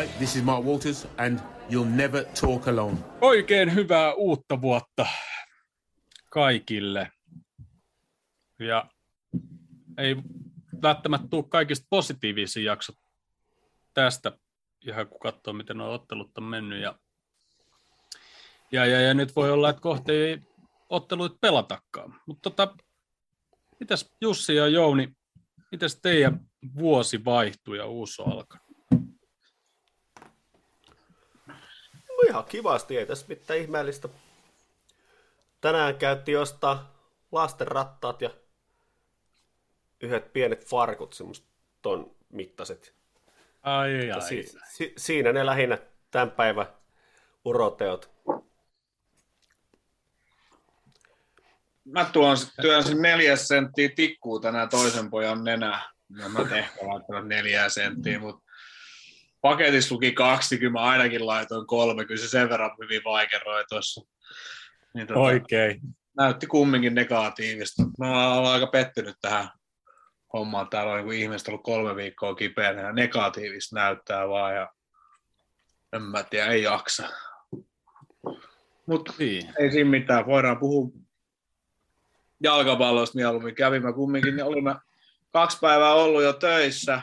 Hi, this is Mark Walters, and you'll never talk alone. Oikein hyvää uutta vuotta kaikille. Ja ei välttämättä tule kaikista positiivisia jaksot tästä, ihan kun katsoo, miten nuo ottelut on mennyt. Ja, ja, ja, ja nyt voi olla, että kohta ei otteluit pelatakaan. Mutta tota, mitäs Jussi ja Jouni, mitäs teidän vuosi vaihtuu ja uusi on alkanut? No ihan kivasti, ei tässä mitään ihmeellistä. Tänään käytti jostain lasten rattaat ja yhdet pienet farkut, semmoista ton mittaiset. Ai, ai, si- si- siinä ne lähinnä tämän päivän uroteot. Mä tuon, työnsin neljä senttiä tikkuu tänään toisen pojan nenää. Ja mä ehkä laittanut neljä senttiä, mutta paketissa luki 20, mä ainakin laitoin kolme, kyllä se sen verran hyvin vaikeroi tuossa. Niin tota, Oikein. Näytti kumminkin negatiivista. Mä olen aika pettynyt tähän hommaan. Täällä on niin ihmiset ollut kolme viikkoa kipeänä ja negatiivista näyttää vaan ja en mä tiedä, ei jaksa. Mutta Niin. ei siinä mitään, voidaan puhua jalkapallosta mieluummin. Kävimme kumminkin, niin olimme kaksi päivää ollut jo töissä,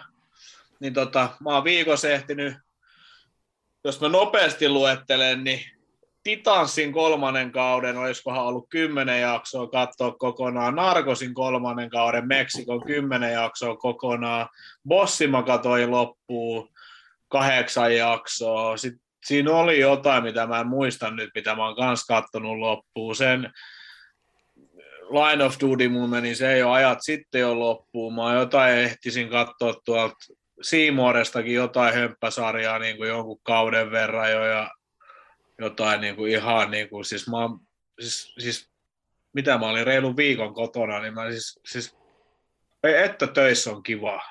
niin tota, mä oon viikossa ehtinyt, jos mä nopeasti luettelen, niin Titansin kolmannen kauden, olisikohan ollut kymmenen jaksoa katsoa kokonaan, Narkosin kolmannen kauden, Meksikon kymmenen jaksoa kokonaan, Bossi mä katsoin loppuun, kahdeksan jaksoa, sitten siinä oli jotain, mitä mä en muista nyt, mitä mä oon kanssa kattonut loppuun. Sen Line of Duty mun meni, se ei ole ajat sitten jo loppuun. Mä jotain ehtisin katsoa tuolta Siimoorestakin jotain hömppäsarjaa niin kuin jonkun kauden verran jo ja jotain niin kuin ihan niin kuin, siis mä siis, siis mitä mä olin reilun viikon kotona, niin mä siis, siis että töissä on kiva.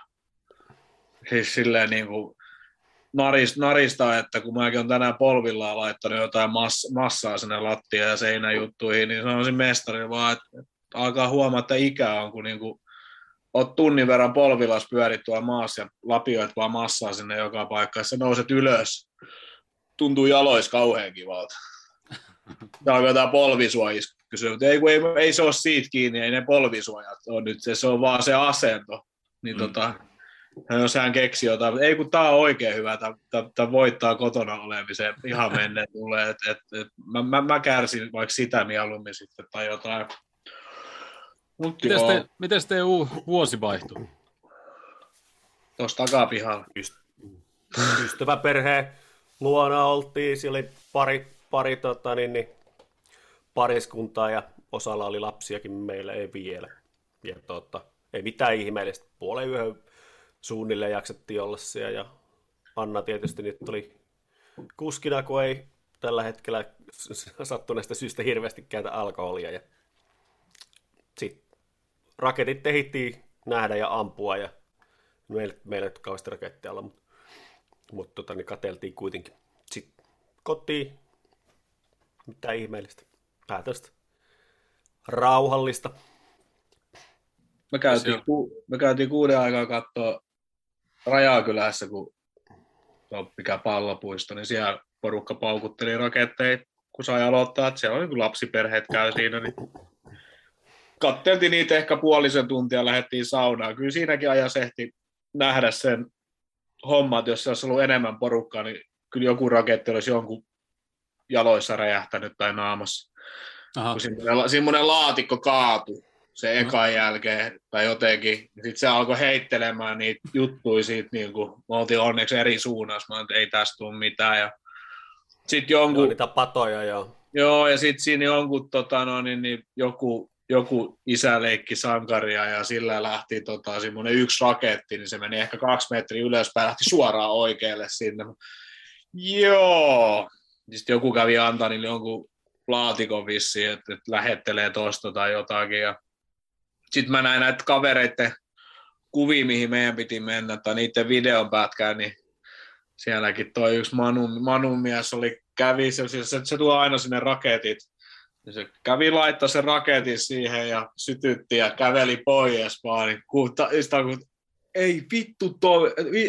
Siis silleen niin kuin, narista, narista, että kun mäkin olen tänään polvillaan laittanut jotain mass, massaa sinne lattia ja seinäjuttuihin, niin sanoisin mestari vaan, että, alkaa huomata, että ikä on, kun niinku, oot tunnin verran polvillas pyörit tuolla maassa ja lapioit vaan massaa sinne joka paikkaan, sä nouset ylös, tuntuu jalois kauhean kivalta. Ja alkaa jotain polvisuojista kysyä, mutta ei, ei, ei, se ole siitä kiinni, ei ne polvisuojat ole nyt, se, se on vaan se asento. Niin mm. tota, jos hän keksi jotain, ei kun tämä on oikein hyvä, tämä voittaa kotona olemiseen, ihan menne tulee, että et, et, mä, mä, mä, kärsin vaikka sitä mieluummin sitten tai jotain. Miten te, miten teidän uu, vuosi vaihtuu? Tuossa takapihalla. Ystäväperheen luona oltiin, siellä oli pari, pari tota, niin, niin, pariskuntaa ja osalla oli lapsiakin, meillä ei vielä. Ja tota, ei mitään ihmeellistä, puolen yhden suunnilleen jaksettiin olla siellä ja Anna tietysti nyt tuli kuskina, kun ei tällä hetkellä sattuneesta syystä hirveästi käytä alkoholia. Ja sitten raketit tehittiin nähdä ja ampua ja meillä, meillä ei kauheasti raketteja olla, mutta, mutta tota, niin kateltiin kuitenkin. Sitten kotiin, mitä ihmeellistä, päätöstä, rauhallista. Me käytiin, ku, me käytiin kuuden aikaa katsoa Rajakylässä, kun on mikä pallopuisto, niin siellä porukka paukutteli raketteja, kun sai aloittaa, että siellä oli niin lapsiperheet käy siinä, niin katteltiin niitä ehkä puolisen tuntia, lähdettiin saunaan. Kyllä siinäkin ajassa ehti nähdä sen hommat, jos se olisi ollut enemmän porukkaa, niin kyllä joku raketti olisi jonkun jaloissa räjähtänyt tai naamassa. Aha. Kun semmoinen, semmoinen laatikko kaatui se ekan jälkeen tai jotenkin. Sitten se alkoi heittelemään niitä juttuja siitä, niin kuin, me oltiin onneksi eri suunnassa, mä ei tästä tule mitään. Ja sitten jonkun... Joo, niitä patoja, joo. Joo, ja sitten siinä jonkun, tota, no, niin, niin, joku, joku isä leikki sankaria ja sillä lähti tota, semmoinen yksi raketti, niin se meni ehkä kaksi metriä ylöspäin, lähti suoraan oikealle sinne. Joo. Sitten joku kävi antaa niille jonkun laatikon vissiin, että, että lähettelee tosta tai jotakin. Ja sitten mä näin näitä kavereiden kuvia, mihin meidän piti mennä, tai niiden videon pätkään, niin sielläkin toi yksi Manun, Manun mies oli, kävi, se, se, se, tuo aina sinne raketit, ja se kävi laittaa sen raketin siihen ja sytytti ja käveli pois vaan, niin kun, kun ei vittu, to,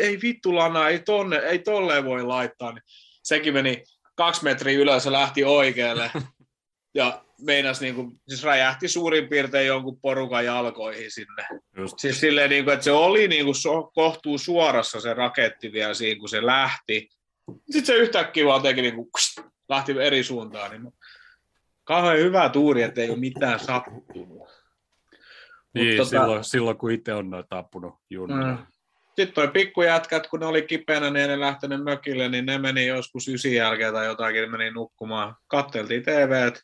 ei vittu lana, ei, tonne, ei tolleen voi laittaa. Niin sekin meni kaksi metriä ylös ja lähti oikealle. Ja meinas niin kuin, siis räjähti suurin piirtein jonkun porukan jalkoihin sinne. Just. Siis silleen, niin kuin, että se oli niin kuin so, kohtuu suorassa se raketti vielä siinä, kun se lähti. Sitten se yhtäkkiä vaan teki niin kuin, lähti eri suuntaan. Niin kauhean hyvä tuuri, että ei ole mitään sattunut. Niin, tota- silloin, silloin, kun itse on noita tappunut junnia. Mm. Sitten toi pikkujätkät, kun ne oli kipeänä, niin ne lähtenyt mökille, niin ne meni joskus ysin jälkeen tai jotakin, ne meni nukkumaan. Katteltiin TVt.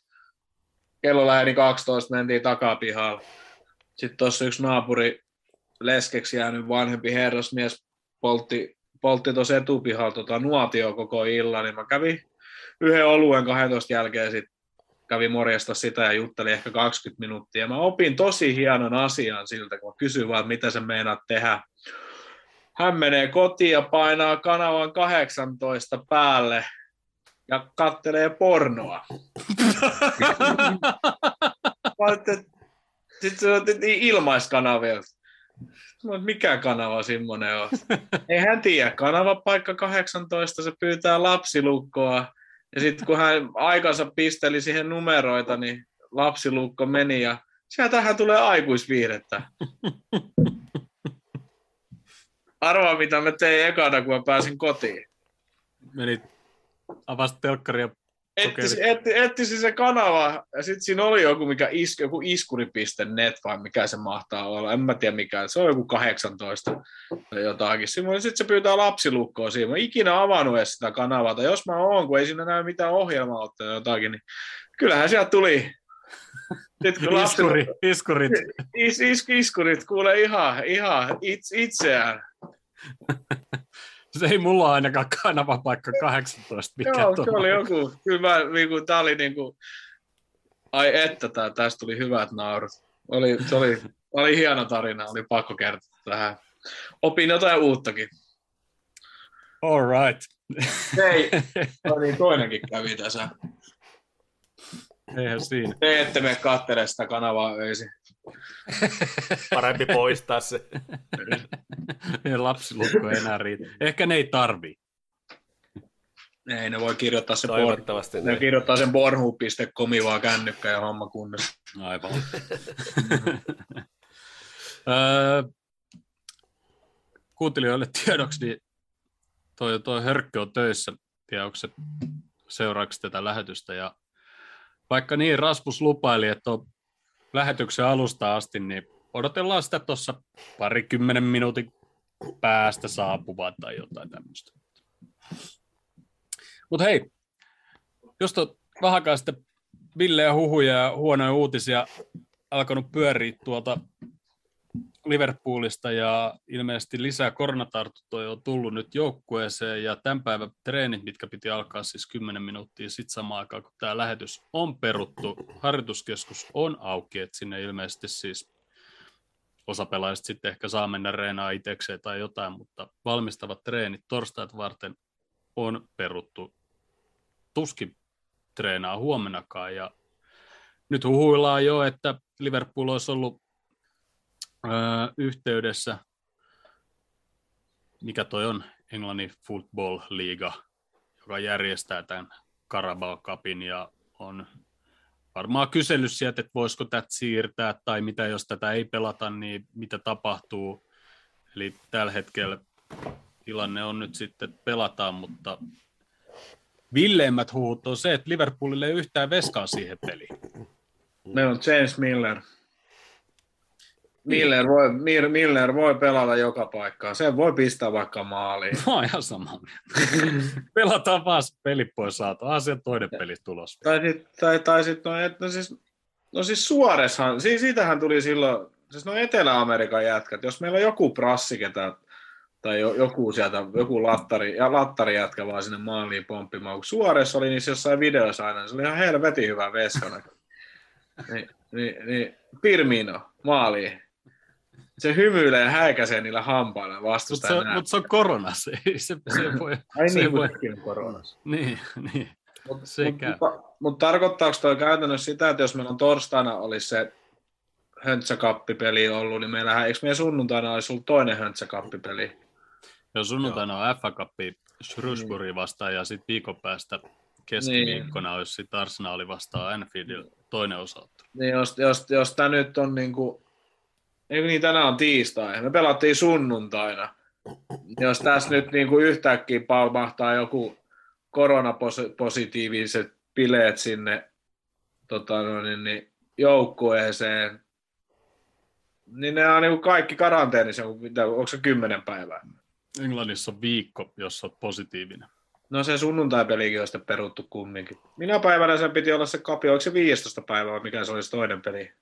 Kello lähti 12, mentiin takapihalle. Sitten tuossa yksi naapuri leskeksi jäänyt vanhempi herrasmies poltti, poltti tuossa etupihalla tota nuotio koko illan, niin mä kävin yhden oluen 12 jälkeen sitten kävi morjesta sitä ja juttelin ehkä 20 minuuttia. Mä opin tosi hienon asian siltä, kun mä vaan, että mitä sä meinaat tehdä. Hän menee kotiin ja painaa kanavan 18 päälle ja kattelee pornoa. Sitten se on oon, mikä kanava semmoinen on? Ei hän tiedä. Kanava paikka 18, se pyytää lapsilukkoa. Ja sitten kun hän aikansa pisteli siihen numeroita, niin lapsilukko meni ja sieltähän tulee aikuisviihdettä. Arvaa, mitä mä tein ekana, kun mä pääsin kotiin. Meni avasit telkkari ja Etsi, etti, etsisi se kanava, ja sitten siinä oli joku, mikä is, joku iskuri.net vai mikä se mahtaa olla, en mä tiedä mikä, se on joku 18 tai jotakin. Sitten se pyytää lapsilukkoa siinä, mä en ikinä avannut edes sitä kanavaa, tai jos mä oon, kun ei siinä näy mitään ohjelmaa tai jotakin, niin kyllähän sieltä tuli. Sitten kun lapsi, iskuri, iskurit. is, is, iskurit kuulee ihan, ihan itse, itseään. Se ei mulla ainakaan kanava paikka 18. Mikä Joo, se oli joku. Kyllä mä, niinku, tää oli niinku, ai että, tää, tästä tuli hyvät naurut. Oli, se oli, oli hieno tarina, oli pakko kertoa tähän. Opin jotain uuttakin. All right. Ei, no niin, toinenkin kävi tässä. Eihän siinä. Te ette me kattele sitä kanavaa öisin. Parempi poistaa se. Ei lapsilukko enää riitä. Ehkä ne ei tarvii. Ei, ne voi kirjoittaa sen, Toivottavasti. ne Niin. kirjoittaa sen pornhub.comi vaan kännykkä ja homma kunnossa. Aivan. Öö, Kuuntelijoille tiedoksi, niin toi, toi Hörkkö on töissä. Tiedä, onko se tätä lähetystä. Ja vaikka niin Rasmus lupaili, että on lähetyksen alusta asti, niin odotellaan sitä tuossa parikymmenen minuutin päästä saapuvaa tai jotain tämmöistä. Mutta hei, on vähän sitten villejä huhuja ja huonoja uutisia alkanut pyöriä tuolta Liverpoolista ja ilmeisesti lisää koronatartuntoja on tullut nyt joukkueeseen ja tämän päivän treenit, mitkä piti alkaa siis 10 minuuttia sitten samaan aikaan, kun tämä lähetys on peruttu. Harjoituskeskus on auki, että sinne ilmeisesti siis osa pelaajista sitten ehkä saa mennä reenaa itsekseen tai jotain, mutta valmistavat treenit torstaita varten on peruttu. Tuskin treenaa huomenakaan ja nyt huhuillaan jo, että Liverpool olisi ollut yhteydessä, mikä toi on Englannin Football Liiga, joka järjestää tämän Carabao Cupin ja on varmaan kysellyt sieltä, että voisiko tätä siirtää tai mitä jos tätä ei pelata, niin mitä tapahtuu. Eli tällä hetkellä tilanne on nyt sitten, että pelataan, mutta villeimmät huhut on se, että Liverpoolille ei yhtään veskaa siihen peliin. Meillä on James Miller. Miller voi, Mir- Miller voi pelata joka paikkaan. Sen voi pistää vaikka maaliin. Mä oon ihan mieltä. Pelataan vaan peli pois saatu. Asia toinen peli tulos. Tai sitten tai, tai sit, no, et, no siis, no siis Suoreshan, siis siitähän tuli silloin, siis no Etelä-Amerikan jätkät, jos meillä on joku prassi, ketä, tai jo, joku sieltä, joku lattari, ja lattari jätkä vaan sinne maaliin pomppimaan, kun Suores oli niissä jossain videossa aina, niin se oli ihan helvetin hyvä veskana. niin, niin, niin, Pirmino, maaliin. Se hymyilee ja häikäisee niillä hampailla Mutta vastustajan se, mut se on korona. Se, se, se voi, Ai se niin, voi- on koronassa. niin, niin. Mutta Sekä. mut, mut tarkoittaako toi käytännössä sitä, että jos meillä on torstaina olisi se höntsäkappipeli ollut, niin meillähän, eikö meidän sunnuntaina olisi ollut toinen höntsäkappipeli? Ja sunnuntaina on FA Cup Shrewsbury vastaan ja sitten viikon päästä keskiviikkona niin. olisi sitten Arsenali vastaan Anfieldilla toinen osaotto. Niin, jos, jos, jos tämä nyt on niin kuin, eikö niin tänään on tiistai, me pelattiin sunnuntaina. Jos tässä nyt niin kuin yhtäkkiä palmahtaa joku koronapositiiviset bileet sinne tota, no, niin, niin, joukkueeseen, niin ne on niin kaikki karanteenissa, onko se kymmenen päivää? Englannissa on viikko, jos olet positiivinen. No se sunnuntai-pelikin on sitten peruttu kumminkin. Minä päivänä sen piti olla se kapio, oliko se 15 päivää, mikä se olisi toinen peli?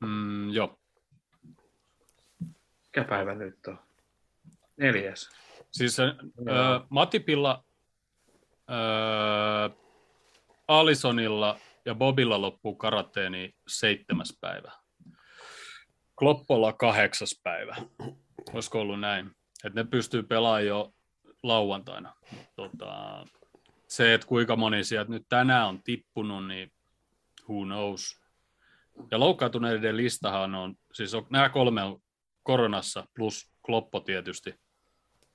Mm, joo. Mikä päivä nyt on? Neljäs. Siis äh, Matipilla, äh, Alisonilla ja Bobilla loppuu karateeni seitsemäs päivä. Kloppolla kahdeksas päivä. Olisiko ollut näin? Että ne pystyy pelaamaan jo lauantaina. Tota, se, että kuinka moni sieltä nyt tänään on tippunut, niin who knows. Ja loukkaantuneiden listahan on, siis on, nämä kolme on koronassa plus Kloppo tietysti.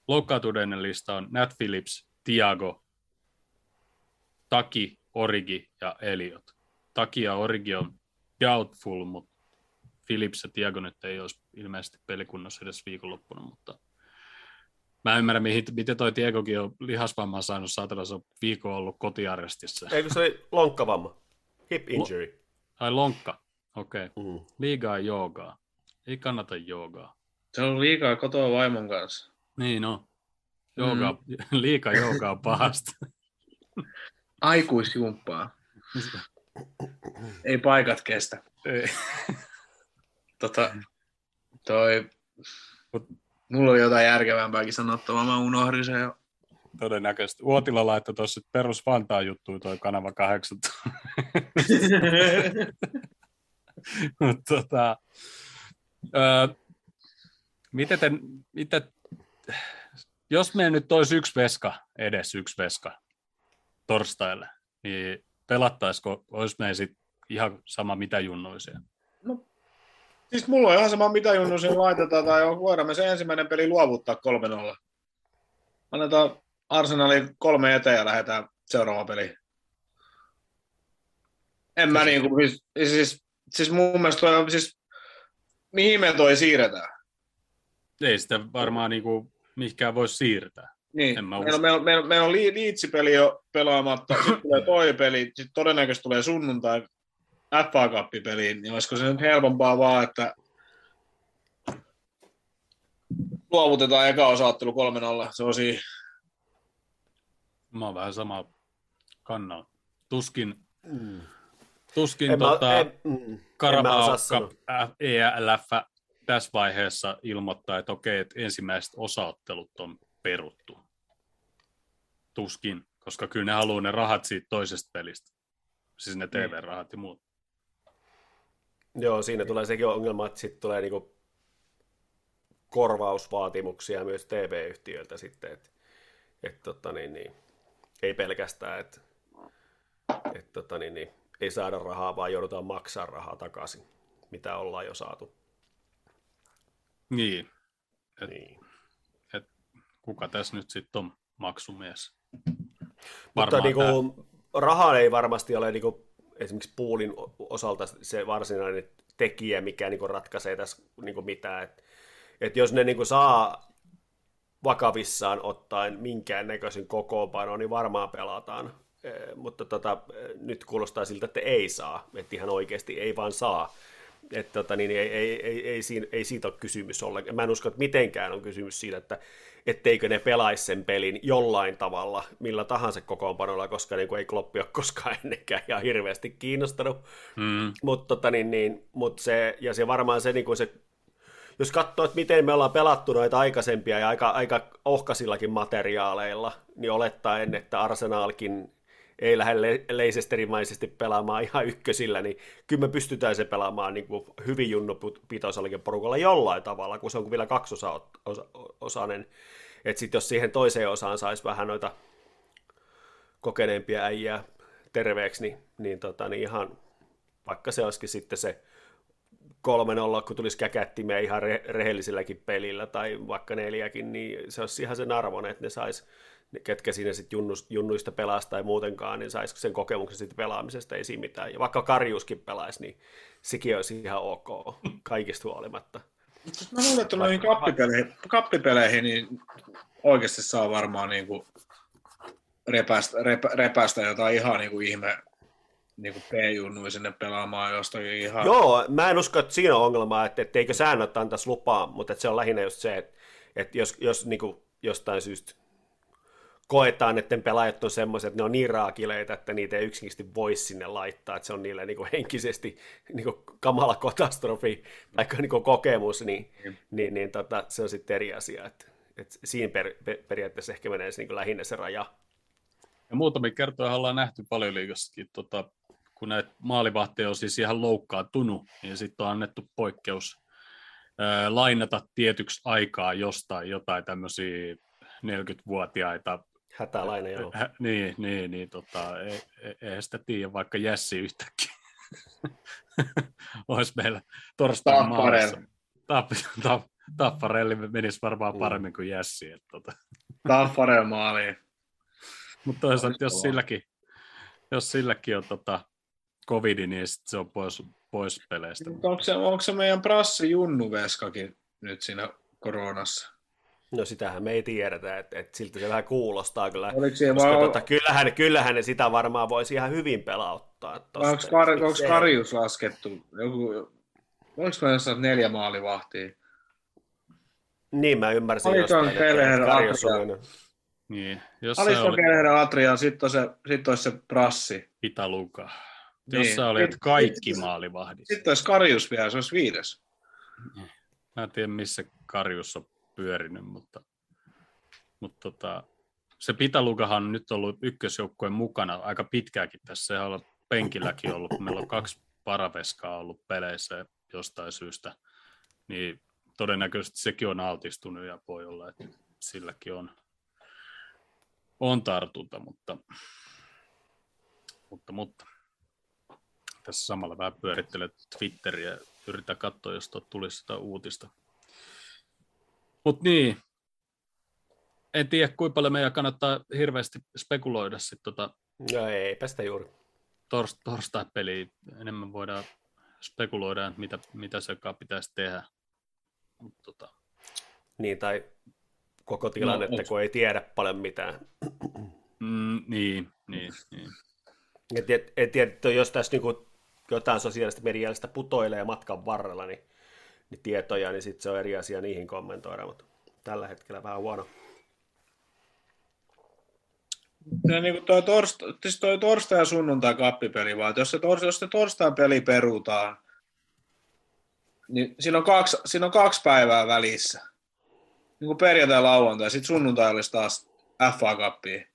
Loukkaantuneiden lista on Nat Phillips, Tiago, Taki, Origi ja Eliot. Taki ja Origi on doubtful, mutta Phillips ja Tiago nyt ei olisi ilmeisesti pelikunnossa edes viikonloppuna, mutta Mä ymmärrän, miten toi Diegokin on lihasvamman saanut, saatana se on viikon ollut kotiarestissa. Eikö se oli lonkkavamma? Hip injury. Ai lonkka, okei. Okay. Mm. Liigaa joogaa. Ei kannata joogaa. Se on liikaa kotoa vaimon kanssa. Niin on. Jooga, mm. liika joogaa pahasta. Aikuisjumppaa. Ei paikat kestä. Ei. Tota, toi, Mut, mulla on jotain järkevämpääkin sanottavaa, mä unohdin sen jo. Todennäköisesti. Uotila laittoi tuossa perus Vantaa juttu toi kanava 8. Mutta tota, öö, miten te, miten, jos me nyt olisi yksi veska, edes yksi veska torstaille, niin pelattaisiko, olisi meidän sitten ihan sama mitä junnoisia? No, siis mulla on ihan sama mitä junnoisia laitetaan, tai voidaan me se ensimmäinen peli luovuttaa 3-0. Annetaan Arsenalin kolme eteen ja lähdetään seuraava peli. En mä niin kuin, siis, siis, siis mun mielestä toi, siis, mihin me toi siirretään? Ei sitä varmaan niin kuin, mihinkään voi siirtää. Niin, en meillä, on, meillä, on, meillä, meillä on liitsipeli jo pelaamatta, sitten tulee toi peli, sitten todennäköisesti tulee sunnuntai FA Cup-peliin, niin olisiko se nyt helpompaa vaan, että luovutetaan eka osaattelu 3-0, se on siinä. Mä oon vähän sama kannalla. Tuskin, mm. Tuskin en tota, mä, en, mm, Carabao Cup ELF tässä vaiheessa ilmoittaa, että okei, että ensimmäiset osaottelut on peruttu. Tuskin, koska kyllä ne haluaa ne rahat siitä toisesta pelistä. Siis ne TV-rahat ja muut. Joo, siinä tulee sekin ongelma, että sitten tulee niinku korvausvaatimuksia myös TV-yhtiöiltä sitten, että et, tota, niin, niin, ei pelkästään, että et, tota, niin, niin, ei saada rahaa, vaan joudutaan maksaa rahaa takaisin, mitä ollaan jo saatu. Niin. Et, niin. Et, kuka tässä nyt sitten on maksumies? Mutta niin kuin, raha ei varmasti ole niin kuin, esimerkiksi puulin osalta se varsinainen tekijä, mikä niin kuin, ratkaisee tässä niin kuin mitään. Et, et jos ne niin kuin, saa vakavissaan ottaen minkäännäköisen kokoonpanoon, niin varmaan pelataan. Mutta tota, nyt kuulostaa siltä, että ei saa, että ihan oikeasti ei vaan saa. Että tota, niin ei, ei, ei, ei, siinä, ei siitä ole kysymys ollenkaan. Mä en usko, että mitenkään on kysymys siitä, että etteikö ne pelaisi sen pelin jollain tavalla, millä tahansa kokoonpanolla, koska niin kuin ei Kloppi ole koskaan ennenkään ihan hirveästi kiinnostanut. Mm. Mutta tota, niin, niin, mut se, ja se varmaan se, niin kuin se jos katsoo, että miten me ollaan pelattu noita aikaisempia ja aika, aika ohkasillakin materiaaleilla, niin olettaen, että Arsenalkin ei lähde leisesterimaisesti pelaamaan ihan ykkösillä, niin kyllä me pystytään se pelaamaan niin kuin hyvin junnupitoisellakin porukalla jollain tavalla, kun se on vielä kaksosainen. Että sitten jos siihen toiseen osaan saisi vähän noita kokeneempia äijää terveeksi, niin, niin, tota, niin ihan vaikka se olisikin sitten se kolmen olla, kun tulisi käkättimeen ihan re- rehelliselläkin pelillä tai vaikka neljäkin, niin se olisi ihan sen arvon, että ne sais, ne, ketkä siinä sitten junnuista pelaa tai muutenkaan, niin saisi sen kokemuksen siitä pelaamisesta, ei siinä mitään. Ja vaikka Karjuskin pelaisi, niin sekin olisi ihan ok kaikista huolimatta. Mä luulen, että noihin kappipeleihin, kappipeleihin niin oikeasti saa varmaan niin kuin repästä, repä, repästä jotain ihan niin kuin ihme niin kuin P-junnui sinne pelaamaan jostakin ihan... Joo, mä en usko, että siinä on ongelma, että, että eikö säännöt antaisi lupaa, mutta että se on lähinnä just se, että, että jos, jos niin kuin jostain syystä koetaan, että pelaajat on semmoiset, että ne on niin raakileita, että niitä ei yksinkertaisesti voi sinne laittaa, että se on niille niin kuin henkisesti niin kuin kamala katastrofi tai niin kuin kokemus, niin, mm. niin, niin tota, se on sitten eri asia. Että, että siinä per, per, periaatteessa ehkä menee se niin kuin lähinnä se raja. Ja muutamia kertoja ollaan nähty paljon liikassakin, tota, kun näitä maalivahteja on siis ihan loukkaantunut, niin sitten on annettu poikkeus ää, lainata tietyksi aikaa jostain jotain tämmöisiä 40-vuotiaita Hätälainen, joo. Hä, niin, niin, niin tota, ei, ei sitä tiedä, vaikka Jässi yhtäkkiä olisi meillä torstain maassa. Tapp, tapp, tapparelli menisi varmaan mm. paremmin kuin Jässi. Että, tota. Tapparel maaliin. Mutta toisaalta, jos silläkin, jos silläkin on tota, covidi, niin sit se on pois, pois peleistä. Onko se, onko se meidän Prassi Junnu Veskakin nyt siinä koronassa? No sitähän me ei tiedetä, että, että siltä se vähän kuulostaa kyllä. Koska vaan... tota, kyllähän, kyllähän ne sitä varmaan voisi ihan hyvin pelauttaa. Onko, kar, onko Karjus laskettu? Joku, oliko me neljä maalivahtia? Niin, mä ymmärsin Alisson, Kelleher, Adrian. Niin, jos Alisson, oli... Kelleher, Adrian, sitten se, sit olisi se Prassi. Italuka. Niin. Jos sä olet kaikki maalivahdit. Sitten olisi Karjus vielä, se olisi viides. Mä en tiedä, missä Karjus on pyörinyt, mutta, mutta tota, se Pitalukahan on nyt ollut ykkösjoukkueen mukana aika pitkääkin tässä. Sehän on penkilläkin ollut, meillä on kaksi paraveskaa ollut peleissä jostain syystä, niin todennäköisesti sekin on altistunut ja voi olla, että silläkin on, on tartunta, mutta, mutta, mutta tässä samalla vähän pyörittelet Twitteriä ja yritän katsoa, jos tulisi sitä uutista mutta niin, en tiedä kuinka paljon meidän kannattaa hirveästi spekuloida sitten tota No eipä sitä juuri. Tors, torstai-peliä. Enemmän voidaan spekuloida, että mitä, mitä se pitäisi tehdä. Mut, tota... Niin, tai koko tilannetta, no, kun ei tiedä paljon mitään. Mm, niin, niin, niin. Et, et, et, et, jos tässä niinku jotain sosiaalista mediallista putoilee matkan varrella, niin niin tietoja, niin sitten se on eri asia niihin kommentoida, mutta tällä hetkellä vähän huono. Ja niin kuin toi, torsta, siis toi torstai ja sunnuntai kappipeli, vaan jos se, tors, jos se torstai peli perutaan, niin siinä on kaksi, siinä on kaksi päivää välissä. Niin kuin perjantai ja lauantai, sitten sunnuntai olisi taas FA Cupia.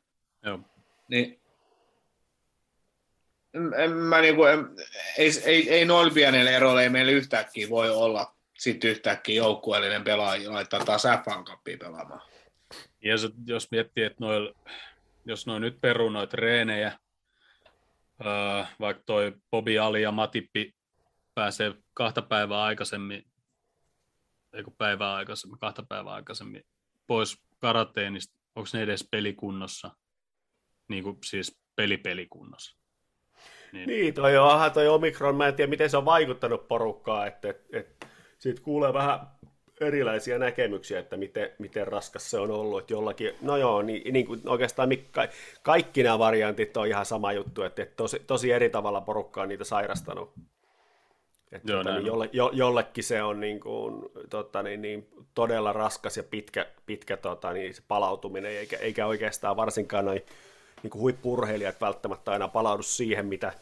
Joo. Niin en, en, mä niinku, en, ei, ei, ei noin pienellä erolla ei meillä yhtäkkiä voi olla sitten yhtäkkiä joukkueellinen pelaaja laittaa taas f pelaamaan. Ja jos miettii, että noil, jos noin nyt peruu noita reenejä, öö, vaikka toi Bobi Ali ja Matippi pääsee kahta päivää aikaisemmin, ei kun päivää aikaisemmin, kahta päivää aikaisemmin pois karateenista, onko ne edes pelikunnossa, niin kuin siis pelipelikunnossa? Niin. niin, toi on toi Omikron, mä en tiedä miten se on vaikuttanut porukkaa, että, että, että siitä kuulee vähän erilaisia näkemyksiä, että miten, miten raskas se on ollut, että jollakin, no joo, niin, niin kuin oikeastaan mikka, kaikki nämä variantit on ihan sama juttu, että, että tosi, tosi eri tavalla porukka on niitä sairastanut. Että joo, tota, niin jolle, jo, jollekin se on niin kuin, tota, niin, niin, todella raskas ja pitkä, pitkä tota, niin, se palautuminen, eikä, eikä oikeastaan varsinkaan noin niin huippurheilijat välttämättä aina palaudu siihen, mitä,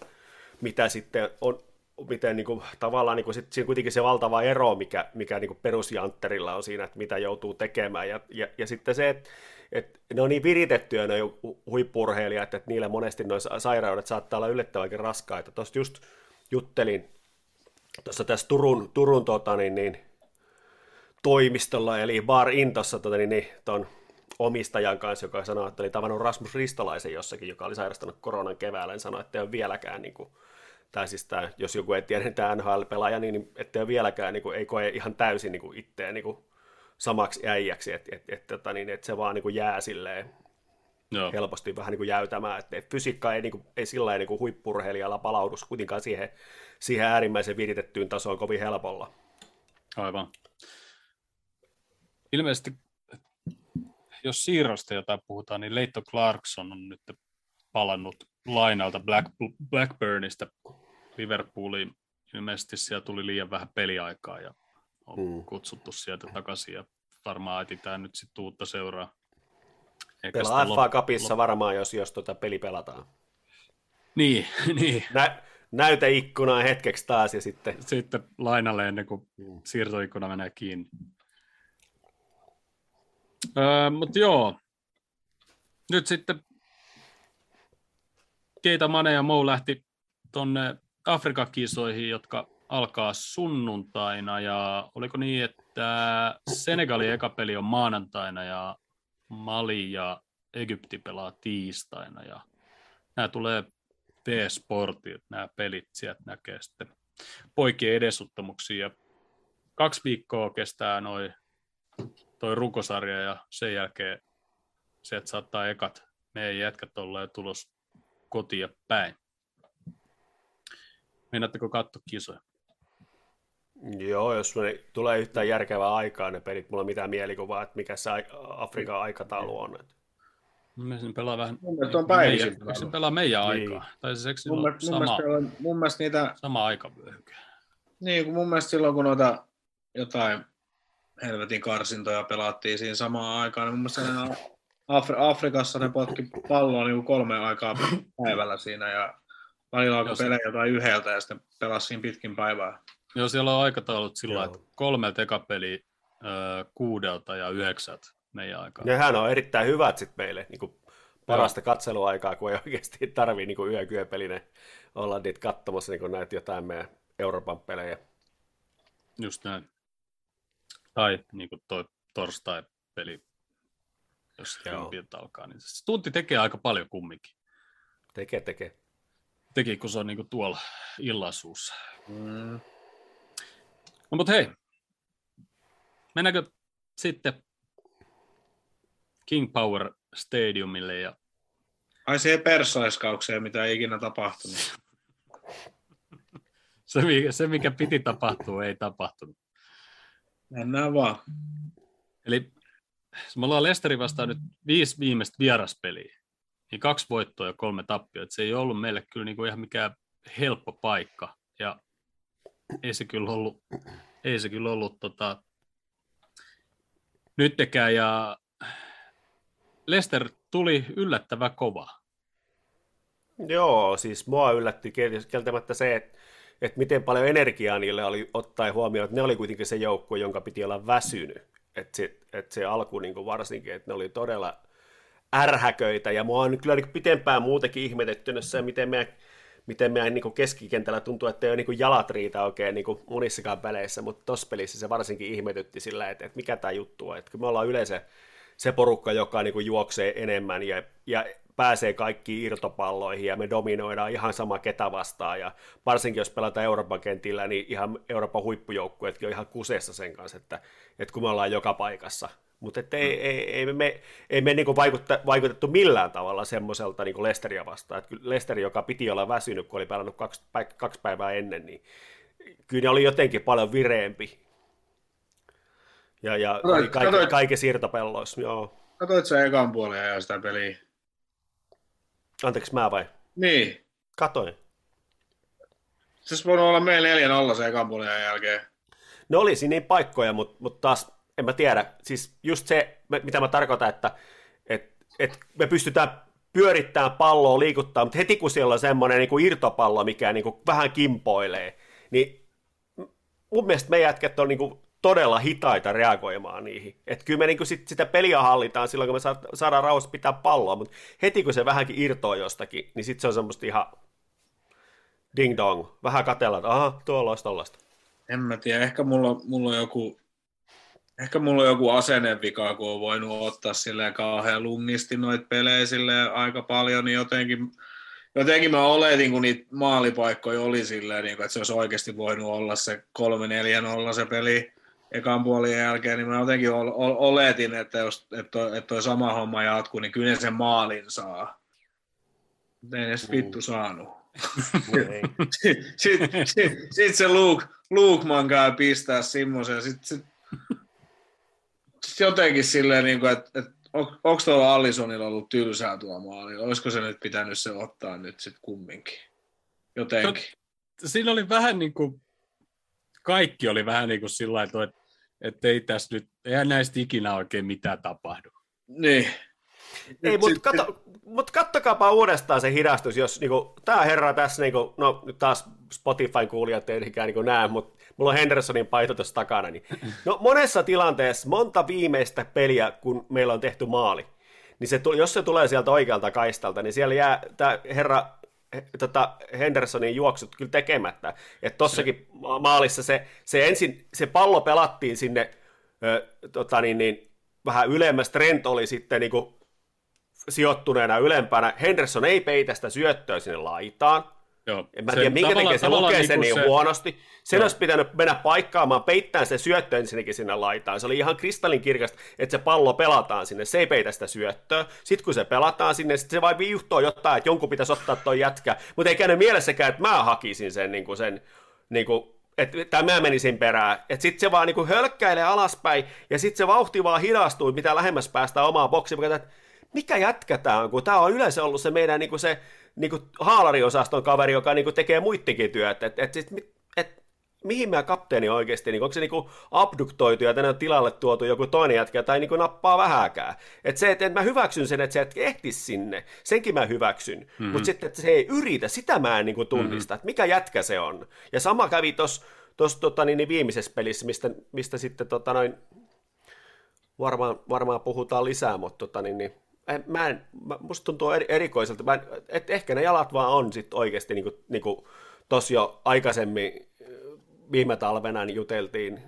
mitä sitten on, miten niin kuin, tavallaan niin kuin, sit, siinä kuitenkin se valtava ero, mikä, mikä niin perusjantterilla on siinä, että mitä joutuu tekemään. Ja, ja, ja sitten se, että, että ne on niin viritettyjä ne huippurheilijat, että niillä monesti nuo sairaudet saattaa olla yllättävänkin raskaita. Tuosta just juttelin tuossa tässä Turun, Turun tota, niin, niin, toimistolla, eli Bar Intossa tota, niin, niin, ton omistajan kanssa, joka sanoi, että oli tavannut Rasmus Ristolaisen jossakin, joka oli sairastanut koronan keväällä, niin sanoi, että ei ole vieläkään niin kuin, tai siis tämä, jos joku ei tiedä, niin tämä NHL-pelaaja, niin, niin ettei ole vieläkään, niin kuin, ei koe ihan täysin niin kuin itseään niin kuin samaksi äijäksi, että et, et, et, niin, et se vaan niin kuin jää silleen Joo. helposti vähän niin kuin jäytämään, että et fysiikka ei, niin kuin, ei sillä niin kuin huippurheilijalla palaudu kuitenkaan siihen, siihen äärimmäisen viritettyyn tasoon kovin helpolla. Aivan. Ilmeisesti, jos siirrosta jotain puhutaan, niin Leitto Clarkson on nyt palannut lainalta Black, Blackburnista Liverpooliin. Ilmeisesti siellä tuli liian vähän peliaikaa ja on mm. kutsuttu sieltä takaisin ja varmaan etsitään nyt sitten uutta seuraa. Eikä Pelaa FA Cupissa lop... varmaan, jos, jos tuota peli pelataan. Niin, niin. Nä, näyteikkuna hetkeksi taas ja sitten... Sitten lainalle ennen kuin mm. siirtoikkuna menee kiinni. Öö, Mutta joo, nyt sitten Keita Mane ja Mou lähti tuonne Afrikan kisoihin, jotka alkaa sunnuntaina. Ja oliko niin, että Senegalin eka peli on maanantaina ja Mali ja Egypti pelaa tiistaina? Ja nämä tulee T-Sportit, nämä pelit sieltä näkee sitten poikien edesottamuksia. Ja kaksi viikkoa kestää noin toi rukosarja ja sen jälkeen sieltä saattaa ekat meidän jätkät olla tulos kotia päin. Meinaatteko katsoa kisoja? Joo, jos tulee yhtään järkevää aikaa ne pelit, mulla on mitään mielikuvaa, että mikä se Afrikan aikataulu on. Mun mielestä ne pelaa vähän... Mun mielestä on päivisin. Meidän, se pelaa meidän niin. aikaa? Tai siis mun, mielestä, sama, mun, mielestä, mun mielestä niitä... Sama aikavyöhyke. Niin, kun mun mielestä silloin kun noita jotain helvetin karsintoja pelattiin siinä samaan aikaan, niin mun mielestä Afri- Afrikassa ne potki palloa niin kolme aikaa päivällä siinä ja välillä alkoi pelejä jotain yhdeltä ja sitten pelasi siinä pitkin päivää. Joo, siellä on aikataulut sillä että kolme tekapeli kuudelta ja yhdeksältä meidän aikaa. Nehän on erittäin hyvät sitten meille, niin kuin parasta Joo. katseluaikaa, kun ei oikeasti tarvii niin yökyöpeline olla niitä katsomassa niin näitä jotain meidän Euroopan pelejä. Just näin. Tai niin kuin toi torstai-peli jos kympiltä alkaa. Niin se tunti tekee aika paljon kumminkin. Tekee, tekee. Teki, kun se on niinku tuolla illasuussa. Mm. No mutta hei, mennäänkö sitten King Power Stadiumille ja Ai se persaiskaukseen, mitä ei ikinä tapahtunut. se, se, mikä piti tapahtua, ei tapahtunut. Mennään vaan. Eli me ollaan Lesteri vastaan nyt viisi viimeistä vieraspeliä, niin kaksi voittoa ja kolme tappia. Se ei ollut meille kyllä niin kuin ihan mikään helppo paikka. Ja ei se kyllä ollut, ei se kyllä ollut tota, nyttekään. Ja Lester tuli yllättävän kova. Joo, siis mua yllätti kieltämättä se, että, että miten paljon energiaa niille oli ottaen huomioon, että ne oli kuitenkin se joukkue, jonka piti olla väsynyt että se, että se alku niin kuin varsinkin, että ne oli todella ärhäköitä, ja mua on kyllä niin pitempään muutenkin ihmetetty se, miten meidän, miten meidän niin keskikentällä tuntuu, että ei ole niin jalat riitä oikein niin monissakaan peleissä, mutta tuossa pelissä se varsinkin ihmetytti sillä, että, että mikä tämä juttu on, että me ollaan yleensä se porukka, joka niin juoksee enemmän ja, ja pääsee kaikkiin irtopalloihin ja me dominoidaan ihan sama ketä vastaan. Ja varsinkin jos pelataan Euroopan kentillä, niin ihan Euroopan huippujoukkueetkin on ihan kuseessa sen kanssa, että, että kun me ollaan joka paikassa. Mutta ei, mm. ei, ei, me, ei me niinku vaikutta, vaikutettu millään tavalla semmoiselta niin Lesteria vastaan. Että Lesteri, joka piti olla väsynyt, kun oli pelannut kaksi, kaksi päivää ennen, niin kyllä ne oli jotenkin paljon vireempi. Ja, ja katoit, kaikki, katoit, kaikissa irtopelloissa, joo. Katoit sä ekan puolen ja sitä peliä? Anteeksi, mä vai? Niin. Katoin. Siis voinut olla meillä 4-0 se ekan puolen jälkeen. Ne olisi niin paikkoja, mutta, mutta taas en mä tiedä. Siis just se, mitä mä tarkoitan, että et, et me pystytään pyörittämään palloa, liikuttaa, mutta heti kun siellä on semmoinen niin kuin irtopallo, mikä niin kuin vähän kimpoilee, niin mun mielestä meidän jätkät on niin kuin todella hitaita reagoimaan niihin. Et kyllä me niinku sit, sitä peliä hallitaan silloin, kun me saadaan rauhassa pitää palloa, mutta heti kun se vähänkin irtoaa jostakin, niin sitten se on semmoista ihan ding dong. Vähän katella, että aha, tuolla olisi tollaista. En mä tiedä, ehkä mulla, mulla on joku Ehkä mulla on joku asennevika, kun on voinut ottaa silleen kauhean lungisti noita pelejä silleen aika paljon, niin jotenkin, jotenkin mä oletin, kun niitä maalipaikkoja oli silleen, niin kuin, että se olisi oikeasti voinut olla se 3-4-0 se peli ekan puolin jälkeen, niin mä jotenkin oletin, että jos että toi, että toi sama homma jatkuu, niin kyllä sen maalin saa. Mutta ei edes vittu saanut. Sitten sit, sit, sit se Luke, Lukeman käy pistää semmoisen, sitten sit, sit jotenkin silleen, niin kuin, että, että on, onko tuolla Allisonilla ollut tylsää tuo maali? Olisiko se nyt pitänyt se ottaa nyt sitten kumminkin? Jotenkin. Siinä oli vähän niin kuin, kaikki oli vähän niin kuin sillä lailla, että, että ei tässä nyt, eihän näistä ikinä oikein mitään tapahdu. Niin. Ei, mutta katso, mut kattokaapa uudestaan se hidastus, jos niinku, tämä herra tässä, niinku, no nyt taas Spotifyn kuulijat ei ikään niinku näe, mutta mulla on Hendersonin paito tuossa takana, niin no monessa tilanteessa, monta viimeistä peliä, kun meillä on tehty maali, niin se, jos se tulee sieltä oikealta kaistalta, niin siellä jää tämä herra tota Hendersonin juoksut kyllä tekemättä. Että tossakin maalissa se, se ensin, se pallo pelattiin sinne ö, tota niin, niin, vähän ylemmäs, Trent oli sitten niin kuin sijoittuneena ylempänä. Henderson ei peitä sitä syöttöä sinne laitaan. Joo. En mä tiedä, minkä takia se lukee sen niin, niin se... huonosti. Sen Joo. olisi pitänyt mennä paikkaamaan, peittää se syöttö ensinnäkin sinne laitaan. Se oli ihan kristallin kirkasta, että se pallo pelataan sinne. Se ei peitä sitä syöttöä. Sitten kun se pelataan sinne, sit se vain viuhtoo jotain, että jonkun pitäisi ottaa toi jätkä. Mutta ei käynyt mielessäkään, että mä hakisin sen, niin kuin sen niin kuin, että, tai mä menisin perään. Että sitten se vaan niin kuin hölkkäilee alaspäin, ja sitten se vauhti vaan hidastuu, mitä lähemmäs päästään omaa boksiin. Että mikä jätkä tämä on, kun tämä on yleensä ollut se meidän niin kuin se niin kuin haalariosaston kaveri, joka niin kuin tekee muittikin työt. Et, et, et, et, mihin mä kapteeni oikeasti, niin onko se niin kuin abduktoitu ja tänne on tilalle tuotu joku toinen jätkä tai niin kuin nappaa vähäkään. Että se, että mä hyväksyn sen, että se et ehtisi sinne, senkin mä hyväksyn, mm-hmm. mutta sitten, että se ei yritä, sitä mä en niin kuin tunnista, mm-hmm. että mikä jätkä se on. Ja sama kävi tuossa tota, niin, niin viimeisessä pelissä, mistä, mistä sitten tota, noin, varmaan, varmaan puhutaan lisää, mutta tota, niin, niin, mä en, musta tuntuu erikoiselta, mä en, et ehkä ne jalat vaan on sitten oikeasti, niin kuin, niin kuin tossa jo aikaisemmin viime talvena niin juteltiin,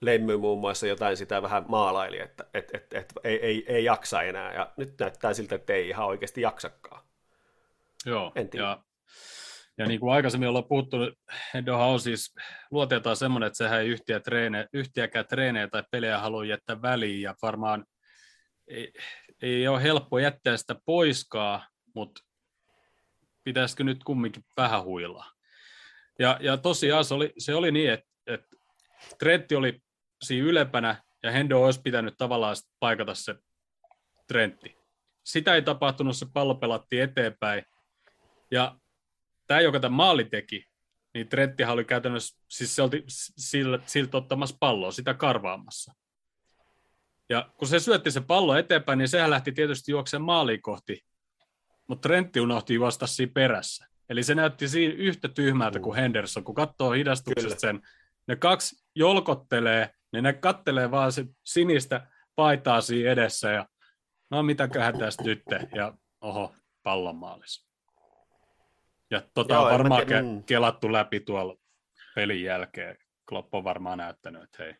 Lemmy muun muassa jotain sitä vähän maalaili, että et, et, et, ei, ei, ei jaksa enää, ja nyt näyttää siltä, että ei ihan oikeasti jaksakaan. Joo, en tiedä. ja, ja niin kuin aikaisemmin ollaan puhuttu, Endohan on siis luoteeltaan semmoinen, että sehän ei yhtiä treene, yhtiäkään treenejä tai pelejä halua jättää väliin, ja varmaan ei, ei ole helppo jättää sitä poiskaa, mutta pitäisikö nyt kumminkin vähän huilaa. Ja, ja tosiaan se oli, se oli niin, että, että Trentti oli siinä ylempänä ja Hendo olisi pitänyt tavallaan paikata se Trentti. Sitä ei tapahtunut, se pallo pelattiin eteenpäin. Ja tämä, joka tämän maali teki, niin Trenttihan oli käytännössä, siis se oli siltä ottamassa palloa, sitä karvaamassa. Ja kun se syötti se pallo eteenpäin, niin sehän lähti tietysti juoksemaan maaliin kohti, mutta Trentti unohti vasta siinä perässä. Eli se näytti siinä yhtä tyhmältä kuin Henderson, kun katsoo hidastuksesta sen. Ne kaksi jolkottelee, niin ne kattelee vaan se sinistä paitaa siinä edessä ja no mitäköhän tästä nyt ja oho, pallon maalis. Ja tota Joo, on varmaan ke- mm. kelattu läpi tuolla pelin jälkeen. Klopp on varmaan näyttänyt, että hei,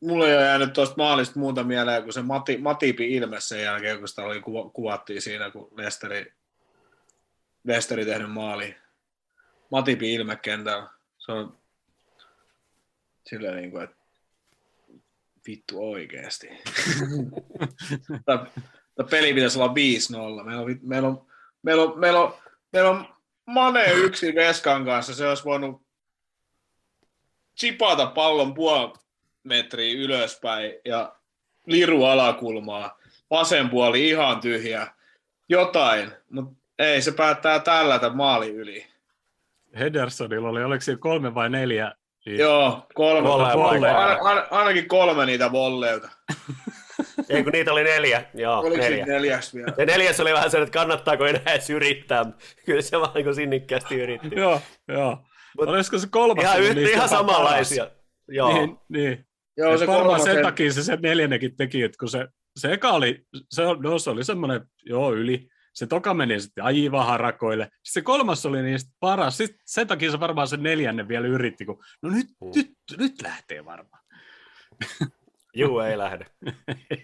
mulla ei ole jäänyt tuosta maalista muuta mieleen kuin se Mati, Matipi ilme sen jälkeen, kun sitä oli, kuvattiin siinä, kun Lesteri, Lesteri tehnyt maali. Matipi ilme kentällä. Se on silleen niin kuin, että vittu oikeasti. Tämä peli pitäisi olla 5-0. Meillä on, meillä on, meillä on, meillä on, meillä on Mane yksi Veskan kanssa. Se olisi voinut chipata pallon puol, metriä ylöspäin ja liru alakulmaa. Vasen puoli ihan tyhjä. Jotain, mutta ei, se päättää tällätä maali yli. Hendersonilla oli, oliko siellä kolme vai neljä? Joo, kolme. kolme volle. Ain, ainakin kolme niitä volleilta. Ei kun niitä oli neljä. Joo, Oliko neljä. neljäs vielä? Ja neljäs oli vähän se, että kannattaako enää edes yrittää. Kyllä se vaan niin sinnikkäästi yritti. joo, joo. Mut Olisiko se kolmas? Ihan, yhtä, ihan samanlaisia. Paras. Joo. Niin, niin. Joo, se varmaan sen takia se, se neljännekin teki, että kun se, se eka oli, se, no, se oli semmoinen, joo, yli. Se toka meni sitten aivan harakoille. Sitten se kolmas oli niistä paras. Sitten sen takia se varmaan sen neljännen vielä yritti, kun no nyt, mm. nyt, nyt lähtee varmaan. Juu, ei lähde.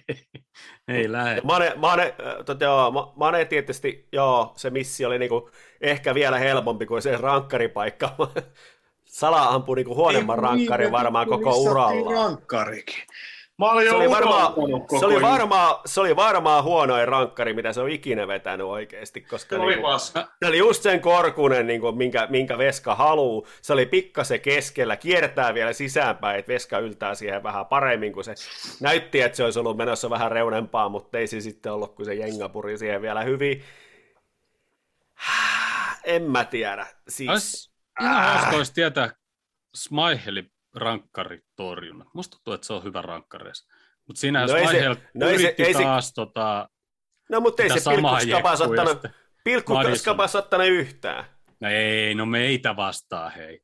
ei lähde. Mane, Mane, äh, tota, joo, Ma- Mane tietysti, joo, se missi oli niinku ehkä vielä helpompi kuin se rankkaripaikka. Sala ampui niinku huonomman rankkarin varmaan koko uralla. Rankkarikin. Mä olin Se oli, koko se, oli jutun. varmaan, se oli varmaan huonoin rankkari, mitä se on ikinä vetänyt oikeasti, koska Se oli niinku, se oli just sen korkunen, niinku, minkä, minkä Veska haluu. Se oli pikkasen keskellä, kiertää vielä sisäänpäin, että Veska yltää siihen vähän paremmin, kuin se näytti, että se olisi ollut menossa vähän reunempaa, mutta ei se sitten ollut, kun se jenga puri siihen vielä hyvin. En mä tiedä. Siis, Ois ihan hauska olisi tietää Smaihelin rankkaritorjunnat. Musta tuntuu, että se on hyvä rankkari. Mutta siinä No se- Smaihel no ei se- yritti ei se- taas tota, no mutta ei se pilkkuskapas ottanut, pilkkuskapas ottanut yhtään. No ei, no meitä vastaa hei.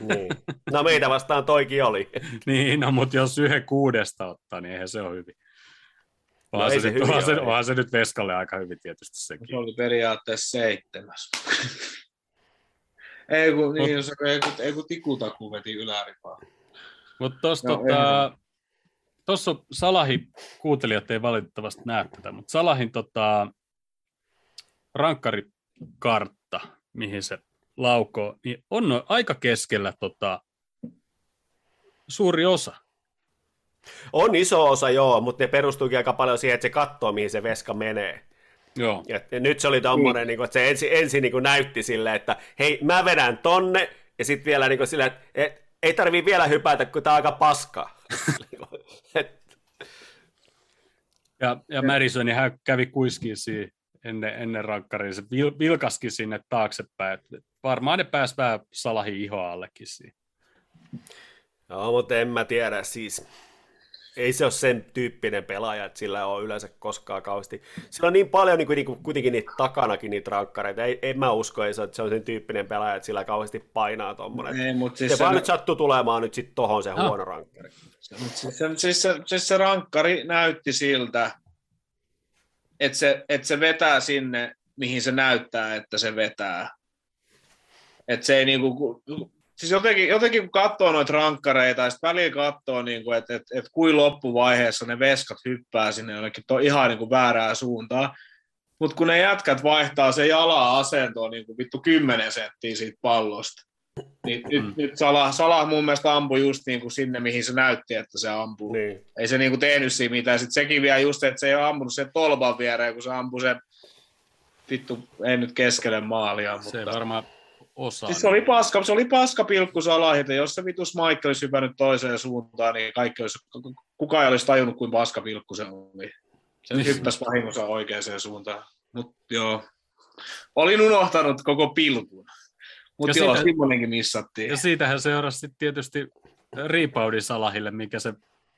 Niin. No meitä vastaan toikin oli. niin, no mutta jos yhden kuudesta ottaa, niin eihän se ole hyvin. Onhan, No se, se nyt, onhan, se, onhan se nyt Veskalle aika hyvin tietysti sekin. Se oli periaatteessa seitsemäs. Ei kun, niin, se, ei kun, ei kun tikutaku veti yläripaa. Mutta tuossa tota, tossa Salahi, kuuntelijat ei valitettavasti näe tätä, mutta Salahin tota, rankkarikartta, mihin se laukoo, niin on noin aika keskellä tota, suuri osa. On iso osa, joo, mutta ne perustuukin aika paljon siihen, että se katsoo, mihin se veska menee. Joo. Ja, ja nyt se oli tommonen, niin. että se ensin, ensin niin näytti silleen, että hei, mä vedän tonne, ja sitten vielä niin silleen, että et, ei tarvii vielä hypätä, kun tää on aika paska. Ja, ja Madison, hän kävi kuiskiin siinä ennen, ennen rankkariin. Se vil, vilkaski sinne taaksepäin. Varmaan ne pääsi vähän Salahin ihoa allekin siinä. joo, mutta en mä tiedä, siis ei se ole sen tyyppinen pelaaja, että sillä on yleensä koskaan kauheasti. Sillä on niin paljon niin kuin, niin kuin, kuitenkin niitä takanakin niitä rankkareita. Ei, en mä usko, että se on- se on sen tyyppinen pelaaja, että sillä kauheasti painaa tommonen. Ei, mutta Se siis vaan se, nyt sattuu tulemaan nyt sit tohon se Ah. huono rankkari. Siis, se, siis, se, siis se rankkari näytti siltä, että se, että se vetää sinne, mihin se näyttää, että se vetää. Että se ei niinku, ku- siis jotenkin, jotenkin kun katsoo noita rankkareita, ja sitten välillä katsoo, niinku, että et, et kuin loppuvaiheessa ne veskat hyppää sinne jonnekin to, ihan niinku väärää suuntaan. Mutta kun ne jätkät vaihtaa se jala asentoon niinku vittu 10 senttiä siitä pallosta, niin Mm. nyt, nyt Salah, Salah mun mielestä ampui just niin kuin sinne, mihin se näytti, että se ampuu. Niin. Ei se niinku tehnyt siinä mitään. Sitten sekin vielä just, että se ei ole ampunut sen tolpan viereen, kun se ampui sen vittu, ei nyt keskelle maalia. Mutta... Se varmaan osaa. Siis se oli paska, se oli paska pilkku salahit, ja jos se vitus Mike olisi hypännyt toiseen suuntaan, niin kaikki olisi, kukaan ei olisi tajunnut, kuin paska pilkku se oli. Se Niin. hyppäsi vahingossa oikeaan suuntaan. Mutta joo, olin unohtanut koko pilkun. Mutta joo, siitä- semmoinenkin missattiin. Ja siitähän seurasi tietysti riipaudin Salahille, mikä se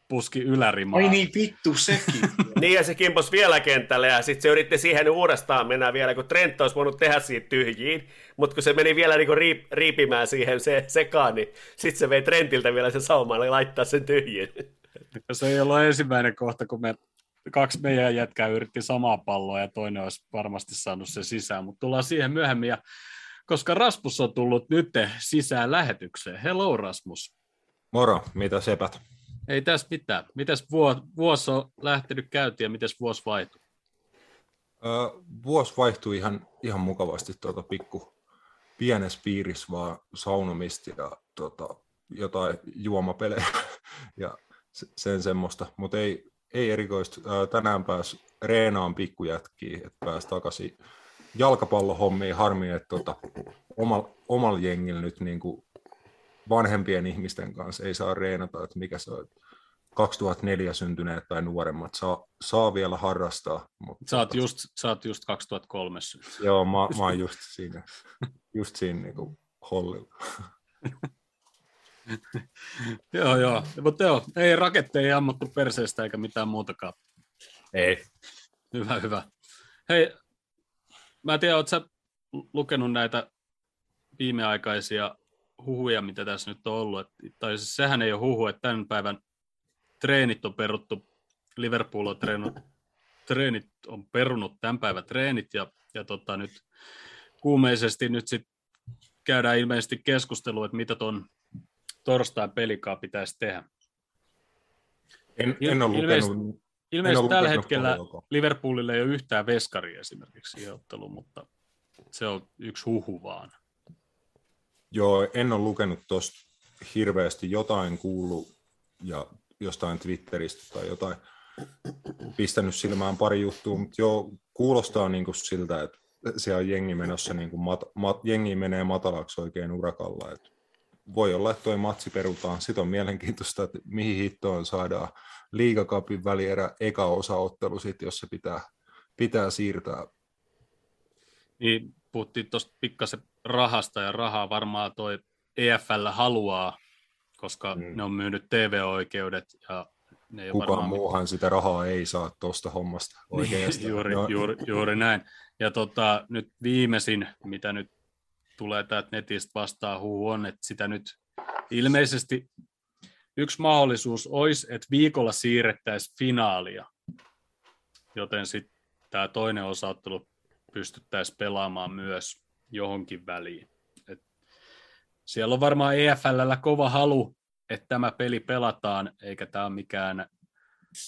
puski ylärimaa. Ai niin, vittu sekin. Niin, ja se kimpos vielä kentälle, ja sitten se yritti siihen uudestaan mennä vielä, kun Trent olisi voinut tehdä siitä tyhjiin, mutta kun se meni vielä niinku riip, riipimään siihen se, sekaan, niin sitten se vei Trentiltä vielä sen saumaan ja laittaa sen tyhjiin. Se ei ollut ensimmäinen kohta, kun me kaksi meidän jätkää yritti samaa palloa ja toinen olisi varmasti saanut se sisään, mutta tullaan siihen myöhemmin. Ja koska Rasmus on tullut nyt sisään lähetykseen. Hello Rasmus. Moro, mitä sepät? Ei tässä mitään. Mites vuosi, on lähtenyt käyntiin ja mites vuosi vaihtui? Öö, vuosi vaihtui ihan, ihan mukavasti tuota pikku pienessä piirissä vaan saunomista ja tota, jotain juomapelejä ja se- sen semmoista, mutta ei, ei erikoista. Tänään pääs reenaan pikkujätkiä, että pääs takaisin jalkapallohommiin. Harmi, että tota, omalla omal jengillä nyt niin kuin vanhempien ihmisten kanssa ei saa reenata, että mikä se on. 2004 syntyneet tai nuoremmat saa, saa vielä harrastaa. Mutta Sä oot just, sä oot just 2003 syntynyt. Joo, mä, mä oon just siinä, just siinä niin hollilla. Joo, joo. Mutta joo, ei raketteja ammuttu perseestä eikä mitään muutakaan. Ei. Hyvä, hyvä. Hei, mä en tiedä, ootko sä lukenut näitä viimeaikaisia huhuja, mitä tässä nyt on ollut. Et, tai siis sehän ei ole huhu, että tämän päivän treenit on peruttu. Liverpool on treenut, treenit on perunut tämän päivän treenit ja, ja tota, nyt kuumeisesti nyt sit käydään ilmeisesti keskustelua, että mitä ton torstain pelikaa pitäisi tehdä. En, en ole ilmeisesti- lukenut, en Ilmeisesti ole tällä hetkellä paljonkaan. Liverpoolille ei ole yhtään veskaria esimerkiksi otteluun, mutta se on yksi huhu vaan. Joo, en ole lukenut tuosta hirveästi jotain kuullut ja jostain Twitteristä tai jotain pistänyt silmään pari juttua, mutta joo, kuulostaa niin kuin siltä, että siellä on jengi menossa, niin kuin mat, mat, jengi menee matalaksi oikein urakalla. Et voi olla, että toi matsi perutaan. Sitten on mielenkiintoista, että mihin hittoon saadaan liigakapin välierä eka osaottelu, sit, jos se pitää, pitää siirtää. Niin puhuttiin tuosta pikkasen rahasta ja rahaa varmaan toi EFL haluaa, koska Mm. ne on myynyt TV-oikeudet ja ne ei Kukaan varmaan muuhan sitä rahaa ei saa tuosta hommasta oikeastaan. Niin, juuri, No, juuri, juuri näin. Ja tota, nyt viimeisin, mitä nyt tulee täältä netistä vastaan huhu on, että sitä nyt ilmeisesti yksi mahdollisuus olisi, että viikolla siirrettäisiin finaalia, joten sitten tämä toinen osaottelu pystyttäisiin pelaamaan myös johonkin väliin. Et siellä on varmaan EFLllä kova halu, että tämä peli pelataan, eikä tämä ole mikään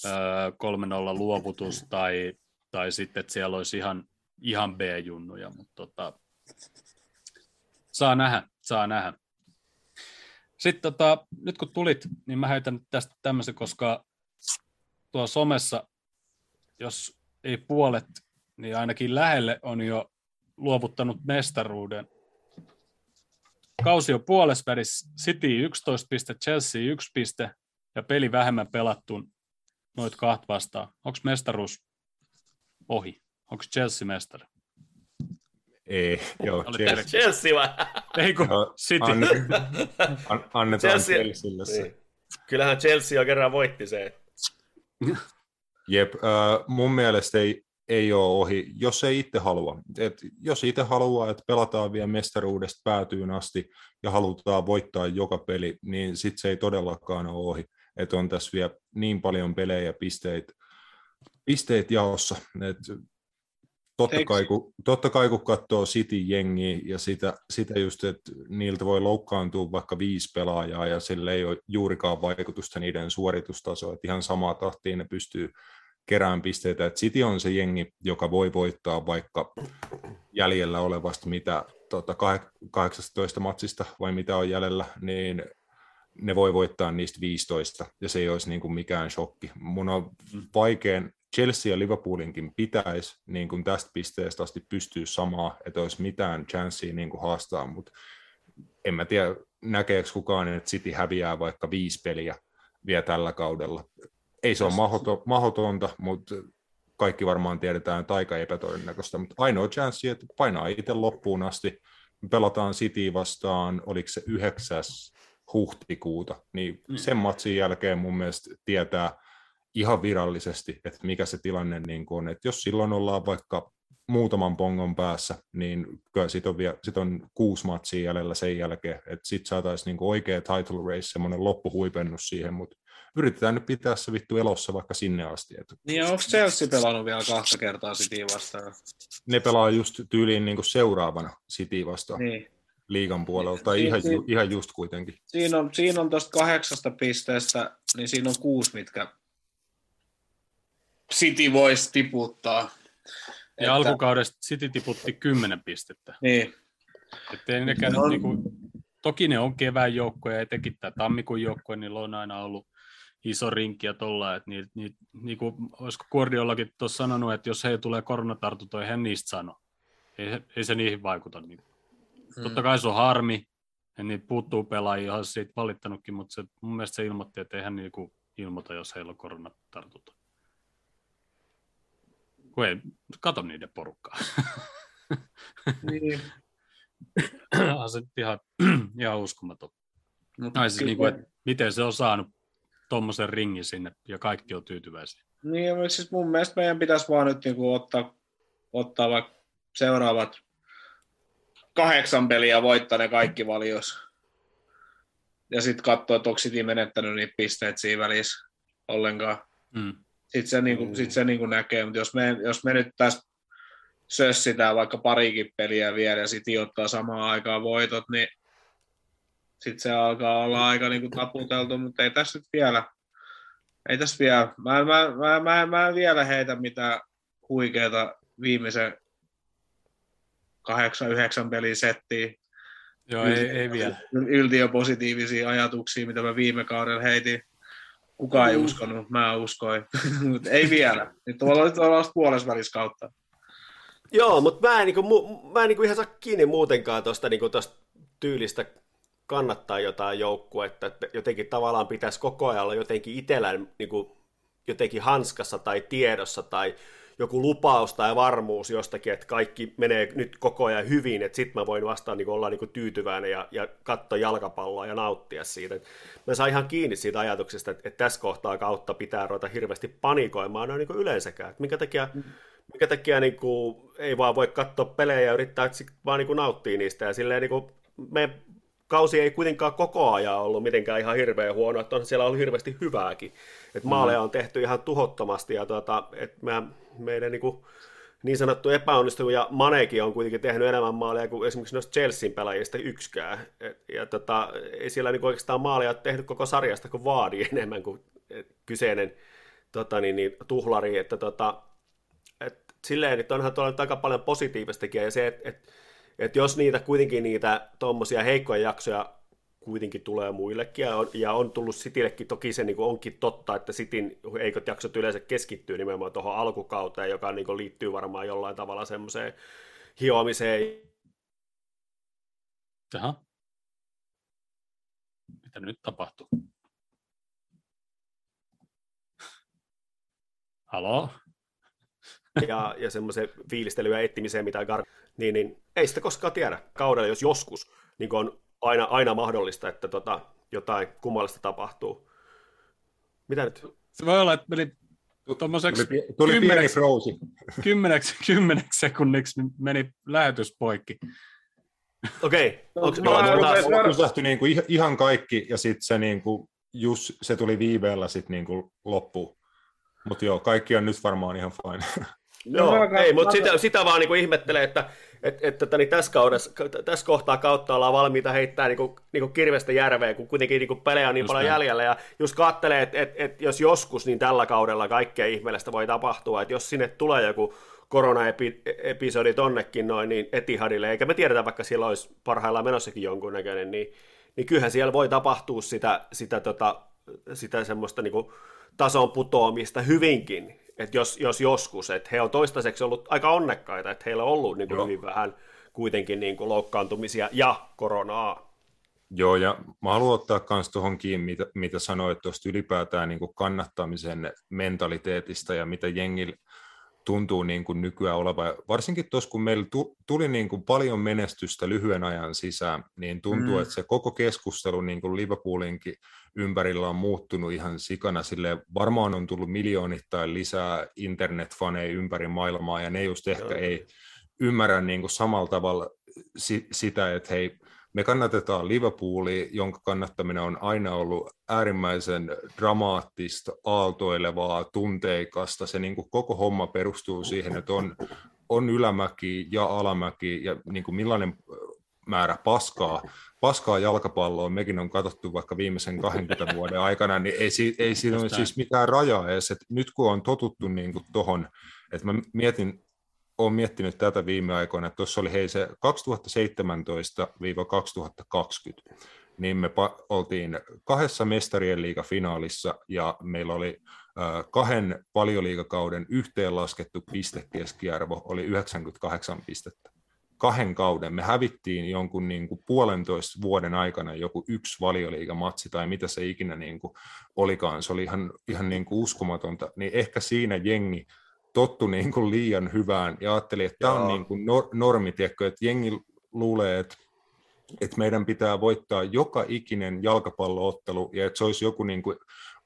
öö, 3-0 luovutus tai, tai sitten, että siellä olisi ihan, ihan B-junnuja, mutta tota, saa nähdä, saa nähdä. Sitten tota, nyt kun tulit, niin mä heitän tästä tämmöisen, koska tuo somessa, jos ei puolet, niin ainakin lähelle on jo luovuttanut mestaruuden. Kausi on puolessa välissä, City 11 piste, Chelsea 1 piste ja peli vähemmän pelattuun noit kahta vastaan. Onko mestaruus ohi? Onko Chelsea mestari? ei, joo, Oli Chelsea, Chelsea vai? Ei kun City. anne, an, annetaan Chelsea- Chelsealle se. Niin. Kyllähän Chelsea jo kerran voitti se. Jep, äh, mun mielestä ei, ei ole ohi, jos ei itse halua. Et jos itse haluaa, että pelataan vielä mestaruudesta päätyyn asti ja halutaan voittaa joka peli, niin sitten se ei todellakaan ole ohi. Että on tässä vielä niin paljon pelejä ja pisteitä pisteet jaossa. Et totta, kai, kun, totta kai kun katsoo City-jengiä ja sitä, sitä just, että niiltä voi loukkaantua vaikka viisi pelaajaa ja sillä ei ole juurikaan vaikutusta niiden suoritustasoon, että ihan samaa tahtiin ne pystyy kerään pisteitä, että City on se jengi, joka voi voittaa vaikka jäljellä olevasta mitä tota, kah- 18 matsista vai mitä on jäljellä, niin ne voi voittaa niistä 15, ja se ei olisi niin kuin mikään shokki. Mun on vaikein, Chelsea ja Liverpoolinkin pitäisi niin kuin tästä pisteestä asti pystyä samaa, että olisi mitään chanssiä niin kuin haastaa, mutta en mä tiedä, näkeekö kukaan, että City häviää vaikka viisi peliä vielä tällä kaudella. Ei se ole mahdoton- mahdotonta, mutta kaikki varmaan tiedetään, että aika epätodennäköistä, mutta ainoa chanssi, että painaa itse loppuun asti. Pelataan City vastaan, oliko se 9. huhtikuuta, niin Mm. sen matsin jälkeen mun mielestä tietää ihan virallisesti, että mikä se tilanne niin on. Että jos silloin ollaan vaikka muutaman pongon päässä, niin kyllä sit on, vielä, sit on kuusi matsia jäljellä sen jälkeen, että sitten saataisiin niin oikea title race, semmoinen loppuhuipennus siihen, mutta yritetään nyt pitää se vittu elossa vaikka sinne asti. Et Niin onko Chelsea pelannut vielä kahta kertaa City vastaan? ne pelaa just tyyliin niin seuraavana City vastaan Niin. liigan puolella, tai Niin, ihan, niin. ju, ihan just kuitenkin. Siinä on, siinä on tuosta kahdeksasta pisteestä, niin siinä on kuusi, mitkä City voisi tiputtaa. Ja alkukaudesta City tiputti 10 pistettä. Niin, Että ei nekään No. nyt niinku, toki ne on kevään joukkoja ja etenkin tämä tammikuun joukkoja, niillä on aina ollut iso rinkki ja tolla, että niitä, niitä, niinku, olisiko Guardiolakin tuossa sanonut, että jos he tulee koronatartuntoja, hän niistä sano. Ei, ei se niihin vaikuta. Niin. Mm. Totta kai se on harmi, ja niitä puuttuu pelaajia, olisi siitä valittanutkin, mutta se, mun mielestä se ilmoitti, että eihän niinku ilmoita, jos heillä on koronatartunta. Kun ei, kato niiden porukkaa. niin. on se ihan, ihan uskomaton. Mut No, siis niin kuin, että miten se on saanut tuommoisen ringin sinne ja kaikki on tyytyväisiä. Niin, siis mun mielestä meidän pitäisi vaan nyt niinku ottaa, ottaa vaikka seuraavat kahdeksan peliä voittaa ne kaikki valios. Ja sitten katsoa, että onko City menettänyt niitä pisteitä siinä välissä ollenkaan. Mm. Sitten se, niinku, Mm. sit se niinku näkee, mutta jos me, jos me nyt tästä sössitään vaikka parikin peliä vielä ja sitten ottaa samaan aikaan voitot, niin sitten se alkaa olla aika niinku taputeltu, mutta ei tässä nyt vielä, Ei tässä vielä. Mä, mä, mä, mä, mä en vielä heitä mitään huikeita viimeisen kahdeksan, yhdeksän pelin settiä. Joo, ei, ei vielä. Yltiöpositiivisia ajatuksia, mitä mä viime kaudella heitin. Kukaan ei Mm. uskonut, mä uskoin. Mutta ei vielä. Nyt ollaan, nyt ollaan puolessa välissä kautta. Joo, mutta mä en, niinku, mu- mä en niinku ihan saa kiinni muutenkaan tuosta niinku tosta tyylistä kannattaa jotain joukkuetta, että jotenkin tavallaan pitäisi koko ajan olla jotenkin itsellään niinku, jotenkin hanskassa tai tiedossa tai joku lupaus tai varmuus jostakin, että kaikki menee nyt koko ajan hyvin, että sitten mä voin vastaan niin olla niin tyytyväinen ja, ja katsoa jalkapalloa ja nauttia siitä. Et mä saan ihan kiinni siitä ajatuksesta, että, että tässä kohtaa kautta pitää ruveta hirveästi panikoimaan noin niin yleensäkään. Että minkä takia, minkä takia niin kuin, ei vaan voi katsoa pelejä ja yrittää vaan niin kuin nauttia niistä. Ja silleen niin kuin, me kausi ei kuitenkaan koko ajan ollut mitenkään ihan hirveän huono, että on siellä ollut hirveästi hyvääkin. Et maaleja on tehty ihan tuhottomasti ja tuota, et mä, meidän niin, kuin, niin sanottu epäonnistunut ja Manekin on kuitenkin tehnyt enemmän maaleja kuin esimerkiksi noista Chelsean pelaajista yksikään. Et, ja tota, ei siellä niin oikeastaan maaleja ole tehnyt koko sarjasta kuin vaadi enemmän kuin kyseinen tota, niin, niin, tuhlari, että tota, et, silleen, että onhan tuolla nyt aika paljon positiivistakin ja se, että et, et jos niitä kuitenkin niitä tuommoisia heikkoja jaksoja kuitenkin tulee muillekin, ja on, ja on tullut Cityillekin, toki se niin onkin totta, että Cityn heikot jaksot yleensä keskittyy nimenomaan tuohon alkukauteen, joka niin liittyy varmaan jollain tavalla semmoiseen hioamiseen. Jaha. Mitä nyt tapahtuu? Halo? Ja, ja semmoisen fiilistelyä ja etsimiseen, mitä Gar... Niin, niin ei sitä koskaan tiedä kaudella, jos joskus niin on aina, aina mahdollista, että tota, jotain kummallista tapahtuu. Mitä nyt? Se voi olla, että meni tuommoiseksi Tuli, tuli kymmeneksi, kymmeneksi, kymmeneksi sekunniksi niin meni lähetys poikki. Okei, ollaanko me mä- taas... mä- Pysähtyi niinku ihan- kaikki ja sitten se, niinku, just, se tuli viiveellä sitten niinku loppuun. Mutta joo, kaikki on nyt varmaan ihan fine. Joo, mä- ei, mutta sitä, sitä vaan niin ihmettelee, että et, et, tota, niin tässä, kaudessa, tässä kohtaa kautta ollaan valmiita heittää niin kuin, niin kuin kirvestä järveen, kun kuitenkin niin kuin pelejä on niin Just paljon näin. jäljellä, ja just katselee, että et, et, jos joskus, niin tällä kaudella kaikkea ihmeellistä voi tapahtua, että jos sinne tulee joku koronaepisodi tonnekin noin, niin Etihadille, eikä me tiedetä, vaikka siellä olisi parhaillaan menossakin jonkunnäköinen, niin, niin kyllähän siellä voi tapahtua sitä, sitä, tota, sitä semmoista niin kuin tason putoamista hyvinkin, että jos, jos joskus, että he on toistaiseksi ollut aika onnekkaita, että heillä on ollut niin kuin hyvin vähän kuitenkin niin kuin loukkaantumisia ja koronaa. Joo, ja mä haluan ottaa myös tuohon kiinni, mitä, mitä sanoit tuosta ylipäätään niin kuin kannattamisen mentaliteetista ja mitä jengillä tuntuu niin kuin nykyään olevan. Varsinkin tuossa, kun meillä tu- tuli niin kuin paljon menestystä lyhyen ajan sisään, niin tuntuu, Mm. että se koko keskustelu niin kuin Liverpoolinkin ympärillä on muuttunut ihan sikana. Sille varmaan on tullut miljoonittain lisää internetfaneja ympäri maailmaa, ja ne just ehkä Joo. ei ymmärrä niin kuin samalla tavalla si- sitä, että hei, me kannatetaan Liverpoolia, jonka kannattaminen on aina ollut äärimmäisen dramaattista, aaltoilevaa, tunteikasta. Se niin kuin koko homma perustuu siihen, että on, on ylämäki ja alamäki ja niin kuin millainen määrä paskaa, paskaa jalkapalloa mekin on katsottu vaikka viimeisen 20 vuoden aikana, niin ei, ei siinä ole siis mitään rajaa edes. Et nyt kun on totuttu niin kuin tohon, että mä mietin, olen miettinyt tätä viime aikoina, että tuossa oli hei se 2017-2020, niin me pa- oltiin kahdessa mestarien liigafinaalissa ja meillä oli kahden valioliigakauden yhteenlaskettu pistekeskiarvo oli 98 pistettä. Kahden kauden. Me hävittiin jonkun niin kuin puolentoista vuoden aikana joku yksi valioliigamatsi tai mitä se ikinä niin kuin olikaan. Se oli ihan, ihan niin kuin uskomatonta. Niin ehkä siinä jengi tottu niin kuin liian hyvään ja ajatteli, että tämä on niin kuin nor- normi, tiedätkö, että jengi luulee, että että meidän pitää voittaa joka ikinen jalkapalloottelu ja että se olisi joku niin kuin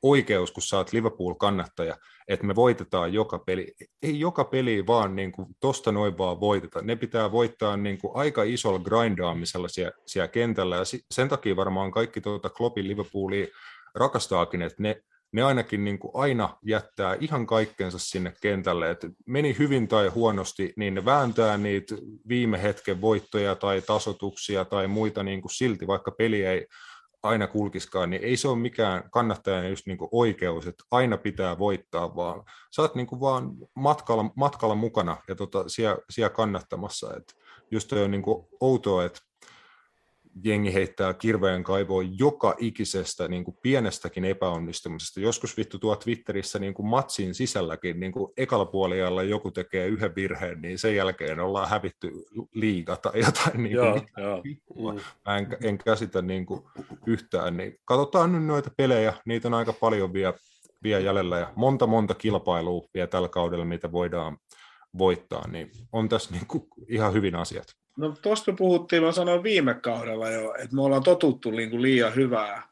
oikeus, kun sä oot Liverpool-kannattaja, että me voitetaan joka peli. Ei joka peli vaan niin kuin tosta noin vaan voiteta. Ne pitää voittaa niin kuin aika isolla grindaamisella siellä, siellä kentällä ja sen takia varmaan kaikki tuota Kloppin Liverpoolia rakastaakin, että ne, ne ainakin niin kuin aina jättää ihan kaikkensa sinne kentälle, että meni hyvin tai huonosti, niin ne vääntää niitä viime hetken voittoja tai tasotuksia tai muita niin kuin silti, vaikka peli ei aina kulkiskaan, niin ei se ole mikään kannattajan just niin oikeus, että aina pitää voittaa, vaan sä oot niin vaan matkalla, matkalla mukana ja tota, siellä, siellä kannattamassa. Et just on niin outoa, että jengi heittää kirveen kaivoon joka ikisestä niin kuin pienestäkin epäonnistumisesta. Joskus vittu tuo Twitterissä niin kuin matsin sisälläkin, niin kuin ekalla joku tekee yhden virheen, niin sen jälkeen ollaan hävitty liiga tai jotain. Niin Joo, kuin, joo. mm. Mä en, en käsitä niin kuin yhtään. Niin katsotaan nyt noita pelejä, niitä on aika paljon vielä, vielä jäljellä ja monta monta kilpailua vielä tällä kaudella, mitä voidaan voittaa, niin on tässä niin kuin ihan hyvin asiat. No tuosta puhuttiin, mä sanoin viime kaudella jo, että me ollaan totuttu niin kuin liian hyvää.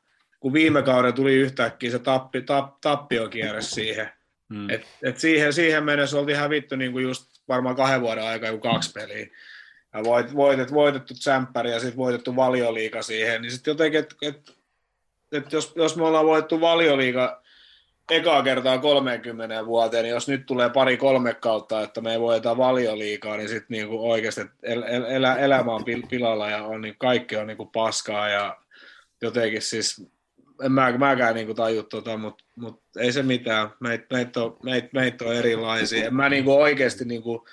Kun viime kaudella tuli yhtäkkiä se tappi, tap, tappiokierre siihen. Mm. Et, et siihen, siihen mennessä oltiin hävitty niin kuin just varmaan kahden vuoden aikaa joku kaksi peliä. Ja voit, voitet, voitettu tsemppäri ja sitten voitettu valioliika siihen. Niin sitten jotenkin, että et, et jos, jos me ollaan voitettu valioliika ekaa kertaa 30 vuoteen, niin jos nyt tulee pari-kolme kautta, että me ei voita valioliikaa, niin sitten niinku oikeasti el, el, el, elämä on pilalla ja on, niin kaikki on niinku paskaa ja jotenkin siis, en mä, mäkään niinku taju tota, mutta mut ei se mitään, meitä meit on, meit, meit on erilaisia. En mä niinku oikeasti, niinku,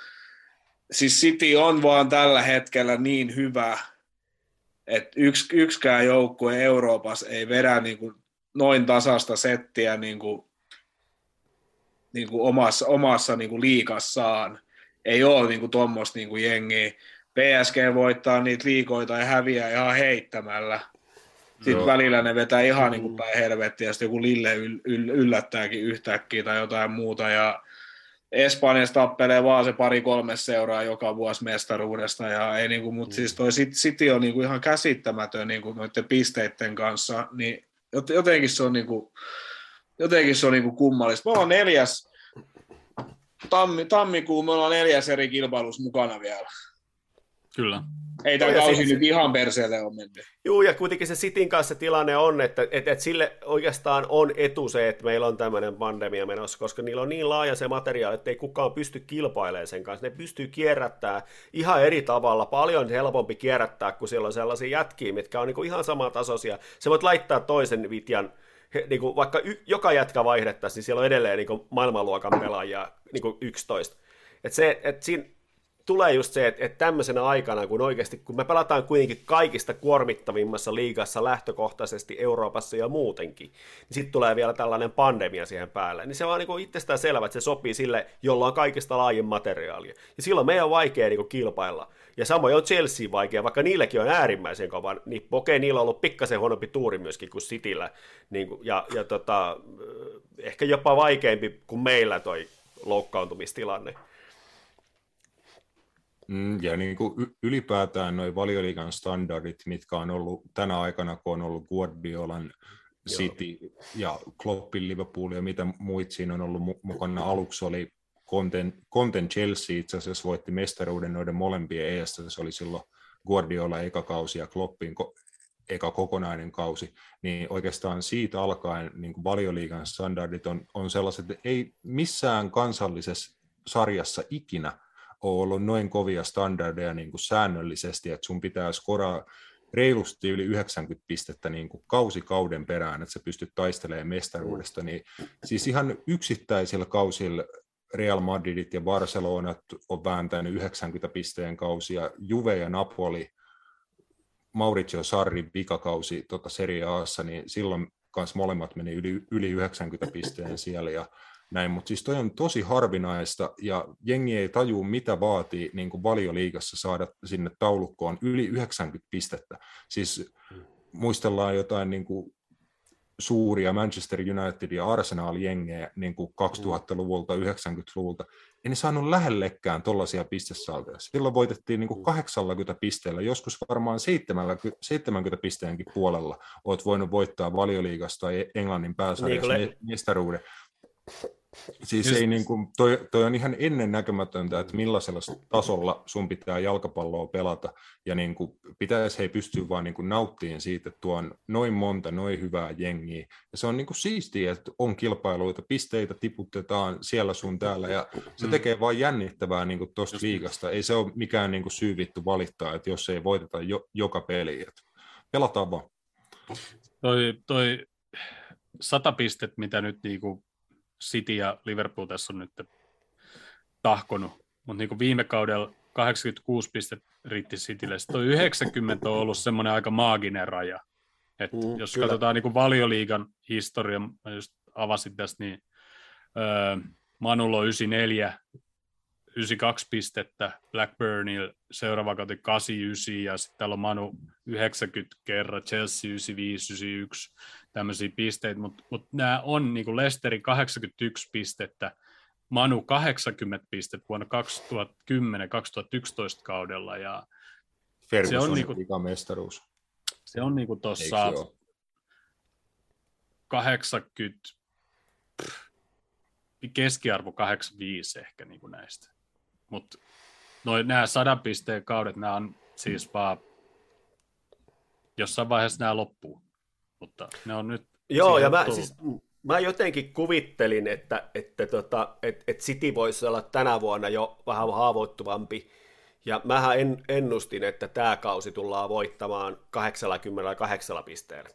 siis City on vaan tällä hetkellä niin hyvä, että yks, yksikään joukkue Euroopassa ei vedä niinku noin tasasta settiä niin kuin, niin kuin omassa, omassa niin kuin liikassaan. Ei ole niin kuin tuommoista niin kuin jengiä. PSG voittaa niitä liikoita ja häviää ihan heittämällä. Sitten Joo. välillä ne vetää ihan niin kuin päin helvettiä, ja sitten joku Lille yl- yl- yllättääkin yhtäkkiä tai jotain muuta. Ja Espanjassa tappelee vaan se pari-kolme seuraa joka vuosi mestaruudesta, ja ei niin kuin, mutta mm. siis toi City on niin kuin ihan käsittämätön niin kuin noiden pisteiden kanssa, niin jotenkin se on niinku, jotenkin se on niinku kummallista. Me ollaan neljäs, tammi, tammikuun me ollaan neljäs eri kilpailussa mukana vielä. Kyllä. Ei tämä kausi nyt ihan perseelle on mennyt. Joo, ja kuitenkin se Sitin kanssa tilanne on, että, että, että sille oikeastaan on etu se, että meillä on tämmöinen pandemia menossa, koska niillä on niin laaja se materiaali, että ei kukaan pysty kilpailemaan sen kanssa. Ne pystyy kierrättää ihan eri tavalla, paljon helpompi kierrättää, kun siellä on sellaisia jätkiä, mitkä on niin kuin ihan samantasoisia. Se voit laittaa toisen vitjan, niin kuin vaikka y- joka jätkä vaihdettaisiin, niin siellä on edelleen niin kuin maailmanluokan pelaajia niin kuin 11. Et se, et siinä, tulee just se, että, että tämmöisenä aikana, kun oikeasti, kun me pelataan kuitenkin kaikista kuormittavimmassa liigassa lähtökohtaisesti Euroopassa ja muutenkin, niin sitten tulee vielä tällainen pandemia siihen päälle, niin se on niin itsestään selvä, että se sopii sille, jolla on kaikista laajin materiaalia. Ja silloin meidän on vaikea niin kilpailla. Ja samoin on Chelsea vaikea, vaikka niilläkin on äärimmäisen kova, niin okei, niillä on ollut pikkasen huonompi tuuri myöskin kuin Cityllä, niin kuin, ja, ja tota, ehkä jopa vaikeampi kuin meillä toi loukkaantumistilanne. Mm, ja niin kuin ylipäätään noin valioliikan standardit, mitkä on ollut tänä aikana, kun on ollut Guardiolan City Joo. ja Kloppin Liverpool ja mitä muut siinä on ollut mukana. Aluksi oli Conten, Conten Chelsea itse asiassa voitti mestaruuden noiden molempien eestä. Se oli silloin Guardiola eka kausi ja Kloppin ko- eka kokonainen kausi, niin oikeastaan siitä alkaen niin kuin valioliigan standardit on, on sellaiset, että ei missään kansallisessa sarjassa ikinä – ole ollut noin kovia standardeja niin kuin säännöllisesti, että sun pitää skoraa reilusti yli 90 pistettä niin kuin kausikauden perään, että sä pystyt taistelemaan mestaruudesta, niin siis ihan yksittäisillä kausilla Real Madridit ja Barcelonat on vääntänyt 90 pisteen kausia, Juve ja Napoli, Mauricio Sarri vikakausi tota Serie Aassa, niin silloin kanssa molemmat meni yli, yli 90 pisteen siellä, ja näin, mutta siis toi on tosi harvinaista ja jengi ei taju, mitä vaatii niin kuin valioliigassa saada sinne taulukkoon yli 90 pistettä. Siis muistellaan jotain niin kuin suuria Manchester United ja Arsenal-jengejä niin kuin 2000-luvulta, 90-luvulta. Ei ne saanut lähellekään tuollaisia pistesaltoja. Silloin voitettiin niin kuin 80 pisteellä, joskus varmaan 70, 70 pisteenkin puolella olet voinut voittaa valioliigasta tai Englannin pääsarjassa niin, mestaruuden. Siis Just... ei niin kuin, toi, toi on ihan ennennäkemätöntä, että millaisella tasolla sun pitää jalkapalloa pelata, ja niin kuin, pitäisi he pystyä vaan niin kuin nauttimaan siitä, että tuo on noin monta, noin hyvää jengiä, ja se on niin kuin siistiä, että on kilpailuita, pisteitä tiputetaan siellä sun täällä, ja se mm. tekee vain jännittävää niin kuin tuosta liikasta, ei se ole mikään niin kuin syy vittu valittaa, että jos ei voiteta jo, joka peli, että pelataan vaan. toi, toi sata pistet, mitä nyt niinku City ja Liverpool tässä on nyt tahkonut, mutta niinku viime kaudella 86 pistettä riitti Citylle. Sitten toi 90 on ollut semmoinen aika maaginen raja. Et Mm, jos kyllä. katsotaan niinku valioliigan historia, mä just avasin tästä, niin öö, Manulla on 94, 92 pistettä, Blackburnilla seuraava kausi 89 ja sitten täällä on Manu 90 kerran, Chelsea 95, 91, tämmöisiä pisteitä, mutta mut nämä on niin kuin Lesterin 81 pistettä, Manu 80 pistettä vuonna 2010-2011 kaudella ja Ferguson Se on niinku- niinku... mestaruus. se on niin kuin tuossa se ole? 80, pff, keskiarvo 85 ehkä niin kuin näistä. Mutta nämä sadan pisteen kaudet, nämä on siis vaan, jossain vaiheessa nämä loppuu. Mutta ne on nyt Joo, ja mä, tullut. siis, mä jotenkin kuvittelin, että, että, tota, että, että City voisi olla tänä vuonna jo vähän haavoittuvampi. Ja mähän en, ennustin, että tämä kausi tullaan voittamaan 88 pisteellä.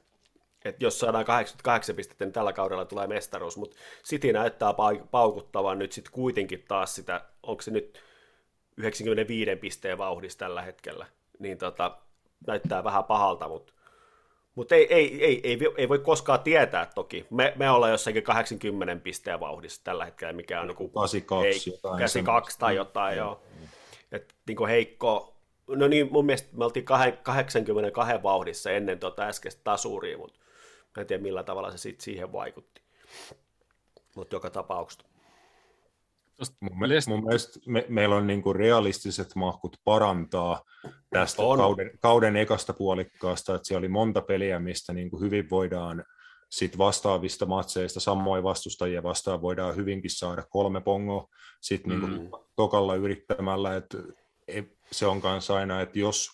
että jos saadaan 88 pistettä, niin tällä kaudella tulee mestaruus, mutta City näyttää pau- paukuttavan nyt sitten kuitenkin taas sitä, onko se nyt 95 pisteen vauhdissa tällä hetkellä, niin tota, näyttää vähän pahalta, mutta mut ei, ei, ei, ei, ei, voi koskaan tietää toki. Me, me ollaan jossakin 80 pisteen vauhdissa tällä hetkellä, mikä on niin 82 jotain 82 tai jotain, joo. Et, niin kuin heikko, no niin, mun mielestä me oltiin kahe- 82 vauhdissa ennen tota äskeistä tasuria, mutta en tiedä millä tavalla se sit siihen vaikutti. Mutta joka tapauksessa. Mun, me, mun mielestä me, meillä on niinku realistiset mahkut parantaa tästä On. kauden, kauden ekasta puolikkaasta, että siellä oli monta peliä, mistä niinku hyvin voidaan sit vastaavista matseista, samoin vastustajia vastaan voidaan hyvinkin saada kolme pongoa sit niinku Mm. tokalla yrittämällä, että ei- se on kanssa aina, että jos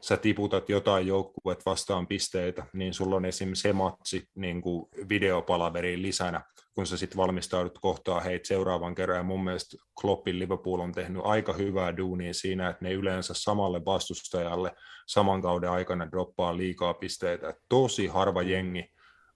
sä tiputat jotain joukkuet vastaan pisteitä, niin sulla on esim. se matsi niin kuin videopalaveriin lisänä, kun sä sitten valmistaudut kohtaa heitä seuraavan kerran. Ja mun mielestä Kloppin Liverpool on tehnyt aika hyvää duunia siinä, että ne yleensä samalle vastustajalle saman kauden aikana droppaa liikaa pisteitä. Et tosi harva jengi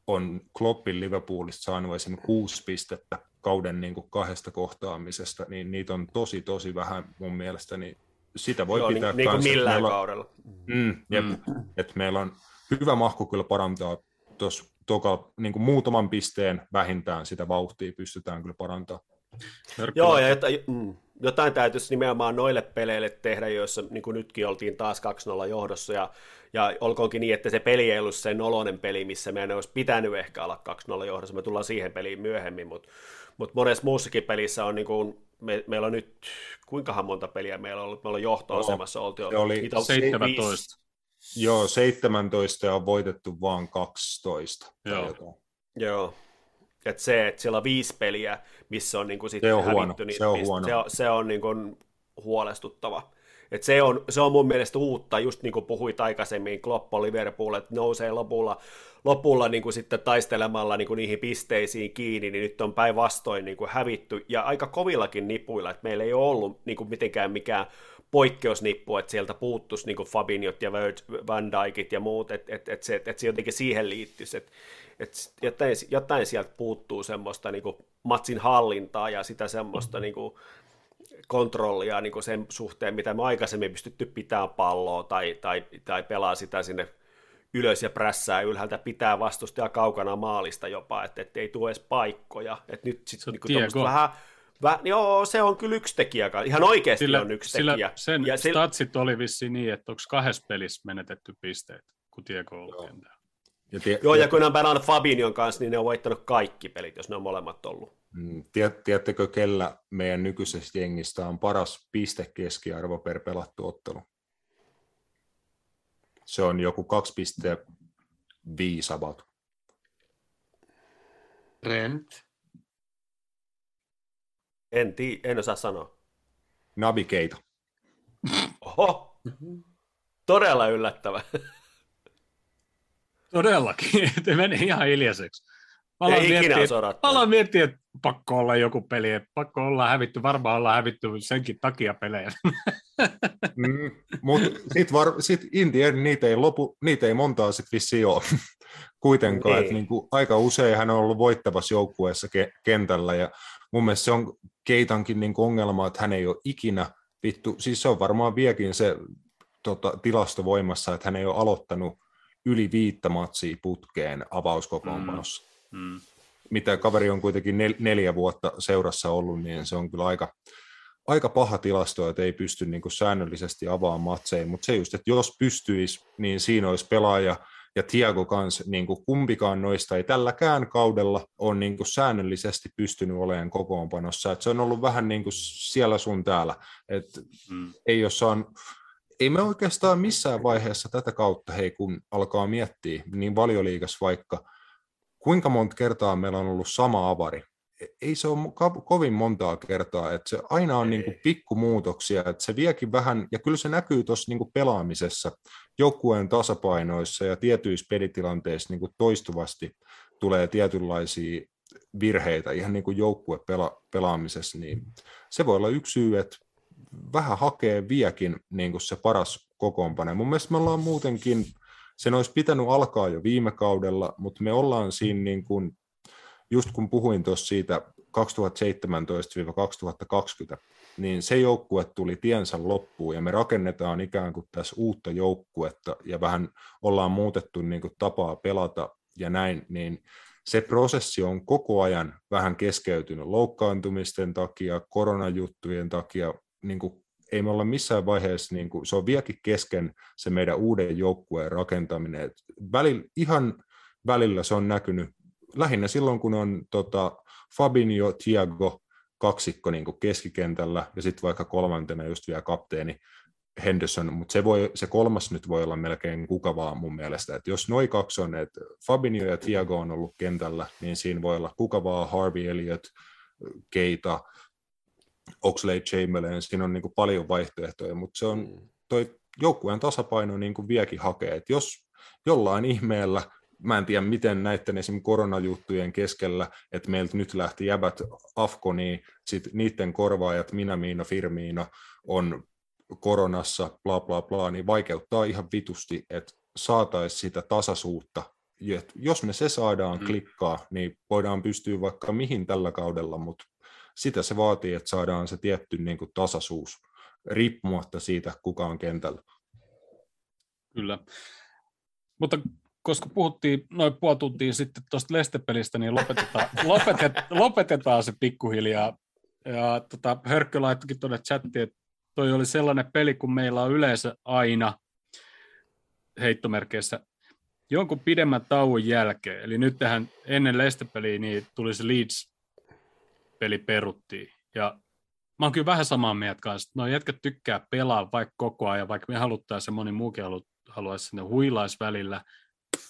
on Kloppin Liverpoolista saanut esimerkiksi kuusi pistettä kauden niin kuin kahdesta kohtaamisesta, niin niitä on tosi tosi vähän mun mielestä, niin sitä voi Joo, niin, pitää niin kuin kans, että millään meillä on- kaudella. Mm, jep, mm. Et meillä on hyvä mahku kyllä parantaa tuossa toka, niin kuin muutaman pisteen vähintään sitä vauhtia pystytään kyllä parantamaan. Joo, ja jotain, mm, jotain täytyisi nimenomaan noille peleille tehdä, joissa niin kuin nytkin oltiin taas 2-0 johdossa, ja, ja olkoonkin niin, että se peli ei ollut se nolonen peli, missä meidän olisi pitänyt ehkä olla 2-0 johdossa, me tullaan siihen peliin myöhemmin, mutta mut monessa muussakin pelissä on niin kuin, me, meillä on nyt, kuinkahan monta peliä meillä on ollut, meillä on johtoasemassa oltu, se oli niitä on 17. Joo, 17 ja on voitettu vaan 12. tai Joo. Joo. Et se, että siellä on viisi peliä, missä on niinku sitten Se on hävitty huono, niitä se on piste- huono. Se on, se on niinku huolestuttava. Et se, on, se on mun mielestä uutta, just niin kuin puhuit aikaisemmin, Kloppo Liverpool, että nousee lopulla, lopulla niin kuin sitten taistelemalla niin kuin niihin pisteisiin kiinni, niin nyt on päinvastoin niin kuin hävitty, ja aika kovillakin nipuilla, että meillä ei ole ollut niin kuin mitenkään mikään poikkeusnippu, että sieltä puuttuisi niin kuin Fabinhot ja Van Dijkit ja muut, että et, et se, et se jotenkin siihen liittyisi, että et jotain, jotain sieltä puuttuu semmoista niin kuin matsin hallintaa ja sitä semmoista niin kuin kontrollia niin kuin sen suhteen, mitä me aikaisemmin pystytty pitämään palloa tai, tai, tai pelaa sitä sinne ylös ja prässää ylhäältä pitää vastustaa kaukana maalista jopa, että et ei tule edes paikkoja. Et nyt sitten niin Diego. vähän, vähän, joo, se on kyllä yksi tekijä, ihan oikeasti Sillä, on yksi sillä tekijä. sen ja se, statsit oli vissiin niin, että onko kahdessa pelissä menetetty pisteet, kun Diego on ollut kentällä. Ja tie, joo, ja kun ne on pelannut Fabinion kanssa, niin ne on voittanut kaikki pelit, jos ne on molemmat ollut. Mm, tiedät- Tiedättekö, kellä meidän nykyisestä jengistä on paras pistekeskiarvo per pelattu ottelu? Se on joku 2,5 about. Rent. En, tii, en osaa sanoa. Nabi Keita. Oho, todella yllättävä. Todellakin, että meni ihan hiljaiseksi. Mä aloin miettiä, mä aloin miettiä, että pakko olla joku peli, että pakko olla hävitty, varmaan ollaan hävitty senkin takia pelejä. Mm, Mutta sitten sit in the end, niitä ei, lopu, niitä ei montaa sitten vissiin ole. kuitenkaan. Niin. Että niin kuin aika usein hän on ollut voittavassa joukkueessa ke- kentällä ja mun mielestä se on Keitankin niin ongelma, että hän ei ole ikinä, vittu, siis se on varmaan viekin se tota, tilasto voimassa, että hän ei ole aloittanut yli viittä matsia putkeen avauskokoonpanossa. Mm. Mitä kaveri on kuitenkin nel- neljä vuotta seurassa ollut, niin se on kyllä aika, aika paha tilasto, että ei pysty niin kuin säännöllisesti avaamaan matseja, mutta se just, että jos pystyisi, niin siinä olisi pelaaja, ja Tiago kanssa, niin kuin kumpikaan noista ei tälläkään kaudella ole niin kuin säännöllisesti pystynyt olemaan kokoonpanossa. Et se on ollut vähän niin kuin siellä sun täällä. Et Mm. ei, saanut, ei me oikeastaan missään vaiheessa tätä kautta, hei kun alkaa miettiä, niin valioliigas vaikka, kuinka monta kertaa meillä on ollut sama avari. Ei se ole ko- kovin montaa kertaa, että se aina on niin kuin pikkumuutoksia, että se viekin vähän, ja kyllä se näkyy tuossa niin kuin pelaamisessa, joukkueen tasapainoissa ja tietyissä pelitilanteissa niin kuin toistuvasti tulee tietynlaisia virheitä ihan niin kuin joukkue pela- pelaamisessa, niin se voi olla yksi syy, että vähän hakee viekin niin kuin se paras kokoonpano. Mun mielestä me ollaan muutenkin, sen olisi pitänyt alkaa jo viime kaudella, mutta me ollaan siinä niin kuin, just kun puhuin tuossa siitä 2017-2020, niin se joukkue tuli tiensä loppuun ja me rakennetaan ikään kuin tässä uutta joukkuetta ja vähän ollaan muutettu niin kuin tapaa pelata ja näin, niin se prosessi on koko ajan vähän keskeytynyt loukkaantumisten takia, koronajuttujen takia, niin kuin ei me olla missään vaiheessa, niin kuin, se on vieläkin kesken se meidän uuden joukkueen rakentaminen. Välillä, ihan välillä se on näkynyt lähinnä silloin, kun on tota, Fabinho, Thiago, kaksikko niin kuin keskikentällä ja sitten vaikka kolmantena just vielä kapteeni Henderson, mutta se, voi, se kolmas nyt voi olla melkein kuka vaan mun mielestä, että jos noi kaksi on, että Fabinho ja Thiago on ollut kentällä, niin siinä voi olla kuka vaan, Harvey Elliott, Keita, Oxley Chamberlain, siinä on niin kuin paljon vaihtoehtoja, mutta se on toi joukkueen tasapaino niin kuin viekin hakee, että jos jollain ihmeellä mä en tiedä miten näiden esim. koronajuttujen keskellä, että meiltä nyt lähti jäbät Afkoniin, sitten niiden korvaajat Minamiino, Firmiino on koronassa, bla bla bla, niin vaikeuttaa ihan vitusti, että saataisiin sitä tasaisuutta. Et jos me se saadaan Mm. klikkaa, niin voidaan pystyä vaikka mihin tällä kaudella, mutta sitä se vaatii, että saadaan se tietty niin kuin tasaisuus, riippumatta siitä, kuka on kentällä. Kyllä. Mutta koska puhuttiin noin puoli tuntia sitten tuosta Lestepelistä, niin lopetetaan, lopetet, lopetetaan se pikkuhiljaa. Ja tota, Hörkkö laittokin tuonne chattiin, että toi oli sellainen peli, kun meillä on yleensä aina heittomerkeissä jonkun pidemmän tauon jälkeen. Eli nyt tähän ennen Lestepeliä niin tuli se Leeds-peli peruttiin. Ja mä oon kyllä vähän samaa mieltä kanssa, no jätkät tykkää pelaa vaikka koko ajan, vaikka me haluttaisiin ja moni muukin halu, haluaisi sinne huilais välillä.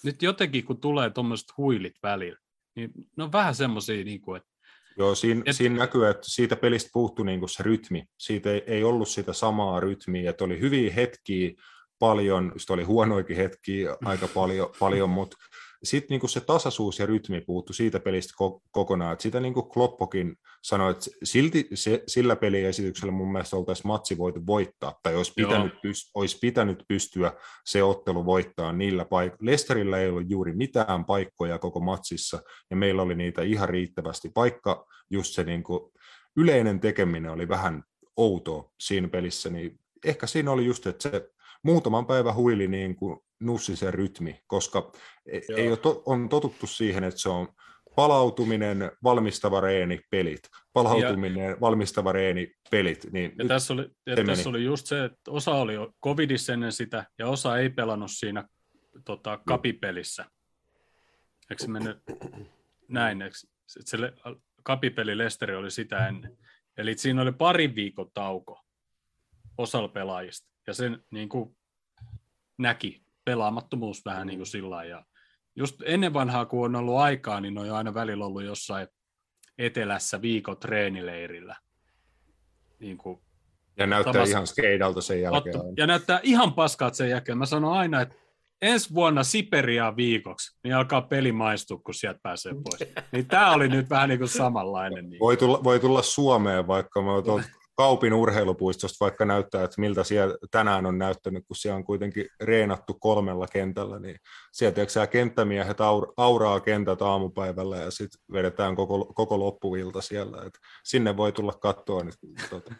Nyt jotenkin, kun tulee tuommoiset huilit välillä, niin ne on vähän semmoisia, niin kuin, että Joo, siinä, Et- siinä näkyy, että siitä pelistä puuttui niin se rytmi. Siitä ei, ei ollut sitä samaa rytmiä, että oli hyviä hetkiä paljon, sitten oli huonoikin hetkiä aika paljon, paljon mutta sitten niin se tasaisuus ja rytmi puuttu siitä pelistä ko- kokonaan. Et sitä niin kuin Kloppokin sanoi, että silti se, sillä peliesityksellä mun mielestä oltaisiin matsi voitu voittaa, tai olisi pitänyt, pyst- olisi pitänyt pystyä se ottelu voittaa niillä paikoilla. Lesterillä ei ollut juuri mitään paikkoja koko matsissa, ja meillä oli niitä ihan riittävästi, vaikka just se niin kuin yleinen tekeminen oli vähän outoa siinä pelissä, niin ehkä siinä oli just, että se muutaman päivän huili niin kuin nussi se rytmi, koska e- Joo. ei ole to, on totuttu siihen, että se on palautuminen, valmistava reeni, pelit. Palautuminen, ja, valmistava reeni, pelit. Niin Ja tässä oli, ja tässä meni. oli just se, että osa oli jo covidissa ennen sitä, ja osa ei pelannut siinä tota, kapipelissä. Eikö se mennyt näin? Eikö, se, se le- kapipeli Lesteri oli sitä ennen. Eli siinä oli pari viikon tauko osalla pelaajista, ja sen niin kuin, näki pelaamattomuus vähän niin kuin sillä ja just ennen vanhaa, kun on ollut aikaa, niin on jo aina välillä ollut jossain etelässä viikon treenileirillä. Niin kuin ja näyttää samassa- ihan skeidalta sen jälkeen. Otto, ja näyttää ihan paskat sen jälkeen. Mä sanon aina, että ensi vuonna Siperiaan viikoksi, niin alkaa peli maistua, kun sieltä pääsee pois. Niin tää oli nyt vähän niin kuin samanlainen. Niin. Voi tulla, voi tulla Suomeen, vaikka me tuolta Kaupin urheilupuistosta vaikka näyttää, että miltä siellä tänään on näyttänyt, kun siellä on kuitenkin reenattu kolmella kentällä, niin sieltä tiedätkö, kenttämiehet aur, auraa kentät aamupäivällä ja sitten vedetään koko, koko loppuilta siellä. Et sinne voi tulla katsoa, niin tota,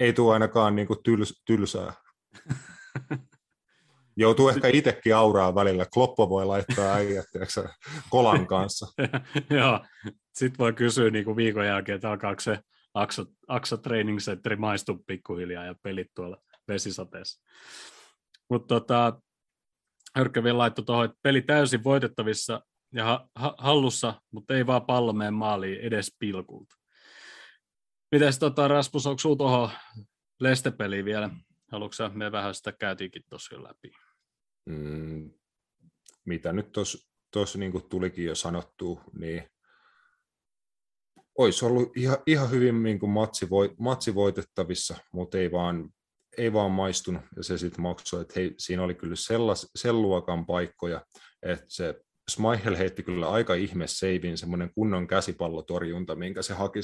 ei tule ainakaan niin kuin tyls, tylsää. Joutuu ehkä itsekin auraa välillä. Kloppo voi laittaa äijät kolan kanssa. Joo, sitten voi kysyä niin kuin viikon jälkeen, että alkaako se Aksa, Aksa Training Center maistua pikkuhiljaa ja pelit tuolla vesisateessa. Mutta tota, Hörkkä vielä laittoi tuohon, että peli täysin voitettavissa ja ha- ha- hallussa, mutta ei vaan pallo mene maaliin edes pilkulta. Mites tota, Rasmus, onko sinulla tuohon Leste-peliin vielä? Haluatko me vähän sitä käytiinkin tuossa jo läpi? Mm, mitä nyt tuossa niin tulikin jo sanottu, niin olisi ollut ihan, ihan hyvin niin kuin matsi, voi, matsi voitettavissa, mutta ei vaan, ei vaan maistunut, ja se sitten maksoi, että hei, siinä oli kyllä sellas, sen luokan paikkoja, että se Smihel heitti kyllä aika ihme seivin, semmoinen kunnon käsipallotorjunta, minkä se haki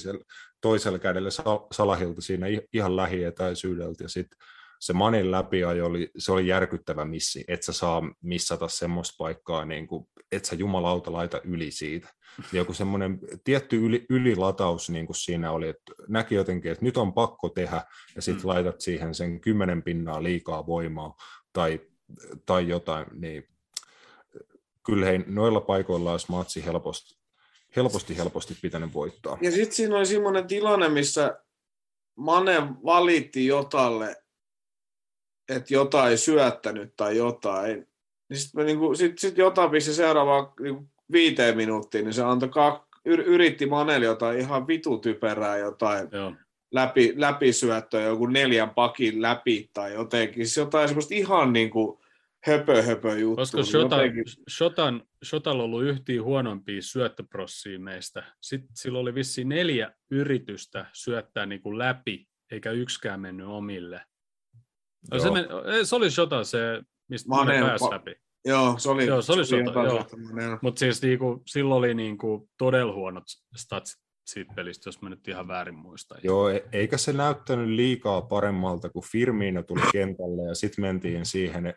toisella kädellä Salahilta siinä ihan lähietäisyydeltä, ja sitten se Manin läpiajo oli, se oli järkyttävä missi, että sä saa missata semmoista paikkaa, niin kuin, että sä jumalauta laita yli siitä. Joku semmoinen tietty yli, ylilataus niin kuin siinä oli, että näki jotenkin, että nyt on pakko tehdä, ja sitten mm. laitat siihen sen kymmenen pinnaa liikaa voimaa tai, tai jotain, niin kyllä hei, noilla paikoilla olisi matsi helposti, helposti, helposti pitänyt voittaa. Ja sitten siinä oli semmoinen tilanne, missä Mane valitti Jotalle että jotain syöttänyt tai jotain. Niin sitten niinku, sit, sit jotain pisti seuraavaan niinku viiteen minuuttiin, niin se antoi kak, yritti Maneli jotain ihan vitutyperää jotain Joo. läpi, läpisyöttöä, joku neljän pakin läpi tai jotenkin. Siis jotain semmoista ihan niin kuin höpö, höpö juttu. Koska Shota, jotenkin... Shotan, ollut yhtiin huonompia syöttöprossia meistä. Sitten sillä oli vissiin neljä yritystä syöttää niin kuin läpi, eikä yksikään mennyt omille. No, se, men, se oli Shota se, mistä Mane pääsi läpi. Joo, se oli, joo, se oli Shota, joo. Mutta siis niinku, silloin oli niinku todella huonot statsit siitä pelistä, jos mä nyt ihan väärin muistan. Joo, e- eikä se näyttänyt liikaa paremmalta, kun Firmino tuli kentälle ja sitten mentiin siihen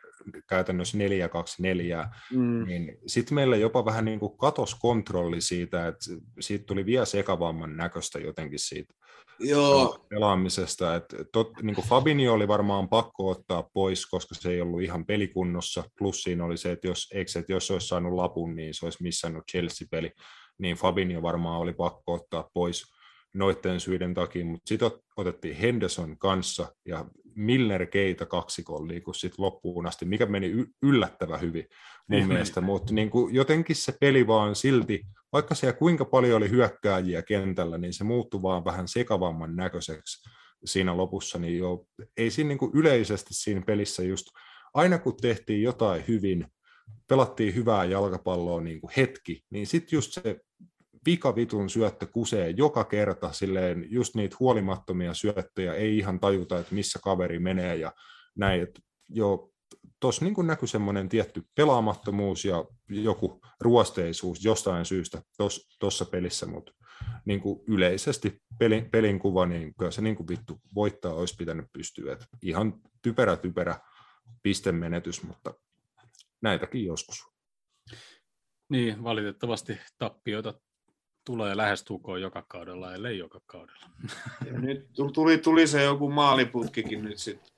käytännössä 4-2-4, mm. niin sitten meillä jopa vähän niin kuin katos kontrolli siitä, että siitä tuli vielä sekavamman näköistä jotenkin siitä Joo. pelaamisesta. Et tot, niin kuin Fabinho oli varmaan pakko ottaa pois, koska se ei ollut ihan pelikunnossa. Plus siinä oli se, että jos, eikö, että jos olisi saanut lapun, niin se olisi missannut Chelsea-peli. Niin Fabinho varmaan oli pakko ottaa pois noiden syiden takia, mutta sitten otettiin Henderson kanssa ja Milner Keita kaksikon liiku sitten loppuun asti, mikä meni yllättävän hyvin mun niin. mielestä, mutta niin kuin jotenkin se peli vaan silti, vaikka siellä kuinka paljon oli hyökkääjiä kentällä, niin se muuttui vaan vähän sekavamman näköiseksi siinä lopussa, niin jo, ei siinä niin kuin yleisesti siinä pelissä just, aina kun tehtiin jotain hyvin, pelattiin hyvää jalkapalloa niin kuin hetki, niin sitten just se pikavitun syöttö kusee joka kerta, silleen just niitä huolimattomia syöttöjä, ei ihan tajuta, että missä kaveri menee ja näin, että jo tuossa niin näkyy semmoinen tietty pelaamattomuus ja joku ruosteisuus jostain syystä tuossa pelissä, mutta niin yleisesti pelin, pelin kuva, niin kyllä se niin vittu voittaa olisi pitänyt pystyä. Et ihan typerä typerä pistemenetys, mutta näitäkin joskus. Niin, valitettavasti tappioita tulee lähestulkoon joka kaudella, ellei joka kaudella. Ja nyt tuli, tuli se joku maaliputkikin nyt sitten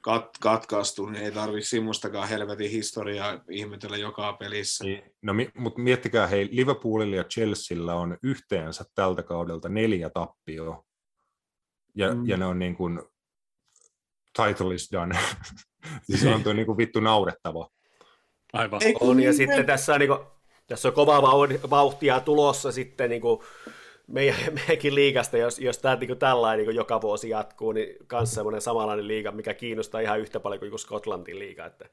kat, katkaistu, niin ei tarvitse semmoistakaan helvetin historiaa ihmetellä joka pelissä. Niin, no, mutta miettikää, hei, Liverpoolilla ja Chelsealla on yhteensä tältä kaudelta neljä tappioa. Ja, mm. ja ne on niin kuin, title is done. siis on tuo niin kuin vittu naurettava. Aivan. On, ja sitten tässä on niin kuin, tässä on kovaa vauhtia tulossa sitten niin kuin meidän, meidänkin liigasta, jos, jos tämä niin tällainen niin joka vuosi jatkuu, niin myös semmoinen samanlainen liiga, mikä kiinnostaa ihan yhtä paljon kuin Skotlantin liiga, että,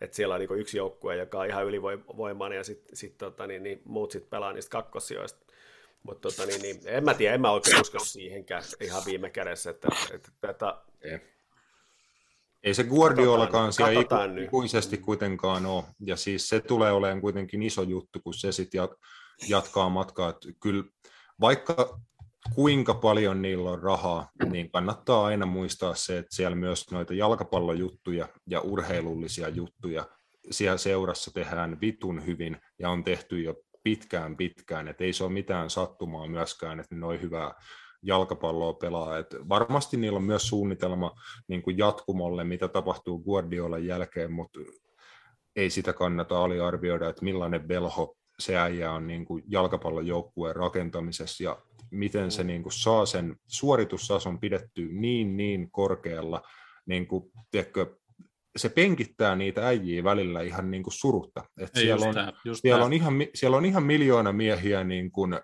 että siellä on niin yksi joukkue, joka on ihan ylivoimainen ja sitten sit, tota, niin, niin, muut sitten pelaa niistä kakkosioista. Mutta tota, niin, niin, en mä tiedä, en mä oikein usko siihenkään ihan viime kädessä, että, että, että ei se Guardiolakaan siellä iku, ikuisesti kuitenkaan ole, ja siis se tulee olemaan kuitenkin iso juttu, kun se sitten jat, jatkaa matkaa. Että kyllä, vaikka kuinka paljon niillä on rahaa, niin kannattaa aina muistaa se, että siellä myös noita jalkapallojuttuja ja urheilullisia juttuja siellä seurassa tehdään vitun hyvin ja on tehty jo pitkään pitkään, että ei se ole mitään sattumaa myöskään, että ne noin hyvää jalkapalloa pelaa. Et varmasti niillä on myös suunnitelma niin kuin jatkumolle, mitä tapahtuu Guardiolan jälkeen, mutta ei sitä kannata aliarvioida, että millainen velho se äijä on niin kuin jalkapallojoukkueen rakentamisessa ja miten se niin kuin saa sen suoritustason pidettyä niin niin korkealla, niin kuin, tiedätkö, se penkittää niitä äijiä välillä ihan niin kuin surutta. Et Ei, siellä, just on, tää, just siellä, on ihan, siellä on ihan miljoona miehiä niin kuin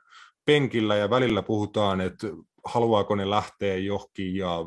penkillä ja välillä puhutaan, että haluaako ne lähteä johonkin ja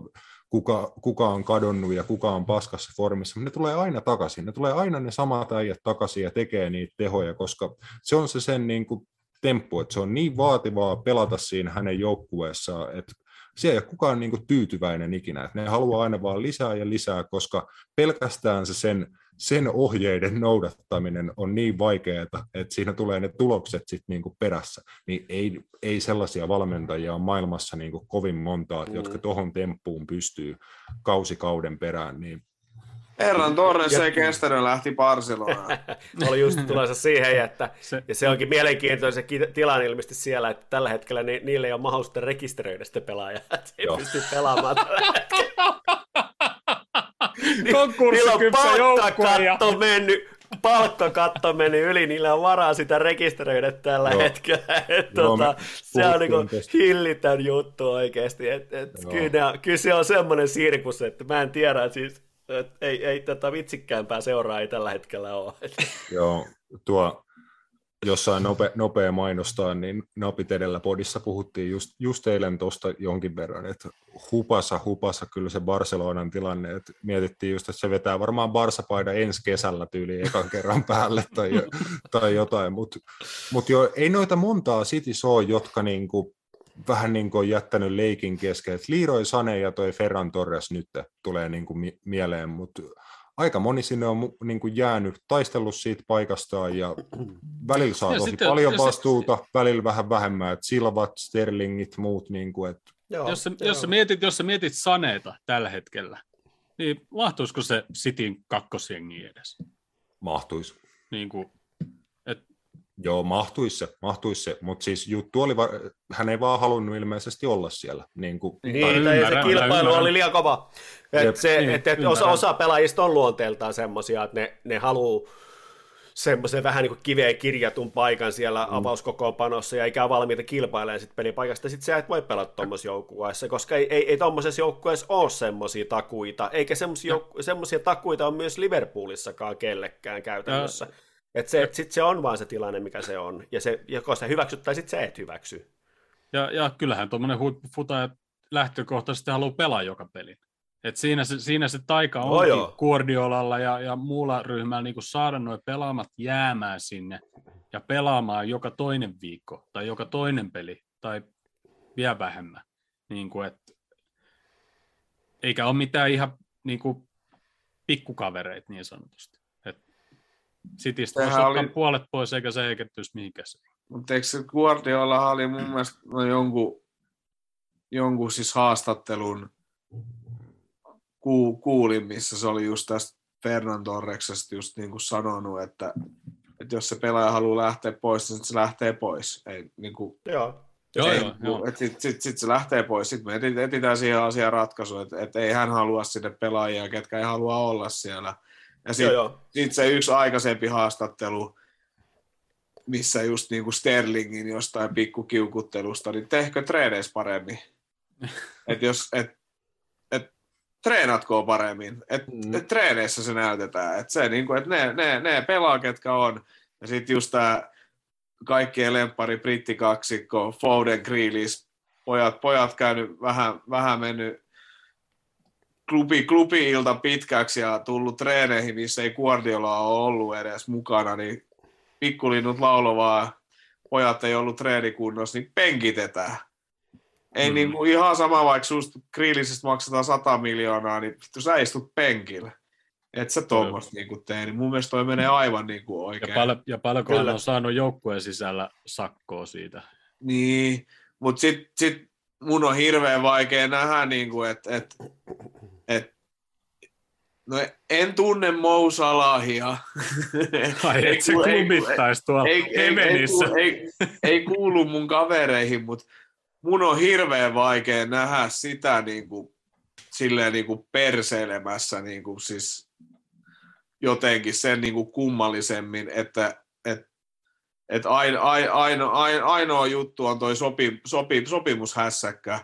kuka, kuka on kadonnut ja kuka on paskassa formissa. Ne tulee aina takaisin. Ne tulee aina ne samat äijät takaisin ja tekee niitä tehoja, koska se on se sen niin kuin temppu, että se on niin vaativaa pelata siinä hänen joukkueessaan, että siellä ei ole kukaan niin kuin tyytyväinen ikinä. Että ne haluaa aina vaan lisää ja lisää, koska pelkästään se sen, sen ohjeiden noudattaminen on niin vaikeaa, että siinä tulee ne tulokset sitten niin kuin perässä. Niin ei, ei sellaisia valmentajia ole maailmassa niin kuin kovin montaa, Mm. jotka tuohon temppuun pystyy kausikauden perään. Niin Herran Torres Ja- ei kestänyt lähti Barcelonaan. Oli just tulossa siihen, että Se, ja se onkin mielenkiintoinen se tilanne ilmeisesti siellä, että tällä hetkellä ni, niille ei ole mahdollisuutta rekisteröidä sitä pelaajaa, että se ei pysty pelaamaan tällä hetkellä. Niillä on konkurssikypsä joukkue ja palkkakatto mennyt, palkkakatto mennyt yli, niillä on varaa sitä rekisteröidä tällä Joo. hetkellä. Et, Joo, tota, se on niinku tästä. hillitön juttu oikeasti. Et, et, Joo. kyllä, kyllä, se on semmoinen sirkus, että mä en tiedä, siis, et, ei, ei tätä vitsikkäämpää seuraa ei tällä hetkellä ole. Et, Joo, tuo jossain nope, nopea mainostaa, niin Napit edellä podissa puhuttiin just, just eilen tuosta jonkin verran, että hupasa, hupasa kyllä se Barcelonan tilanne, että mietittiin just, että se vetää varmaan Barsa-paida ensi kesällä tyyli ekan kerran päälle tai, tai jotain, mutta mut jo, ei noita montaa Cities ole, jotka niinku, vähän niin kuin on jättänyt leikin kesken, että Leroy Sane ja toi Ferran Torres nyt tulee niin kuin mi- mieleen, mutta aika moni sinne on niin kuin jäänyt, taistellut siitä paikastaan ja välillä saa Ja tosi sitten- paljon ja se- vastuuta, välillä vähän vähemmän, että Silvat, Sterlingit, muut, niin kuin, että joo, jos, sä, jos, sä mietit, jos sä mietit Saneeta tällä hetkellä, niin mahtuisiko se Cityn kakkosjengi edes? mahtuisi. Niin kuin, Joo, mahtuisi se, mahtuisi se, mutta siis juttu oli, va- hän ei vaan halunnut ilmeisesti olla siellä. Niin kuin, Niin, tai se ymmärrän, kilpailu ymmärrän. oli liian kova. Jep. Et se, Niin, et, et osa, ymmärrän. osa pelaajista on luonteeltaan semmoisia, että ne, ne haluaa semmoisen vähän niin kuin kiveen kirjatun paikan siellä mm. avauskokoonpanossa ja eikä ole valmiita kilpailemaan sit pelipaikasta. Sitten sä et voi pelata tuommoisessa joukkueessa, koska ei, ei, ei tuommoisessa joukkueessa ole semmoisia takuita, eikä semmoisia jouk- semmoisia takuita on myös Liverpoolissakaan kellekään käytännössä. Että se, sit se on vaan se tilanne, mikä se on. Ja se, joko sä hyväksyt tai sitten sä et hyväksy. ja, ja kyllähän tuommoinen huippufutaja lähtökohtaisesti haluaa pelaa joka pelin. Et siinä, se, siinä se taika onkin joo. Guardiolalla ja, ja muulla ryhmällä niin saada nuo pelaamat jäämään sinne ja pelaamaan joka toinen viikko tai joka toinen peli tai vielä vähemmän. Niin kuin, et, eikä ole mitään ihan niin kuin, pikkukavereita niin sanotusti. Et Citystä voisi oli- puolet pois eikä se heikentyisi mihinkään. Mutta eikö se Guardiola oli mun mielestä no jonkun, jonkun siis haastattelun ku, kuulin, missä se oli just tästä Fernan Torreksesta just niin kuin sanonut, että, että jos se pelaaja haluaa lähteä pois, niin se lähtee pois. Ei, niin kuin, Joo. Joo, ei, joo, joo. Et sit, sit, se lähtee pois. Sitten me eti- etsitään siihen asiaan ratkaisu, että, että ei hän halua sinne pelaajia, ketkä ei halua olla siellä. Ja sitten sitten se yksi aikaisempi haastattelu, missä just niin kuin Sterlingin jostain pikkukiukuttelusta, niin tehkö treeneissä paremmin? että jos, et, et, treenatko paremmin? Et, Mm. et treeneissä se näytetään. Et se, niin kuin, et ne, ne, ne pelaa, ketkä on. Ja sitten just tämä kaikkien lemppari brittikaksikko, Foden, Grealish, pojat, pojat käynyt vähän, vähän mennyt klubi, klubi-ilta pitkäksi ja tullut treeneihin, missä ei Guardiola ole ollut edes mukana, niin pikkulinnut laulovaa, pojat ei ollut treenikunnossa, niin penkitetään. Ei Mm. niin kuin ihan sama, vaikka susta grillisistä maksetaan 100 miljoonaa, niin vittu sä istut penkillä. Et sä tuommoista niin kuin tee, niin mun mielestä toi menee aivan niin kuin Ja, oikein. pal- ja paljonko hän Kyllä. on saanut joukkueen sisällä sakkoa siitä. Niin, mutta sitten sit, mun on hirveän vaikea nähdä, niin kuin, että et, et, no en tunne Mo Salahia. Ai, et se klubittaisi tuolla ei, ei, ei, ei, ei kuulu mun kavereihin, mutta mun on hirveän vaikea nähdä sitä niin kuin, silleen niin kuin perseilemässä niin kuin siis jotenkin sen niin kuin kummallisemmin, että et, et aino, aino, aino, ainoa juttu on toi sopi, sopi, sopimushässäkkä,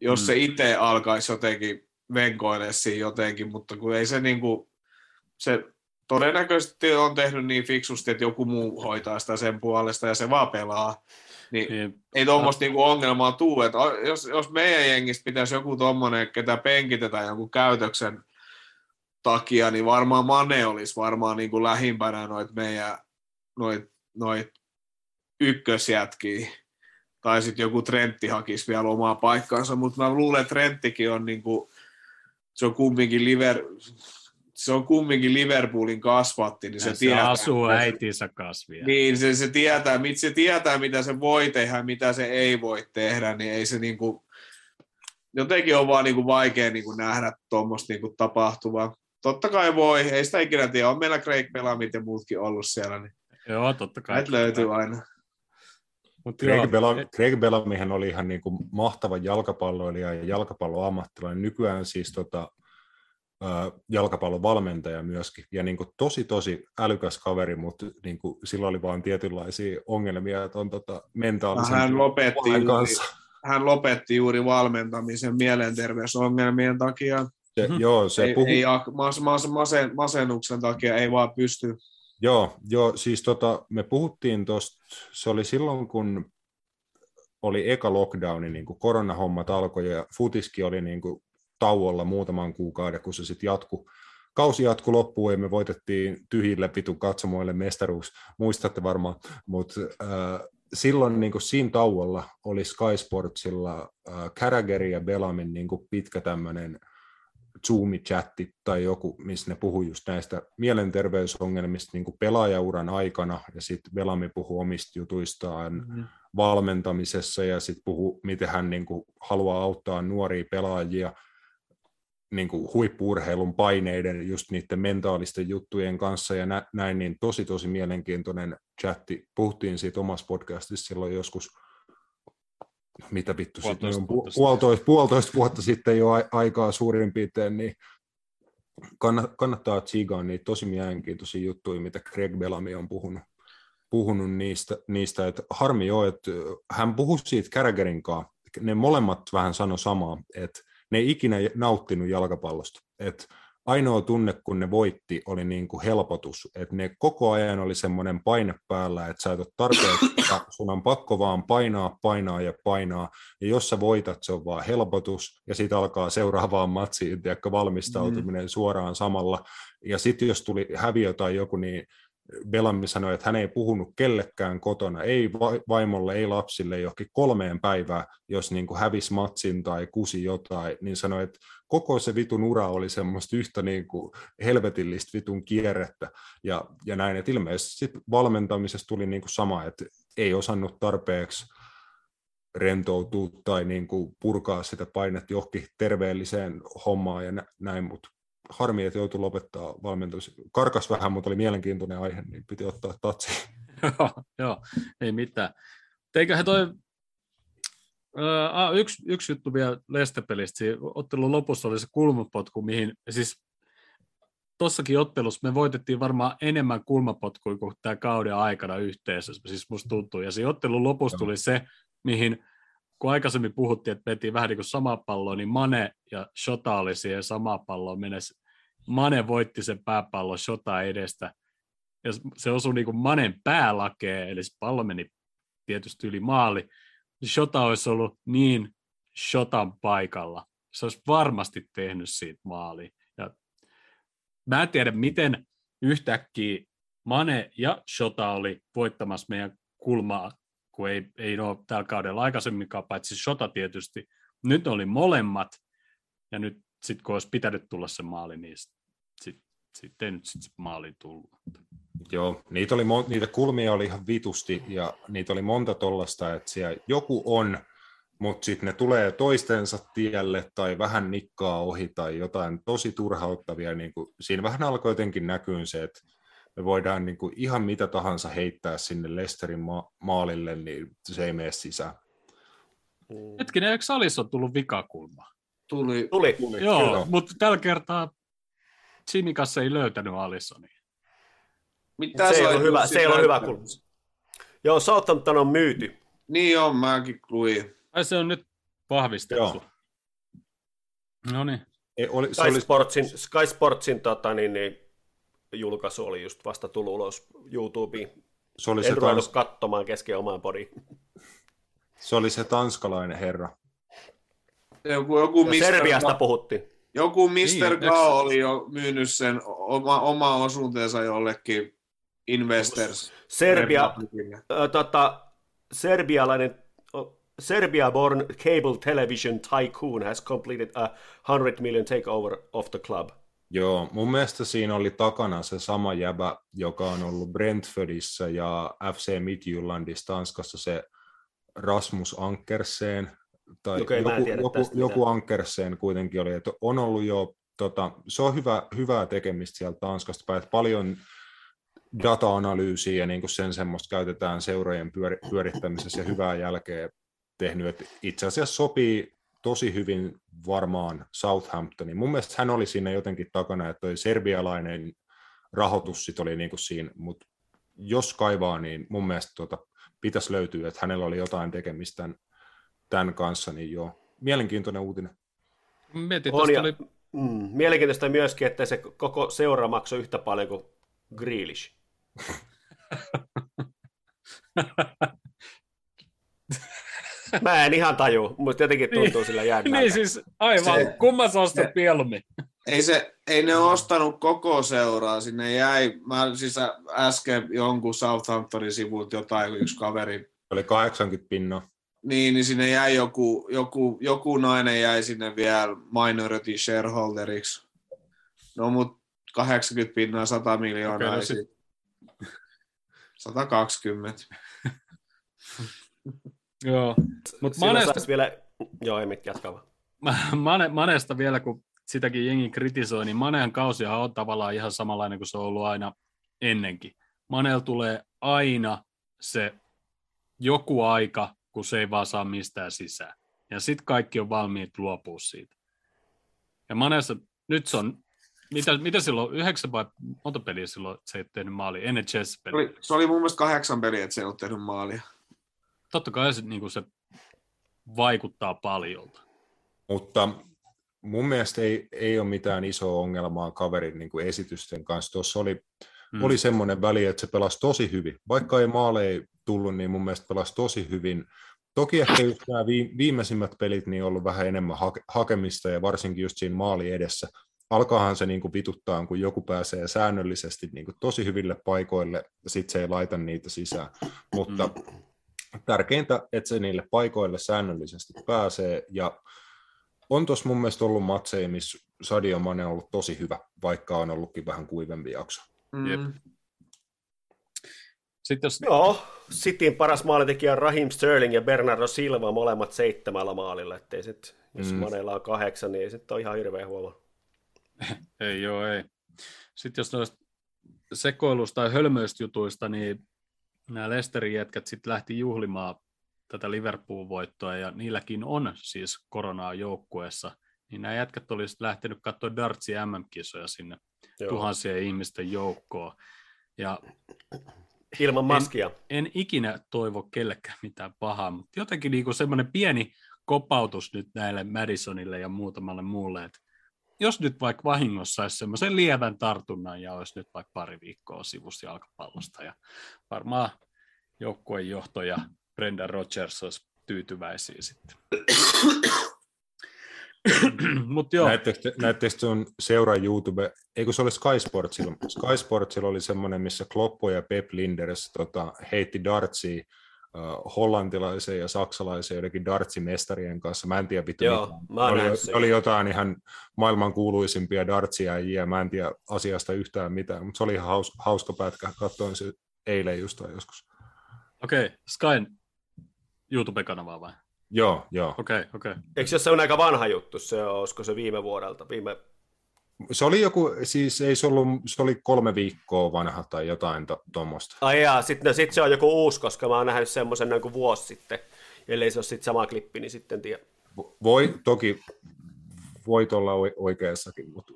jos mm. se itse alkaisi jotenkin venkoile siinä jotenkin, mutta kun ei se niin kuin, se todennäköisesti on tehnyt niin fiksusti, että joku muu hoitaa sitä sen puolesta ja se vaan pelaa. Niin Niin, ei tuommoista niinku ongelmaa tuu. Että jos, jos meidän jengistä pitäisi joku tuommoinen, ketä penkitetään jonkun käytöksen takia, niin varmaan Mane olisi varmaan niinku lähimpänä noit meidän noit, noit ykkösjätkiä. Tai sitten joku Trentti hakisi vielä omaa paikkaansa, mutta mä luulen, että Trenttikin on niinku, se on kumminkin Liver, se on kumminkin Liverpoolin kasvatti, niin se, se, se tietää. asuu äitinsä kasvia. Niin, se, se, tietää, mit, se tietää, mitä se voi tehdä, mitä se ei voi tehdä, niin ei se niinku, jotenkin on vaan niinku vaikea niinku nähdä tuommoista niinku tapahtuvaa. Totta kai voi, ei sitä ikinä tiedä. On meillä Craig Pelamit ja muutkin ollut siellä, niin Joo, totta kai. näitä löytyy aina. Mut joo, Craig, Bellamy, et- Craig Bellamyhän oli ihan niin kuin mahtava jalkapalloilija ja jalkapalloammattilainen. Nykyään siis tota, ää, jalkapallovalmentaja myöskin. Ja niin kuin tosi, tosi älykäs kaveri, mutta niin kuin sillä oli vaan tietynlaisia ongelmia tuon tota, mentaalisen Hän lopetti, juuri, kanssa. hän lopetti juuri valmentamisen mielenterveysongelmien takia. Se, Mhm. Joo, se ei, puhui, ei, mas, mas, masen, masennuksen takia ei vaan pysty. Joo, joo, siis tota, me puhuttiin tuosta, se oli silloin, kun oli eka lockdowni, niin kuin koronahommat alkoi ja futiskin oli niin kuin tauolla muutaman kuukauden, kun se sitten jatkui. Kausi jatkui loppuun ja me voitettiin tyhjille vitun katsomoille mestaruus, muistatte varmaan, mutta äh, silloin niin kuin siinä tauolla oli Sky Sportsilla äh, Carragherin ja Belamin niin kuin pitkä tämmöinen Zoom-chatti tai joku, missä ne puhuu just näistä mielenterveysongelmista niin kuin pelaajauran aikana, ja sitten Belami puhuu omista jutuistaan Mm. valmentamisessa, ja sitten puhuu, miten hän niin kuin, haluaa auttaa nuoria pelaajia niin kuin huippuurheilun paineiden, just niiden mentaalisten juttujen kanssa ja nä- näin, niin tosi tosi mielenkiintoinen chatti. Puhuttiin siitä omassa podcastissa silloin joskus, mitä vittu sitten, Puolitoista on vuotta pu- sitten. puolitoista, puolitoista vuotta sitten jo aikaa suurin piirtein, niin kannattaa, tsiigaa niitä tosi mielenkiintoisia juttuja, mitä Greg Bellamy on puhunut, puhunut niistä, niistä, että harmi jo, että hän puhui siitä Carragherin kanssa, ne molemmat vähän sano samaa, että ne ei ikinä nauttinut jalkapallosta, että ainoa tunne, kun ne voitti, oli niin kuin helpotus, että ne koko ajan oli semmoinen paine päällä, että sä et ole tarpeeksi, sun on pakko vaan painaa, painaa ja painaa, ja jos sä voitat, se on vaan helpotus, ja sitten alkaa seuraavaan matsiin, tiedätkö, valmistautuminen mm. suoraan samalla, ja sitten jos tuli häviö tai joku, niin Bellamy sanoi, että hän ei puhunut kellekään kotona, ei va- vaimolle, ei lapsille johonkin kolmeen päivään, jos niin kuin hävisi matsin tai kusi jotain, niin sanoi, että koko se vitun ura oli semmoista yhtä niin kuin helvetillistä vitun kierrettä ja, ja näin, että ilmeisesti sit valmentamisessa tuli niin kuin sama, että ei osannut tarpeeksi rentoutua tai niin kuin purkaa sitä painetta johonkin terveelliseen hommaan ja nä- näin, mutta harmi, että joutui lopettaa valmentus. Karkas vähän, mutta oli mielenkiintoinen aihe, niin piti ottaa tatsi. Joo, ei mitään. Eiköhän toi, ää, yksi, yksi juttu vielä Lestepelistä, ottelun lopussa oli se kulmapotku, mihin, siis tossakin ottelussa me voitettiin varmaan enemmän kulmapotkuja kuin tämä kauden aikana yhteensä, siis musta tuntuu, ja siinä ottelun lopussa tuli se, mihin kun aikaisemmin puhuttiin, että mentiin vähän niin kuin samaa palloa, niin Mane ja Shota oli siihen samaa palloa mennessä. Mane voitti sen pääpallon Shota edestä, ja se osui niin kuin Manen päälakeen, eli se pallo meni tietysti yli maali, niin Shota olisi ollut niin Shotan paikalla. Se olisi varmasti tehnyt siitä maali. Ja mä en tiedä, miten yhtäkkiä Mane ja Shota oli voittamassa meidän kulmaa, kun ei, ei ole tällä kaudella aikaisemminkaan, paitsi Shota tietysti. Nyt oli molemmat, ja nyt sitten kun olisi pitänyt tulla se maali, niin sitten sit ei nyt sit se maali tullut. Joo, niitä, oli, niitä kulmia oli ihan vitusti ja niitä oli monta tollasta, että siellä joku on mutta sitten ne tulee toistensa tielle tai vähän nikkaa ohi tai jotain tosi turhauttavia. Niin kuin, siinä vähän alkoi jotenkin näkyä se, että me voidaan niin kuin ihan mitä tahansa heittää sinne Lesterin ma- maalille, niin se ei mene sisään. Hetkinen, eikö salissa ole tullut vikakulma? Tuli. Tuli. Joo, Kyllä. mutta tällä kertaa Simikas ei löytänyt Alissonia. Mitä Se ei olit hyvä- se ei ollut hyvä kulma. Joo, Southampton on myyty. Niin on, mäkin luin. Ai se on nyt vahvistettu. Joo. No niin. Ei, oli, se Sky oli, Sportsin, Sky Sportsin tota, niin, niin, julkaisu oli just vasta tullut ulos YouTubeen. se, oli se, En ruvennut tans, katsomaan kesken omaan podiin. se oli se tanskalainen herra. Joku, joku, Ja Mr. Serbiasta Ga- puhuttiin. joku Mr. Niin, Gao eks- oli jo myynyt sen oma, oma osuutensa jollekin Investors. Serbia, tota, serbialainen Serbia-born cable television tycoon has completed a 100 million takeover of the club. Joo, mun mielestä siinä oli takana se sama jäbä, joka on ollut Brentfordissa ja FC Midtjyllandissa Tanskassa se Rasmus Ankersen, tai en joku, joku, joku mitään. Ankersen kuitenkin oli, että on ollut jo, tota, se on hyvä, hyvää tekemistä sieltä Tanskasta päin, että paljon data-analyysiä ja niin kuin sen semmoista käytetään seurojen pyöri, pyörittämisessä ja hyvää jälkeä tehnyt, että itse asiassa sopii tosi hyvin varmaan Southamptoniin. Mun mielestä hän oli siinä jotenkin takana, että toi serbialainen rahoitus sit oli niin kuin siinä, mutta jos kaivaa, niin mun mielestä tuota, pitäisi löytyä, että hänellä oli jotain tekemistä tämän, tämän kanssa, niin joo. Mielenkiintoinen uutinen. Mietin, On, ja, oli, mm, mielenkiintoista myöskin, että se koko seura maksoi yhtä paljon kuin Grealish. Mä en ihan taju, mutta jotenkin tuntuu sillä jäädmältä. niin siis aivan, Se- kumman sä ostat se- mieluummin? Ei, se, ei ne ostanut koko seuraa, sinne jäi, mä siis äsken jonkun Southamptonin sivulta jotain, yksi kaveri, Oli 80 pinnaa. niin, niin sinne jäi joku, joku, joku nainen jäi sinne vielä minority shareholderiksi. No mut 80 pinnaa, 100 miljoonaa, no okay, sit- sit... 120. Joo, mutta Sillä Manesta, vielä... Joo, ei vaan. Mane, Manesta vielä, kun sitäkin jengi kritisoi, niin Manehan kausihan on tavallaan ihan samanlainen kuin se on ollut aina ennenkin. Manel tulee aina se joku aika, kun se ei vaan saa mistään sisään. Ja sitten kaikki on valmiit luopua siitä. Ja Manessa, nyt se on, mitä, mitä silloin, yhdeksän vai monta peliä silloin se ei tehnyt maali, ennen Se Chelsea-peliä. oli, se oli mun mielestä kahdeksan peliä, että se ei ole tehnyt maalia. Totta kai se, niin se vaikuttaa paljolta. Mutta mun mielestä ei, ei ole mitään isoa ongelmaa kaverin niin kuin esitysten kanssa. Tuossa oli, Mm. mm. oli semmoinen väli, että se pelasi tosi hyvin. Vaikka ei maaleja tullut, niin mun mielestä pelasi tosi hyvin. Toki ehkä just nämä vii- viimeisimmät pelit niin on ollut vähän enemmän hake- hakemista ja varsinkin just siinä maali edessä. Alkaahan se niin kuin vituttaa, kun joku pääsee säännöllisesti niin kuin tosi hyville paikoille ja sitten se ei laita niitä sisään. Mutta Mm. Tärkeintä, että se niille paikoille säännöllisesti pääsee ja on tuossa mun mielestä ollut matseja, missä Sadio Mane on ollut tosi hyvä, vaikka on ollutkin vähän kuivempi jakso. Jep. Mm. Sitten jos Joo, Cityn paras maalintekijä on Raheem Sterling ja Bernardo Silva molemmat seitsemällä maalilla. Ettei sit, jos Mm. Manella on kahdeksan, niin ei sitten ole ihan hirveän huono. Ei joo, ei. Sitten jos noista sekoilusta tai hölmöistä jutuista, niin nämä Lesterin jätkät sitten lähti juhlimaan tätä Liverpool-voittoa, ja niilläkin on siis koronaa joukkueessa, niin nämä jätkät olisivat lähtenyt katsoa Dartsi MM-kisoja sinne Joo. tuhansien ihmisten joukkoon. Ja Ilman maskia. en ikinä toivo kellekään mitään pahaa, mutta jotenkin niin semmoinen pieni kopautus nyt näille Madisonille ja muutamalle muulle, että jos nyt vaikka vahingossa saisi semmoisen lievän tartunnan ja olisi nyt vaikka pari viikkoa sivussa jalkapallosta ja varmaan joukkueen johto ja Brendan Rodgers olisi tyytyväisiä sitten. Mutta joo, Näettekö, te- näettekö sun seuraa YouTube, eikö se oli Sky Sportsilla? Sky Sportsilla oli semmoinen, missä Kloppo ja Pep Linders tota, heitti dartsia hollantilaisen ja saksalaisen joidenkin dartsimestarien kanssa. Mä en tiedä vittu Joo, mä oli, oli jotain ihan maailman kuuluisimpia dartsia ja mä en tiedä asiasta yhtään mitään, mutta se oli ihan haus, hauska pätkä. Katsoin se eilen just tai joskus. okei, okay. Skyn YouTube-kanavaa vai? Joo, joo. Okei, okay, okei. Okay. Eikö se ole aika vanha juttu, se on, olisiko se viime vuodelta, viime... Se oli joku, siis ei se ollut, se oli kolme viikkoa vanha tai jotain tuommoista. Ai jaa, sitten no, sit se on joku uusi, koska mä oon nähnyt semmoisen noin kuin vuosi sitten. Ellei se ole sitten sama klippi, niin sitten tiedä. Voi, toki voit olla oikeassakin, mutta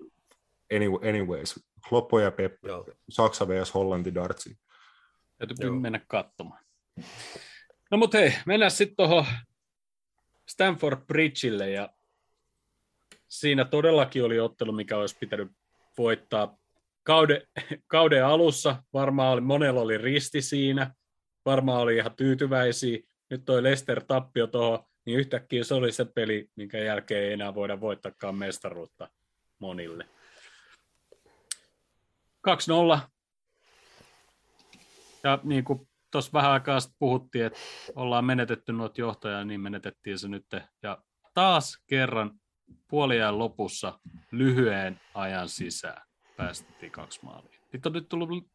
anyways, Kloppo ja Pep, Joo. Saksa vs. Hollanti dartsi. Täytyy mennä katsomaan. No mutta hei, mennään sitten tuohon Stanford Bridgeille ja siinä todellakin oli ottelu, mikä olisi pitänyt voittaa kauden, kauden alussa. Varmaan oli, monella oli risti siinä, varmaan oli ihan tyytyväisiä. Nyt toi Lester tappio tuohon, niin yhtäkkiä se oli se peli, minkä jälkeen ei enää voida voittakaan mestaruutta monille. 2-0. Ja niin kuin tuossa vähän aikaa sitten puhuttiin, että ollaan menetetty noita johtajia, niin menetettiin se nyt. Ja taas kerran puoliajan lopussa lyhyen ajan sisään päästettiin kaksi maalia. Nyt on nyt tullut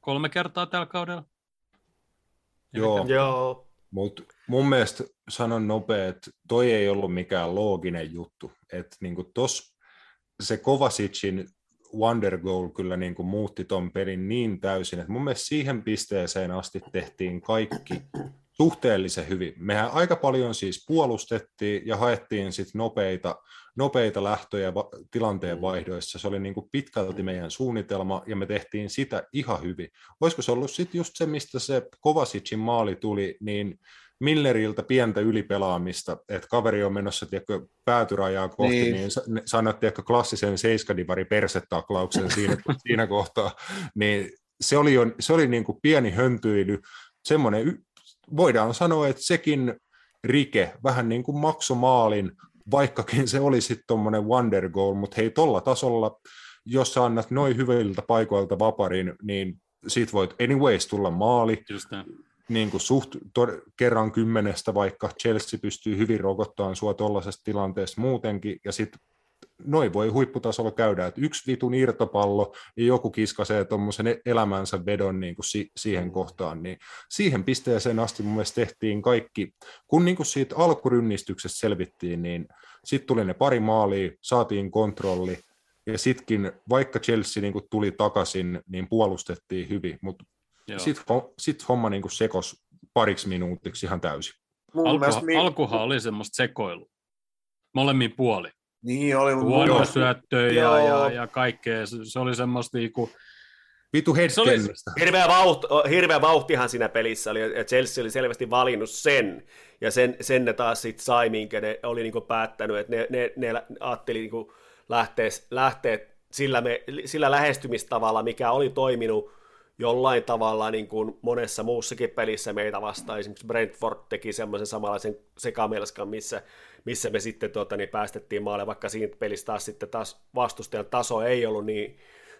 kolme kertaa tällä kaudella. Joo. Joo. Mutta mun mielestä sanon nopea, että toi ei ollut mikään looginen juttu. Että niinku tos, se Kovasicin Wonder Goal kyllä niin kuin muutti ton pelin niin täysin, että mun mielestä siihen pisteeseen asti tehtiin kaikki suhteellisen hyvin. Mehän aika paljon siis puolustettiin ja haettiin sit nopeita, nopeita lähtöjä va- tilanteen vaihdoissa. Se oli niin kuin pitkälti meidän suunnitelma ja me tehtiin sitä ihan hyvin. Olisiko se ollut sitten just se, mistä se Kovasicin maali tuli, niin Milleriltä pientä ylipelaamista, että kaveri on menossa tiedätkö, päätyrajaa kohti, niin, niin sanot tiedätkö, klassisen seiskadivari persetaklauksen siinä, siinä kohtaa, niin se oli, jo, se oli niin kuin pieni höntyily, semmoinen, voidaan sanoa, että sekin rike, vähän niin kuin maksomaalin, vaikkakin se oli sitten tuommoinen wonder goal, mutta hei, tuolla tasolla, jos sä annat noin hyviltä paikoilta vaparin, niin siitä voit anyways tulla maali. Just niin kuin suht tod, kerran kymmenestä, vaikka Chelsea pystyy hyvin rokottamaan sua tuollaisesta tilanteesta muutenkin, ja sitten noin voi huipputasolla käydä, että yksi vitun irtopallo ja joku kiskasee tuommoisen elämänsä vedon niin kuin si- siihen kohtaan, niin siihen pisteeseen asti mun mielestä tehtiin kaikki, kun niin kuin siitä alkurynnistyksestä selvittiin, niin sitten tuli ne pari maalia, saatiin kontrolli, ja sitkin, vaikka Chelsea niin kuin tuli takaisin, niin puolustettiin hyvin, mutta sitten sit homma niin sekos pariksi minuutiksi ihan täysin. Alku, mi- alkuhan oli semmoista sekoilu. Molemmin puoli. Niin oli. Huono syöttöjä ja, ja, ja kaikkea. Se, se oli semmoista niinku... Vitu hetkellistä. Hirveä, vauht, hirveä vauhtihan siinä pelissä oli, ja Chelsea oli selvästi valinnut sen, ja sen, sen ne taas sitten sai, minkä ne oli niinku päättänyt, että ne, ne, ne ajatteli niinku lähteä, lähteä sillä, me, sillä lähestymistavalla, mikä oli toiminut jollain tavalla niin kuin monessa muussakin pelissä meitä vastaan. Esimerkiksi Brentford teki semmoisen samanlaisen sekamelskan, missä, missä me sitten tuota, niin päästettiin maalle, vaikka siinä pelissä taas sitten taas vastustajan taso ei ollut niin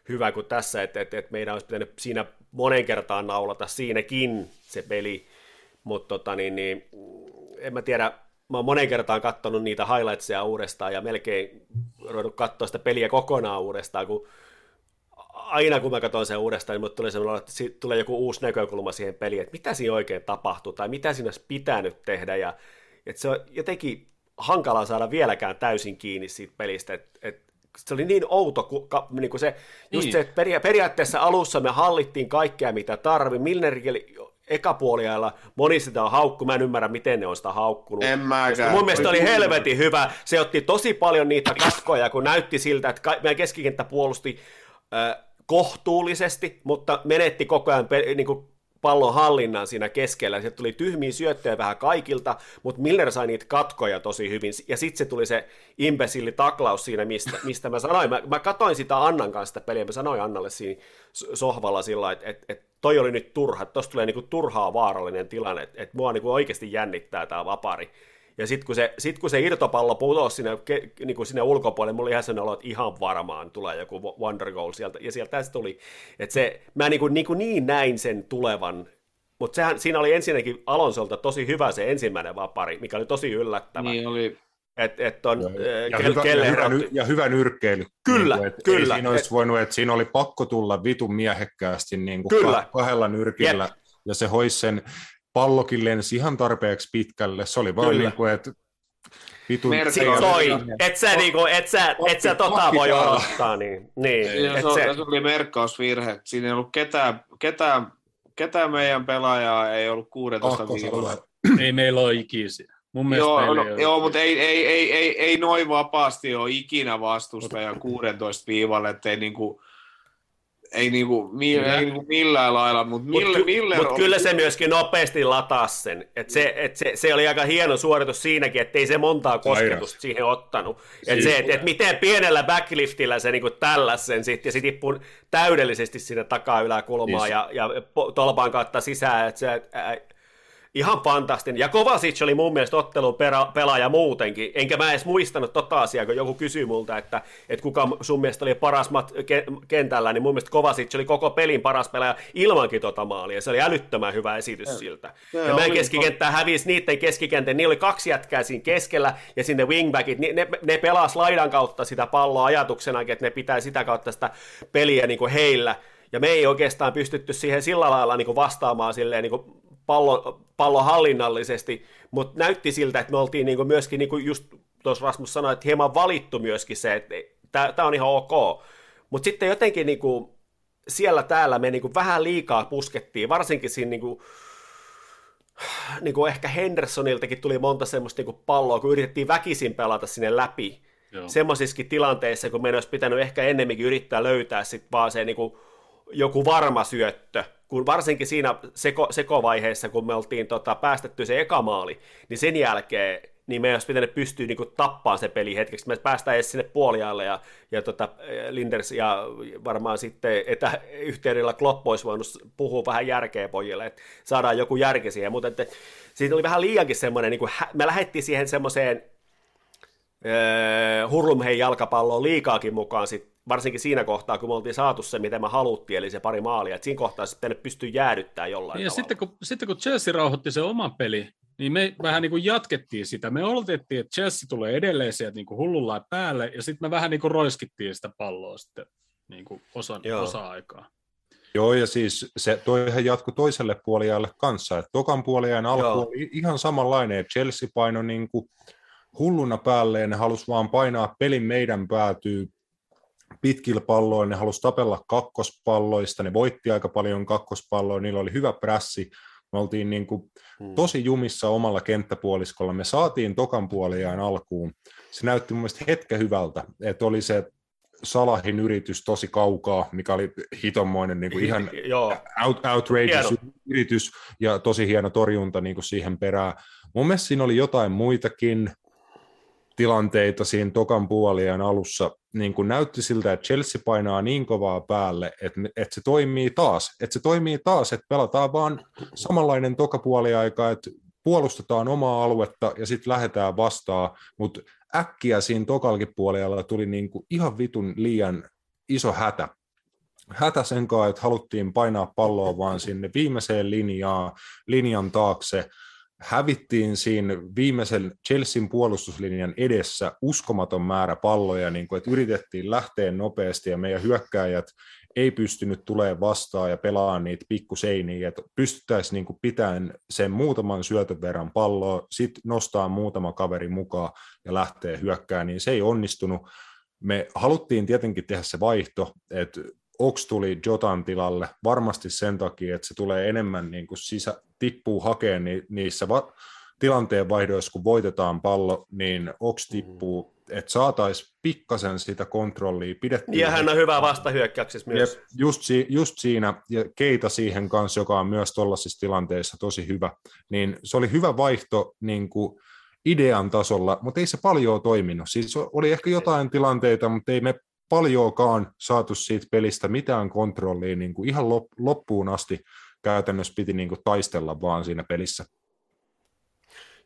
hyvä kuin tässä, että, että, että meidän olisi pitänyt siinä monen kertaan naulata siinäkin se peli, mutta tota, niin, niin, en mä tiedä, mä oon monen kertaan katsonut niitä highlightsia uudestaan ja melkein ruvennut katsoa sitä peliä kokonaan uudestaan, kun aina kun mä katson sen uudestaan, niin tulee sellainen, että tulee joku uusi näkökulma siihen peliin, että mitä siinä oikein tapahtuu tai mitä siinä olisi pitänyt tehdä ja että se on jotenkin hankalaa saada vieläkään täysin kiinni siitä pelistä, että, että se oli niin outo, kun, niin kuin se, just niin. se, että peria- periaatteessa alussa me hallittiin kaikkea, mitä tarvi. Milnerikin ekapuoliajalla moni sitä on haukku, mä en ymmärrä, miten ne on sitä haukkunut. En mäkään. Mun mielestä oli helvetin hyvä. Se otti tosi paljon niitä katkoja, kun näytti siltä, että meidän keskikenttä puolusti äh, kohtuullisesti, mutta menetti koko ajan niin kuin pallon hallinnan siinä keskellä. Sieltä tuli tyhmiä syöttöjä vähän kaikilta, mutta Miller sai niitä katkoja tosi hyvin. Ja sitten se tuli se imbesilli taklaus siinä, mistä, mistä mä sanoin. Mä, mä katoin sitä Annan kanssa sitä peliä, mä sanoin Annalle siinä sohvalla sillä että et, et toi oli nyt turha, että tosta tulee niinku turhaa vaarallinen tilanne, että et mua niinku oikeasti jännittää tämä vapari. Ja sitten kun, se, sit kun se irtopallo putosi sinne, ke, niin kuin sinne ulkopuolelle, mulla oli ihan sellainen olo, että ihan varmaan tulee joku wonder goal sieltä. Ja sieltä se tuli. Että se, mä niin, kuin, niin, kuin niin näin sen tulevan. Mutta siinä oli ensinnäkin Alonsolta tosi hyvä se ensimmäinen vapari, mikä oli tosi yllättävä. Niin oli. Et, et on, ja, ja, hyvä, ja, hyvä, ja hyvä nyrkkeily. Kyllä, niin kuin, kyllä. Siinä olisi voinut, että siinä oli pakko tulla vitun miehekkäästi niin kuin kyllä. kahdella nyrkillä, Jep. ja se hoisi sen pallokin lensi ihan tarpeeksi pitkälle. Se oli vaan Kyllä. niin kuin, että vitun... Merkki Sit on- toi, et sä, niinku, et sä, et sä tota voi odottaa, niin, niin Ja et se, se, se oli merkkausvirhe. Siinä ei ollut ketään, ketään, ketään meidän pelaajaa ei ollut 16 viikolla. Ei meillä ole ikisiä. Mun mielestä Joo, no, ei joo mutta ei, ei, ei, ei, ei noin vapaasti ole ikinä vastustajan 16 viivalle, ettei niinku, ei, niinku, mi, ei niinku millään lailla, mutta Mutta Miller, Miller mut kyllä se myöskin nopeasti lataa sen. Et se, et se, se, oli aika hieno suoritus siinäkin, ettei se montaa kosketusta siihen ottanut. Et Siis- se, et, et miten pienellä backliftillä se niinku tälläsi sen sit, ja se tippui täydellisesti sinne takaa yläkulmaan Siis- ja, ja tolpan kautta sisään. Et se, ää, ihan fantastinen. Ja Kovacic oli mun mielestä ottelun pelaaja muutenkin. Enkä mä edes muistanut tota asiaa, kun joku kysyi multa, että, että kuka sun mielestä oli paras mat, ke- kentällä, niin mun mielestä Kovacic oli koko pelin paras pelaaja ilmankin tota maalia. Se oli älyttömän hyvä esitys siltä. se Ja meidän keskikenttää hävisi niiden keskikentän, niillä oli kaksi jätkää siinä keskellä, ja sinne wingbackit, ni- ne, ne pelas laidan kautta sitä palloa ajatuksena, että ne pitää sitä kautta sitä peliä niin kuin heillä. Ja me ei oikeastaan pystytty siihen sillä lailla niin kuin vastaamaan silleen niin kuin pallo, pallo hallinnallisesti, mutta näytti siltä, että me oltiin niin kuin myöskin, niin kuin just tuossa Rasmus sanoi, että hieman valittu myöskin se, että tämä on ihan ok. Mutta sitten jotenkin niin kuin siellä täällä me niin kuin vähän liikaa puskettiin, varsinkin siinä niin kuin, niin kuin ehkä Hendersoniltakin tuli monta semmoista niin kuin palloa, kun yritettiin väkisin pelata sinne läpi. Semmoisissakin tilanteissa, kun meidän olisi pitänyt ehkä ennemminkin yrittää löytää sit vaan se niin kuin, joku varma syöttö, kun varsinkin siinä seko, sekovaiheessa, kun me oltiin tota, päästetty se eka maali, niin sen jälkeen niin meidän olisi pitänyt pystyä niin kuin, tappaan se peli hetkeksi. Me päästään edes sinne puoliajalle ja, ja tota, Linders ja varmaan sitten etäyhteydellä Klopp olisi voinut puhua vähän järkeä pojille, että saadaan joku järki siihen, mutta että, siitä oli vähän liiankin semmoinen, niin kuin, me lähdettiin siihen semmoiseen öö, hurlumhei jalkapalloon liikaakin mukaan sit, varsinkin siinä kohtaa, kun me oltiin saatu se, mitä me haluttiin, eli se pari maalia, että siinä kohtaa sitten ne pystyy jäädyttämään jollain Ja tavalla. sitten kun, sitten kun Chelsea rauhoitti sen oman peli, niin me vähän niin kuin jatkettiin sitä. Me oletettiin, että Chelsea tulee edelleen sieltä niin kuin hullulla päälle, ja sitten me vähän niin kuin roiskittiin sitä palloa sitten niin kuin osa, Joo. osa-aikaa. Joo, ja siis se toihan jatkui toiselle puoliajalle kanssa. että tokan puoliajan alku Joo. oli ihan samanlainen, että Chelsea paino niin kuin hulluna päälle, ja ne halusi vaan painaa pelin meidän päätyy pitkillä palloilla, ne halusi tapella kakkospalloista, ne voitti aika paljon kakkospalloa, niillä oli hyvä prässi, me oltiin niin kuin Hmm. tosi jumissa omalla kenttäpuoliskolla, me saatiin tokan puoliajan alkuun, se näytti mun mielestä hetken hyvältä, että oli se Salahin yritys tosi kaukaa, mikä oli hitonmoinen niin kuin ihan out, outrageous Hieno. yritys ja tosi hieno torjunta niin kuin siihen perään. Mun mielestä siinä oli jotain muitakin tilanteita siinä tokan puolien alussa, niin kuin näytti siltä, että Chelsea painaa niin kovaa päälle, että, että se toimii taas, että se toimii taas, että pelataan vaan samanlainen tokapuoliaika, että puolustetaan omaa aluetta ja sitten lähdetään vastaan, mutta äkkiä siinä tokalkin puolella tuli niin kuin ihan vitun liian iso hätä. Hätä sen kanssa, että haluttiin painaa palloa vaan sinne viimeiseen linjaan, linjan taakse, hävittiin siinä viimeisen Chelsean puolustuslinjan edessä uskomaton määrä palloja, niin kuin, että yritettiin lähteä nopeasti ja meidän hyökkääjät ei pystynyt tulemaan vastaan ja pelaamaan niitä pikkuseiniä, että pystyttäisiin niin kuin pitämään sen muutaman syötön verran palloa, sitten nostaa muutama kaveri mukaan ja lähtee hyökkään, niin se ei onnistunut. Me haluttiin tietenkin tehdä se vaihto, että Ox tuli Jotan tilalle varmasti sen takia, että se tulee enemmän niin kuin sisä, tippuu hakeen ni, niissä va- tilanteen vaihdoissa, kun voitetaan pallo, niin Ox tippuu, että saataisiin pikkasen sitä kontrollia pidettyä. ja hän on hyvä vastahyökkäyksessä myös. Jep, just, si- just siinä, ja Keita siihen kanssa, joka on myös tuollaisissa tilanteissa tosi hyvä, niin se oli hyvä vaihto niin kuin idean tasolla, mutta ei se paljon toiminut. Siis oli ehkä jotain tilanteita, mutta ei me paljoakaan saatu siitä pelistä mitään kontrollia niin kuin ihan lop- loppuun asti käytännössä piti niin kuin taistella vaan siinä pelissä.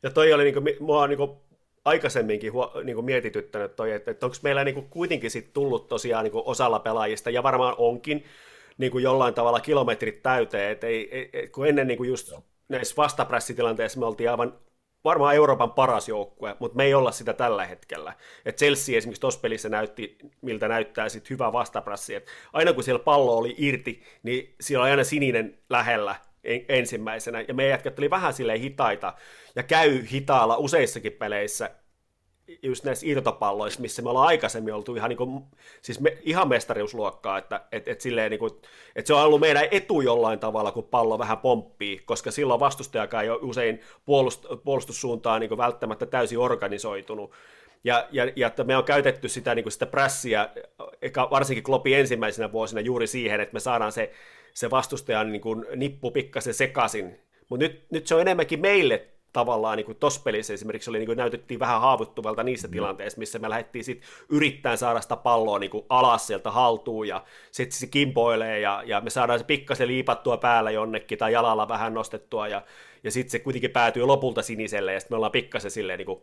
Ja toi oli, niinku, mua on niinku aikaisemminkin huo, niinku mietityttänyt toi, että, että onko meillä niinku kuitenkin sit tullut tosiaan niinku osalla pelaajista, ja varmaan onkin niinku jollain tavalla kilometrit täyteen, että ei, ei, kun ennen niinku just näissä vastaprässitilanteissa me oltiin aivan varmaan Euroopan paras joukkue, mutta me ei olla sitä tällä hetkellä. Et Chelsea esimerkiksi tuossa pelissä näytti, miltä näyttää sit hyvä vastaprässi. Et aina kun siellä pallo oli irti, niin siellä oli aina sininen lähellä, en- ensimmäisenä, ja meidän jätkät oli vähän silleen hitaita, ja käy hitaalla useissakin peleissä, just näissä irtopalloissa, missä me ollaan aikaisemmin oltu ihan, niin kuin, siis me, ihan mestariusluokkaa, että et, et silleen niin kuin, että se on ollut meidän etu jollain tavalla, kun pallo vähän pomppii, koska silloin vastustajakaan ei ole usein puolust, puolustussuuntaan niin kuin välttämättä täysin organisoitunut. Ja, ja, ja että me on käytetty sitä, niin kuin sitä prässiä, varsinkin Klopin ensimmäisenä vuosina juuri siihen, että me saadaan se, se vastustajan niin kuin nippu pikkasen sekaisin. Mutta nyt, nyt se on enemmänkin meille tavallaan niin tuossa pelissä esimerkiksi oli, niin kuin näytettiin vähän haavoittuvalta niissä mm. tilanteissa, missä me lähdettiin sitten yrittämään saada sitä palloa niin kuin alas sieltä haltuun ja sitten se kimpoilee ja, ja me saadaan se pikkasen liipattua päällä jonnekin tai jalalla vähän nostettua ja, ja sitten se kuitenkin päätyy lopulta siniselle ja sitten me ollaan pikkasen silleen niin kuin,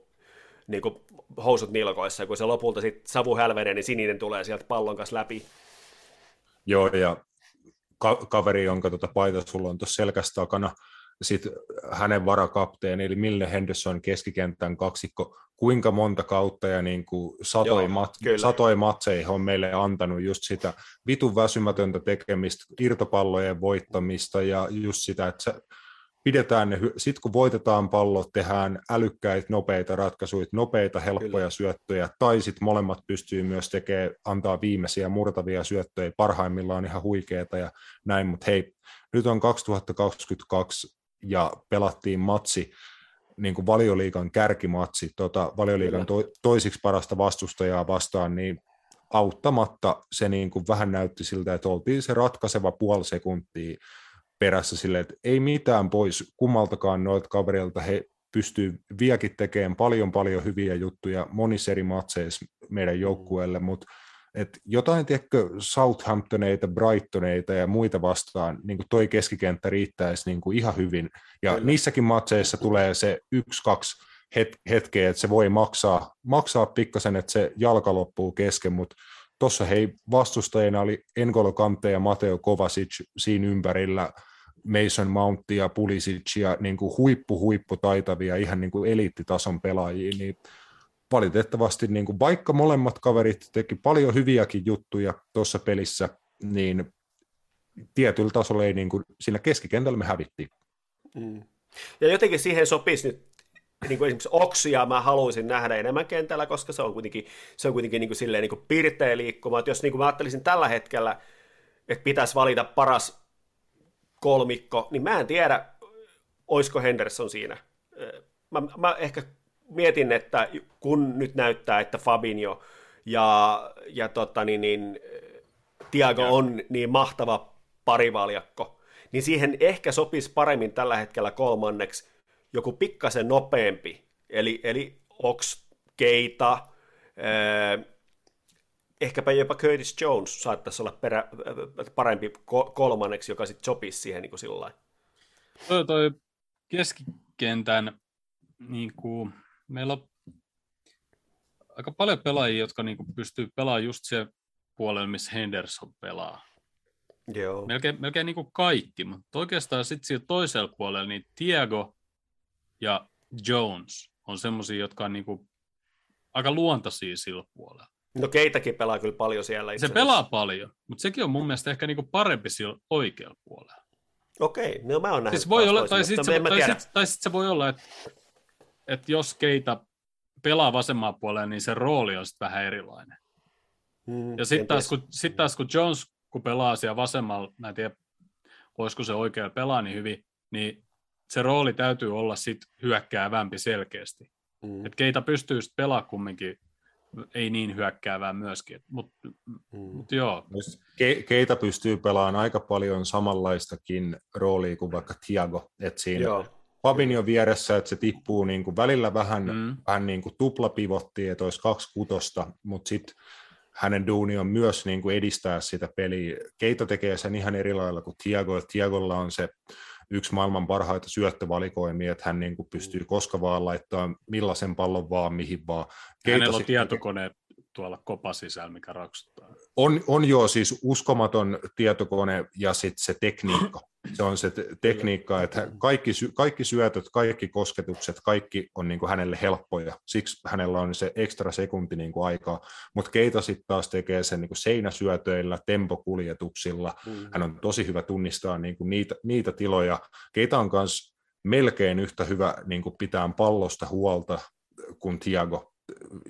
niin kuin housut nilkoissa ja kun se lopulta sitten savu hälvenee, niin sininen tulee sieltä pallon kanssa läpi. Joo, ja ka- kaveri, jonka tuota paita sulla on tuossa selkässä takana, sitten hänen varakapteeni, eli Mille Henderson keskikentän kaksikko, kuinka monta kautta ja niin kuin satoi, Joo, mat, kyllä. satoi matseihin on meille antanut just sitä vitun väsymätöntä tekemistä, irtopallojen voittamista ja just sitä, että se, pidetään ne, sitten kun voitetaan pallot, tehdään älykkäitä, nopeita ratkaisuja, nopeita, helppoja Kyllä. syöttöjä, tai sitten molemmat pystyy myös tekemään, antaa viimeisiä murtavia syöttöjä, parhaimmillaan ihan huikeeta ja näin, mutta hei, nyt on 2022 ja pelattiin matsi, niin kuin valioliikan kärkimatsi, tota, valioliikan to, toisiksi parasta vastustajaa vastaan, niin auttamatta se niin kuin vähän näytti siltä, että oltiin se ratkaiseva puoli sekuntia perässä silleen, että ei mitään pois kummaltakaan noilta kavereilta, he pystyy vieläkin tekemään paljon paljon hyviä juttuja monissa eri matseissa meidän joukkueelle, mutta et jotain, tiedätkö, Southamptoneita, Brightoneita ja muita vastaan, niin kuin toi keskikenttä riittäisi niin kuin ihan hyvin. Ja Kyllä. niissäkin matseissa tulee se yksi-kaksi het- hetkeä, että se voi maksaa, maksaa pikkasen, että se jalka loppuu kesken, mutta tuossa hei vastustajina oli Engolo Kante ja Mateo Kovacic siinä ympärillä, Mason Mount ja Pulisic ja niin kuin huippu, huippu taitavia, ihan niin kuin eliittitason pelaajia, niin valitettavasti niin kuin vaikka molemmat kaverit teki paljon hyviäkin juttuja tuossa pelissä, niin tietyllä tasolla ei niin kuin, siinä keskikentällä me hävittiin. Mm. Ja jotenkin siihen sopisi nyt niin kuin esimerkiksi Oksia mä haluaisin nähdä enemmän kentällä, koska se on kuitenkin, se on kuitenkin niin kuin silleen niin kuin pirteä liikkuma. Että jos niin kuin mä ajattelisin tällä hetkellä, että pitäisi valita paras kolmikko, niin mä en tiedä, oisko Henderson siinä. Mä, mä ehkä mietin, että kun nyt näyttää, että Fabinho ja, ja tota, niin, niin, Tiago on niin mahtava parivaljakko, niin siihen ehkä sopisi paremmin tällä hetkellä kolmanneksi joku pikkasen nopeampi, eli, eli Ox, Keita, ää, ehkäpä jopa Curtis Jones saattaisi olla perä, parempi ko- kolmanneksi, joka sitten sopisi siihen niin kuin sillä lailla. Toi, toi keskikentän, niin kuin, meillä on aika paljon pelaajia, jotka niin kuin, pystyy pelaamaan just se puolelle, missä Henderson pelaa. Joo. Melkein, melkein niin kuin kaikki, mutta oikeastaan sitten siellä toisella puolella niin Tiago ja Jones on semmoisia, jotka on niin kuin aika luontaisia sillä puolella. No Keitäkin pelaa kyllä paljon siellä. Se itse pelaa asiassa. paljon, mutta sekin on mun mielestä ehkä niin kuin parempi sillä oikealla puolella. Okei, no mä oon nähnyt. Siis voi olla, tai sitten se, en mä tai sit, tai sit se voi olla, että, että jos Keita pelaa vasemman puolella, niin se rooli on sitten vähän erilainen. Mm, Ja sitten taas, kun, sit taas kun Jones, kun pelaa siellä vasemmalla, mä en tiedä, voisiko se oikein pelaa niin hyvin, niin se rooli täytyy olla sitten hyökkäävämpi selkeästi. Mm, Et Keita pystyy sitten pelaamaan kumminkin, ei niin hyökkäävää myöskin. Mutta mm. mut joo, Ke- Keita pystyy pelaamaan aika paljon samanlaistakin roolia kuin vaikka Tiago, että siinä Joo. Fabinho vieressä, että se tippuu niin kuin välillä vähän, Mm. mm. vähän niin kuin tuplapivottia, että olisi kaksi kutosta, mutta sitten hänen duuni on myös niin kuin edistää sitä peliä. Keita tekee sen ihan eri lailla kuin Tiago, Tiagolla on se yksi maailman parhaita syöttövalikoimia, että hän niin kuin pystyy koska vaan laittaa millaisen pallon vaan, mihin vaan. hänellä on sit- tietokone tuolla kopa sisällä, mikä raksuttaa. On, on jo siis uskomaton tietokone ja sitten se tekniikka. Se on se te- tekniikka, että kaikki, kaikki syötöt, kaikki kosketukset, kaikki on niin kuin hänelle helppoja. Siksi hänellä on se ekstra sekunti niin kuin aikaa. Mutta Keita sitten taas tekee sen niin kuin seinäsyötöillä, tempokuljetuksilla. Mm. Hän on tosi hyvä tunnistaa niin kuin niitä, niitä tiloja. Keita on myös melkein yhtä hyvä niin kuin pitää pallosta huolta kuin Tiago.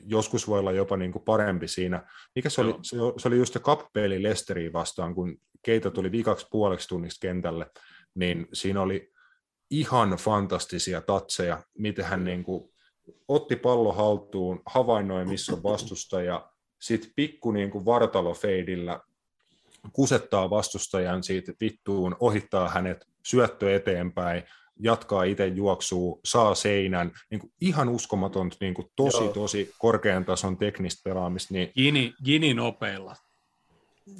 Joskus voi olla jopa niin kuin parempi siinä. Mikä se oli? Se, se oli just se kappeli Lesteriin vastaan, kun Keita tuli viikaksi puoleksi tunnista kentälle, niin siinä oli ihan fantastisia tatseja, miten hän niin kuin otti pallo haltuun, havainnoi missä on vastustaja, sitten pikku niin kuin vartalofeidillä kusettaa vastustajan siitä vittuun, ohittaa hänet, syöttö eteenpäin, jatkaa itse juoksuu, saa seinän, niin kuin ihan uskomaton, niin kuin tosi, Joo. tosi korkean tason teknistä pelaamista, niin Gini, Gini nopeilla.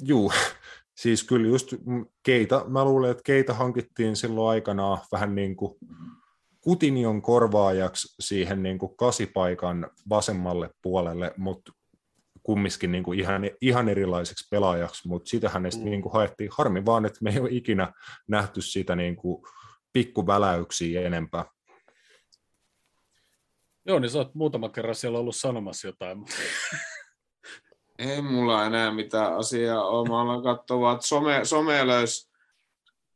Juu, siis kyllä just Keita, mä luulen, että Keita hankittiin silloin aikanaan vähän niin kuin Kutinion korvaajaksi siihen niin kuin kasipaikan vasemmalle puolelle, mutta kumminkin niin kuin ihan, ihan erilaiseksi pelaajaksi, mutta sitä hänestä Mm. niin kuin haettiin. Harmi vaan, että me ei ole ikinä nähty sitä niin kuin pikkuväläyksiä enempää. Joo, niin sä oot muutama kerran siellä ollut sanomassa jotain, mutta Ei mulla enää mitään asiaa ole. Mä aloin katsoa, että some, some löysi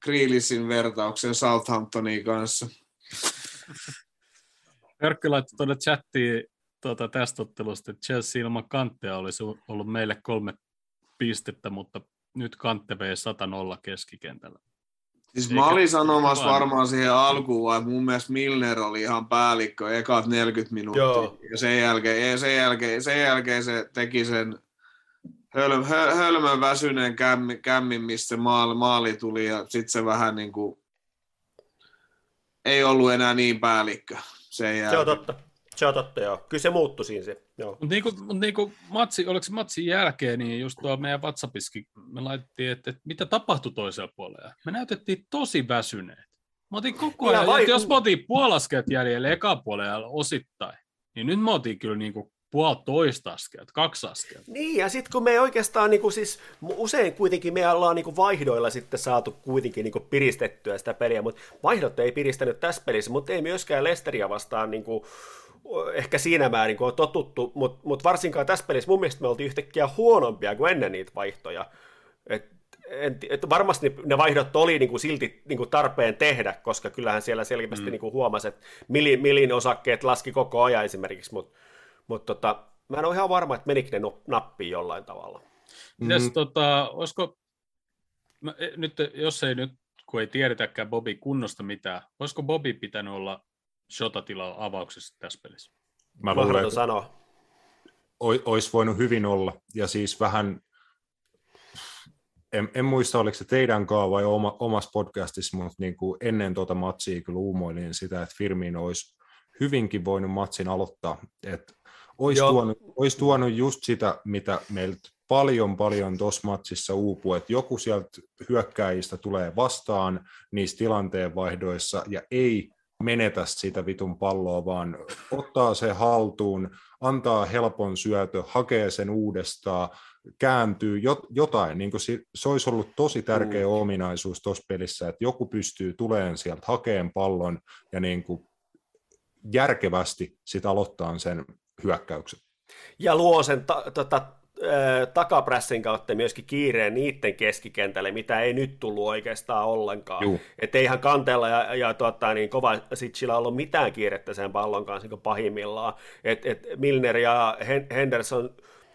Grealishin vertauksen Southamptonin kanssa. Perkki laittoi tuonne chattiin tuota, tästä ottelusta, että Chelsea ilman kantteja olisi ollut meille kolme pistettä, mutta nyt kantte vei 100-0 keskikentällä. Siis Eikä- mä olin sanomassa varmaan siihen alkuun, että mun mielestä Milner oli ihan päällikkö ekat 40 minuuttia. Joo. Ja sen jälkeen, ja sen jälkeen, sen jälkeen se teki sen höl, höl, hölmön väsyneen kämmin, kämmin mistä se maali, maali tuli, ja sitten se vähän niin kuin ei ollut enää niin päällikkö sen Se on totta. Se on totta, joo. Kyllä se muuttui siinä se. Joo. Mutta niinku, mut niinku matsi, oliko matsin jälkeen, niin just tuo meidän WhatsAppissakin me laitettiin, että, että mitä tapahtui toisella puolella. Me näytettiin tosi väsyneet. Mä otin koko Ja ajan, vai- jos me otin puolaskeet jäljelle eka puolella osittain, niin nyt me otin kyllä niinku puoli toista askelta, kaksi askelta. Niin, ja sitten kun me oikeastaan, niin kuin siis, usein kuitenkin me ollaan niin kuin vaihdoilla sitten saatu kuitenkin niin kuin piristettyä sitä peliä, mutta vaihdot ei piristänyt tässä pelissä, mutta ei myöskään Lesteriä vastaan niin kuin, ehkä siinä määrin, kun on totuttu, mutta mut varsinkaan tässä pelissä mun mielestä me oltiin yhtäkkiä huonompia kuin ennen niitä vaihtoja. Et, en, ti- et varmasti ne- vaihdot oli niin kuin silti niin kuin tarpeen tehdä, koska kyllähän siellä selvästi mm. niin kuin huomasi, että milin, milin osakkeet laski koko ajan esimerkiksi, mutta mut tota, mä en ole ihan varma, että menikö ne nappiin jollain tavalla. Mites, Mm. tota, olisiko, mä, e, nyt, jos ei nyt, kun ei tiedetäkään Bobby kunnosta mitään, olisiko Bobby pitänyt olla shotatila avauksessa tässä pelissä? Mä luulen, että sanoa. olisi voinut hyvin olla. Ja siis vähän, en, en muista oliko se teidän kaa vai oma, omassa podcastissa, mutta niin kuin ennen tuota matsia kyllä uumoilin sitä, että Firmino olisi hyvinkin voinut matsin aloittaa. Että olisi, Joo. tuonut, olisi tuonut just sitä, mitä meiltä paljon paljon tuossa matsissa uupuu, että joku sieltä hyökkäjistä tulee vastaan niissä tilanteenvaihdoissa ja ei menetä sitä vitun palloa, vaan ottaa se haltuun, antaa helpon syötö, hakee sen uudestaan, kääntyy, jot, jotain. Niin se, se olisi ollut tosi tärkeä mm. ominaisuus tuossa pelissä, että joku pystyy tuleen sieltä, hakeen pallon ja niin kuin järkevästi sit aloittaa sen hyökkäyksen. Ja luo sen ta- tota, ö, takaprässin kautta myöskin kiireen niiden keskikentälle, mitä ei nyt tullut oikeastaan ollenkaan. Että eihän Kantella ja, ja tota, niin kova sillä ollut mitään kiirettä sen pallon kanssa niin pahimmillaan. Et, et Milner ja Hen- Henderson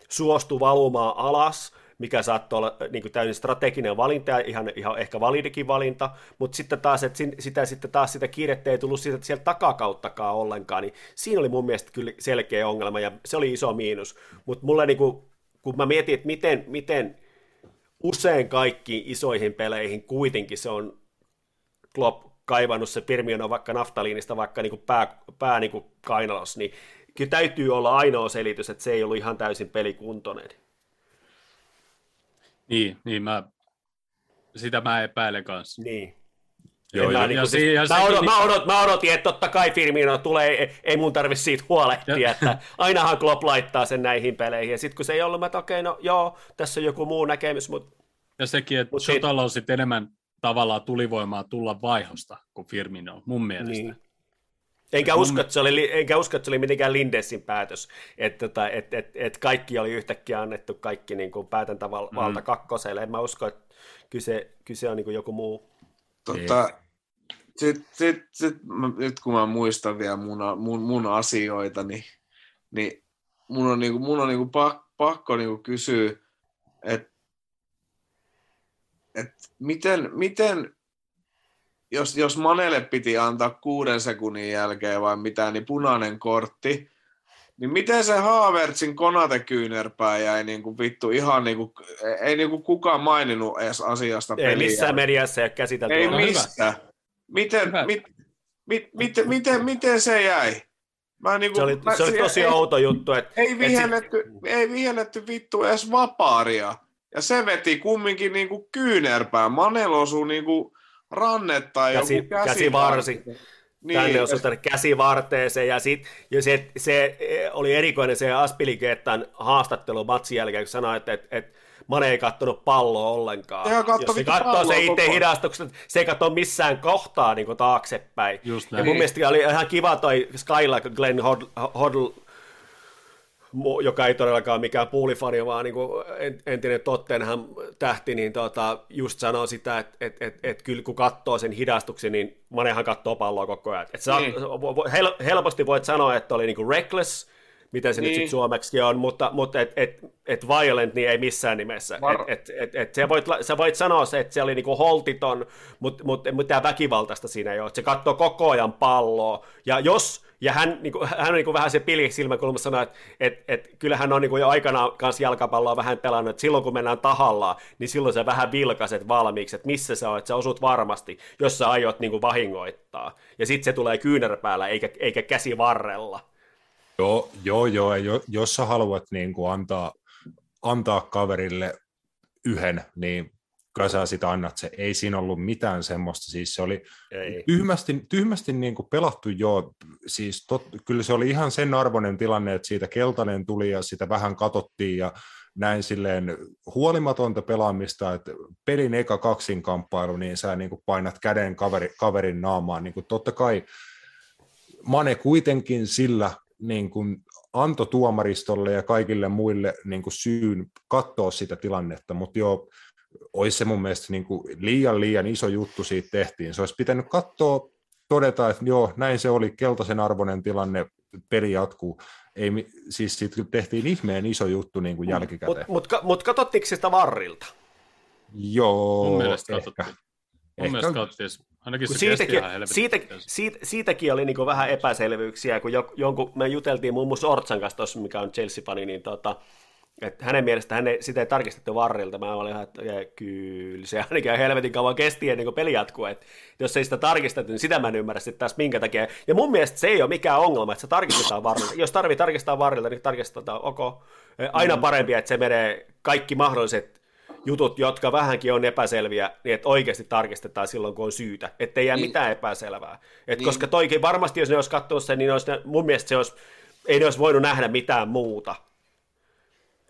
suostu valumaan alas, mikä saattoi olla niin kuin täysin strateginen valinta ja ihan, ihan ehkä validikin valinta, mutta sitten taas, että sitä, sitten taas sitä kiirettä ei tullut siitä, sieltä takakauttakaan ollenkaan, niin siinä oli mun mielestä kyllä selkeä ongelma ja se oli iso miinus, mutta mulle niin kuin, kun mä mietin, että miten, miten usein kaikkiin isoihin peleihin kuitenkin se on Klopp kaivannut se Firmino vaikka naftaliinista vaikka niin kuin pää, pää niin kuin kainalos, niin kyllä täytyy olla ainoa selitys, että se ei ollut ihan täysin pelikuntoinen. Niin, niin mä, sitä mä epäilen kanssa. Niin. Joo, mä, ja- niin ja kuin, si- siis, ja mä, sekin odot, niin- mä, odot, mä odotin, että totta kai Firmino tulee, ei, ei mun tarvitse siitä huolehtia, Ja- että ainahan Klopp laittaa sen näihin peleihin. Ja sitten kun se ei ollut, mä että okei, no joo, tässä on joku muu näkemys, mutta Ja sekin, että Mut Jotalla on sitten enemmän tavallaan tulivoimaa tulla vaihosta kuin Firmino, mun mielestä. Niin. Enkä Mun usko, että se oli, enkä usko, että se oli mitenkään Lindesin päätös, että tota, et, et, et kaikki oli yhtäkkiä annettu kaikki niin kuin päätäntävalta mm. kakkoselle. En mä usko, että kyse, kyse on niin kuin joku muu. Tota, sit, sit, sit, mä, nyt kun mä muistan vielä mun, mun, mun asioita, niin, niin mun on, niinku, mun on niinku pakko, pakko niinku kysyä, että et miten, miten jos, jos Manelle piti antaa kuuden sekunnin jälkeen vai mitä, niin punainen kortti, niin miten se Haavertsin Konate-kyynärpää jäi niinku vittu ihan niinku, ei niinku kukaan maininnut edes asiasta Ei peliä. missään mediassa ei ole käsitelty. Ei mistä. Miten, Hyvä. mit, mit, miten, miten, miten se jäi? Mä niinku, Se oli, mä, se oli tosi ei, outo juttu, että ei, vihelletty, ei vihelletty vittu edes vapaaria. Ja se veti kumminkin niinku kyynärpään. Manel osui niinku ranne tai Käsi- joku käsi, käsivarsi. Niin, tänne ja- on tänne käsivarteeseen, ja, sit, ja se, se, eh, oli erikoinen se Aspiligeettan haastattelu matsin jälkeen, kun sanoi, että, että, että Mane ei kattonut palloa ollenkaan. Sehän kattoi Jos se katsoo se itse hidastukset, se ei katso missään kohtaa niin taaksepäin. Just Ja näin. mun mielestä oli ihan kiva toi Skylark Glenn Hod- Hoddle, mu- joka ei todellakaan mikään puulifani, vaan niin kuin entinen Tottenham tähti, niin tota, just sanoo sitä, että et, et, et kyllä kun katsoo sen hidastuksen, niin Manehan katsoo palloa koko ajan. Et sä, Niin. hel, helposti voit sanoa, että oli niin kuin reckless, miten se niin. nyt Niin. sitten suomeksi on, mutta, mutta et, et, et violent niin ei missään nimessä. Var- Et, et, et, et se voit, sä voit sanoa se, että se oli niinku holtiton, mutta mut, mitään väkivaltaista siinä ei ole. Se katsoo koko ajan palloa, ja jos, ja hän, niinku, hän on niinku vähän se pili silmäkulmassa sanoi, että et, et, kyllä hän on niinku jo aikanaan kanssa jalkapalloa vähän pelannut, että silloin kun mennään tahallaan, niin silloin sä vähän vilkaset valmiiksi, että missä sä oot, että sä osut varmasti, jos sä aiot niinku vahingoittaa. Ja sitten se tulee kyynärpäällä eikä, eikä käsi varrella. Joo, joo, joo. jos sä haluat niin kuin antaa, antaa kaverille yhden, niin kyllä sä sitä annat se. Ei siinä ollut mitään semmoista. Siis se oli Ei. tyhmästi, tyhmästi niin kuin pelattu jo. Siis tot, kyllä se oli ihan sen arvoinen tilanne, että siitä keltainen tuli ja sitä vähän katottiin ja näin silleen huolimatonta pelaamista, että pelin eka kaksinkamppailu, niin sä niin kuin painat käden kaveri, kaverin naamaan. Niin kuin totta kai Mane kuitenkin sillä niin kuin antoi tuomaristolle ja kaikille muille niin kuin syyn katsoa sitä tilannetta, mutta joo, olisi se mun mielestä niin kuin liian liian iso juttu siitä tehtiin. Se olisi pitänyt katsoa, todeta, että joo, näin se oli, keltaisen arvoinen tilanne, peli jatkuu. Ei, siis siitä tehtiin ihmeen iso juttu niin kuin jälkikäteen. Mutta mut, mut katsottiinko se sitä varrilta? joo, Mun mielestä ehkä. katsottiin. Mun Ehkä- mielestä katsottiin. Ainakin se siitäkin, siitä, siitä, siitäkin oli niin vähän epäselvyyksiä, kun jo, jonkun, me juteltiin muun muassa Ortsan kanssa tuossa, mikä on Chelsea-fani, niin tota, että hänen mielestä hän ei, sitä ei tarkistettu varrilta. Mä olin ihan, että "Okei, kyllä, se ainakin helvetin kauan kesti ennen kuin peli jatkuu. Että jos ei sitä tarkistettu, niin sitä mä en ymmärrä sitten taas minkä takia. Ja mun mielestä se ei ole mikään ongelma, että se tarkistetaan varrilta. Jos tarvii tarkistaa varrilta, niin tarkistetaan, ok. Aina parempi, että se menee kaikki mahdolliset jutut, jotka vähänkin on epäselviä, niin että oikeasti tarkistetaan silloin, kun on syytä, ettei jää Niin. mitään epäselvää. Et Niin. Koska toikin varmasti, jos ne olisi katsonut sen, niin olisi, mun mielestä se olisi, ei ne olisi voinut nähdä mitään muuta.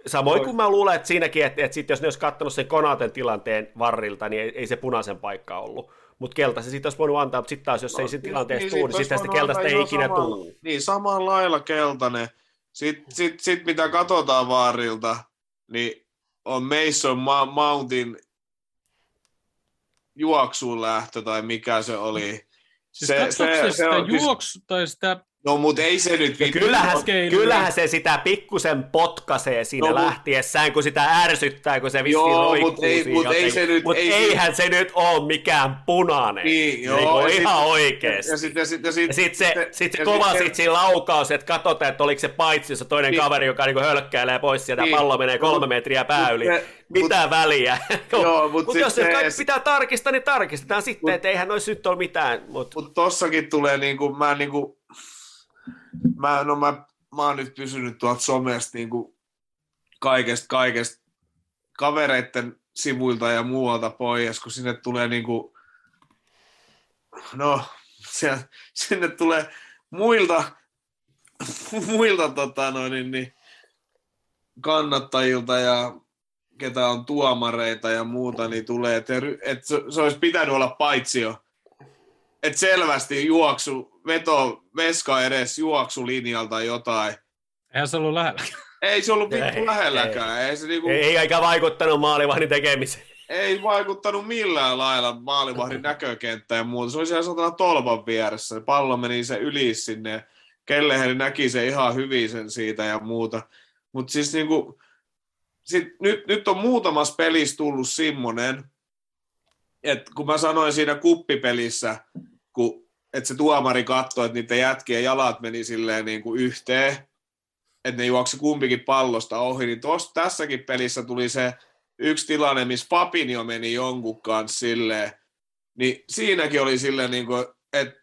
Samoin kuin mä luulen, että siinäkin, että, että sit jos ne olisi katsonut sen Konaten tilanteen varrilta, niin ei, ei se punaisen paikka ollut. Mutta kelta se sitten olisi voinut antaa, mutta sitten taas, jos no, ei siinä tilanteessa niin, tuu, niin sit sitten sitä keltaista ei ikinä samalla- tuu. Niin, samalla lailla keltainen. Sitten sit, sit, mitä katsotaan vaarilta, niin on Mason Ma- Mountin juoksuun lähtö tai mikä se oli. Siis se, se, se, sitä on- juoksu, tai sitä No mutta ei se nyt... Vittu- kyllähän, kyllähän se sitä pikkusen potkaisee siinä No, no, mut- lähtiessään, kun sitä ärsyttää, kun se vissiin Joo, mut ei- mut ei se nyt- Mut ei se- eihän se nyt ole mikään punainen. Niin, joo, Niinku ja sit- ihan Ja, oikeesti. ja sitten sit, ja sit, Ja sit se, sit se kova sit siinä laukaus, että katsotaan, että oliko se paitsi, jos toinen Niin. kaveri, joka niinku hölkkäilee pois sieltä, Niin. pallo menee kolme Mut- metriä pää yli. se- Mitä väliä? Joo, mut Mut sit jos se se- kai pitää tarkistaa, niin tarkistetaan sitten, Mut- että eihän olisi nyt ole mitään. Mut, Mutta tossakin tulee niinku, mä niinku, mä, no mä, mä oon nyt pysynyt tuolta somesta niinku kaikesta, kaikesta kavereiden sivuilta ja muualta pois, kun sinne tulee niinku, no, siellä, sinne tulee muilta, muilta tota noin, niin, niin, kannattajilta ja ketä on tuomareita ja muuta, niin tulee, että, että se, se olisi pitänyt olla paitsio. Että selvästi juoksu, veto veska edes juoksulinjalta jotain. Eihän se ollut lähellä. Ei se ollut vittu lähelläkään. Ei, ei, se niinku, Ei, ei eikä vaikuttanut maalivahdin tekemiseen. ei vaikuttanut millään lailla maalivahdin näkökenttään ja muuta. Se oli siellä satana tolpan vieressä. Se pallo meni se yli sinne. Kelleheli näki se ihan hyvin sen siitä ja muuta. Mutta siis niinku, sit nyt, nyt on muutamassa pelissä tullut semmoinen, että kun mä sanoin siinä kuppipelissä, kun, että se tuomari katsoi, että niiden jätkien jalat meni silleen niin kuin yhteen, että ne juoksi kumpikin pallosta ohi, niin tos, tässäkin pelissä tuli se yksi tilanne, missä Fabinho meni jonkun kanssa silleen, niin siinäkin oli silleen, niin kuin, että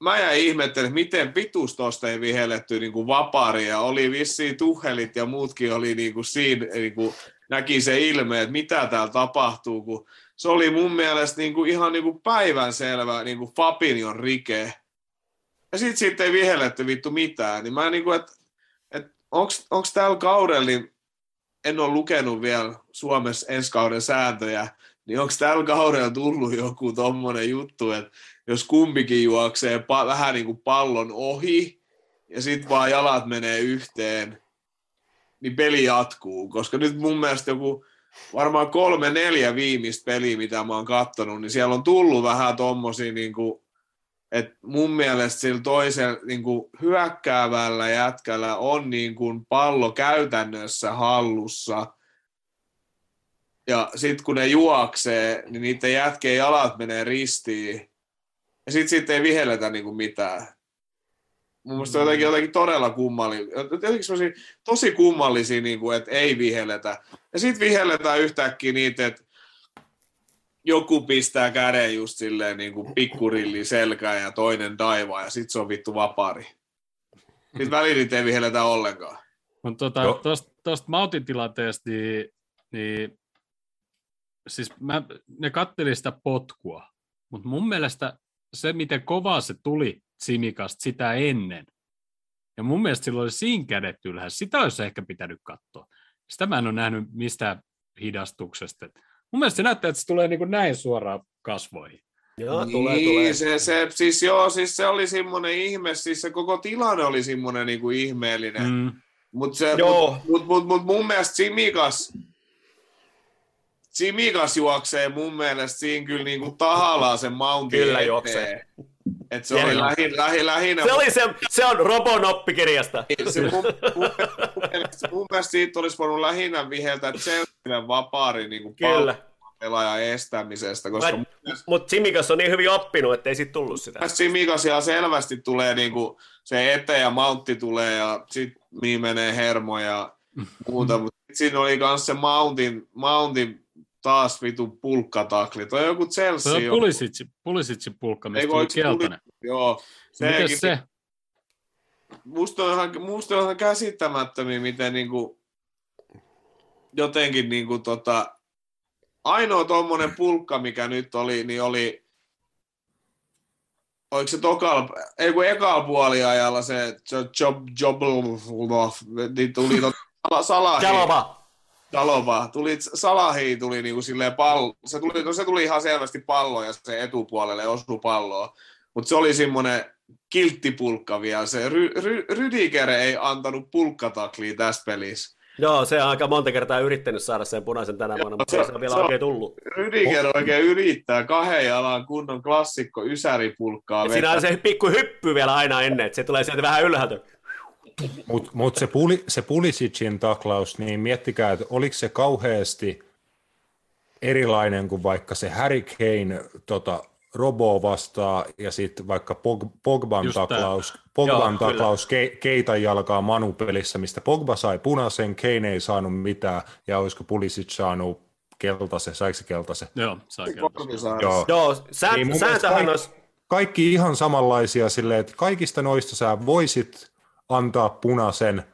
mä jäin ihmettelen, miten vitus tosta ei vihelletty niin kuin vaparia. Oli vissiin tuhelit ja muutkin oli niin kuin siinä, niin kuin näki se ilme, että mitä täällä tapahtuu, kun se oli mun mielestä niin kuin ihan niin kuin päivänselvä niin kuin Fabinhon rike. Ja sit siitä ei vihelletty vittu mitään. Niin mä niin kuin, että, että onko tällä kaudella, niin en ole lukenut vielä Suomessa ensi kauden sääntöjä, niin onko tällä kaudella tullut joku tommonen juttu, että jos kumpikin juoksee pa- vähän niin kuin pallon ohi ja sitten vaan jalat menee yhteen, niin peli jatkuu. Koska nyt mun mielestä joku varmaan kolme, neljä viimeistä peliä, mitä mä oon kattonut, niin siellä on tullut vähän tommosia niin kuin, että mun mielestä sillä toisella niin kuin hyökkäävällä jätkällä on niin kuin pallo käytännössä hallussa. Ja sitten kun ne juoksee, niin niiden jätkien jalat menee ristiin. Ja sitten siitä ei vihelletä niin kuin mitään. Mun mielestä jotenkin, jotenkin todella kummallisia, jotenkin tosi kummallisia, niin kuin, että ei vihelletä. Ja sitten vihelletään yhtäkkiä niitä, että joku pistää käden just silleen niin kuin pikkurilli selkään ja toinen daivaa ja sitten se on vittu vapari. Sitten väliin ei vihelletä ollenkaan. Mutta tota, tuosta, tuosta Mautin tilanteesta, niin, niin siis mä, ne katteli sitä potkua, mutta mun mielestä se, miten kovaa se tuli Simikasta sitä ennen, ja mun mielestä sillä oli siinä kädet ylhäällä, sitä olisi ehkä pitänyt katsoa. Sitä mä en ole nähnyt mistään hidastuksesta. Mun mielestä se näyttää, että se tulee niin kuin näin suoraan kasvoihin. Joo, niin, tulee, tulee. Se, se, siis joo, siis se oli semmoinen ihme, siis se koko tilanne oli semmoinen niin kuin ihmeellinen. Mm. Mutta mut, mut, mut, mut mun mielestä Simikas, Simikas juoksee mun mielestä siinä kyllä niinku tahallaan sen mountin Kyllä eteen. juoksee. Et se oli lähin, lähin, lähinnä. Se, oli se, se on Robon oppikirjasta. se mun, mun, mun, mielestä, mun mielestä siitä olisi voinut lähinnä viheltää Chelsea vapaari niin Kyllä. pelaajan estämisestä, koska mun mielestä Mutta Simikas on niin hyvin oppinut, ettei siitä tullut sitä. Simikas ihan selvästi tulee niin kuin se eteen ja mountti tulee ja sitten niin menee hermo ja muuta, mutta siinä oli myös se mountin, mountin taas vitu pulkkatakli. Toi on joku Se Chelsea. on joku- Pulisitsi, Pulisitsi pulkka, mistä tuli keltainen. Joo. Miten Sekin, se? musta on ihan, musta on ihan käsittämättömiä, miten niinku, jotenkin niinku tota, ainoa tommonen pulkka, mikä nyt oli, niin oli, oliko se tokal, ei kun ekal puoliajalla se jo- job, job, niin tuli tot, Salahi, Jalova. Salova, tuli, Salahi tuli niinku silleen pallo, se tuli, no se tuli ihan selvästi pallo ja se etupuolelle osui palloa, mutta se oli semmoinen kilttipulkka vielä, se Ry, Ry, Rydiger ei antanut pulkkataklia tässä pelissä. Joo, se on aika monta kertaa yrittänyt saada sen punaisen tänä vuonna, mutta Se- se on vielä se oikein tullut. Rydiger oikein yrittää kahden jalan kunnon klassikko ysäripulkkaa Ja siinä on se pikku hyppy vielä aina ennen, että se tulee sieltä vähän ylhäältä. Mutta mut se, puli, se Pulisicin taklaus, niin miettikää, että oliko se kauheasti erilainen kuin vaikka se Harry Kane tota, Robo vastaa ja sitten vaikka Pog, Pogban Just taklaus, Pogban Joo, taklaus ke, Keitan jalkaa Manu-pelissä, mistä Pogba sai punaisen, Kane ei saanut mitään ja olisiko Pulisic saanut keltaisen, saiko se keltaisen? Joo, saa keltaisen. Joo. Joo, sään, Niin, sääntöhän olisi... Kaikki ihan samanlaisia silleen, että kaikista noista sä voisit antaa punaisen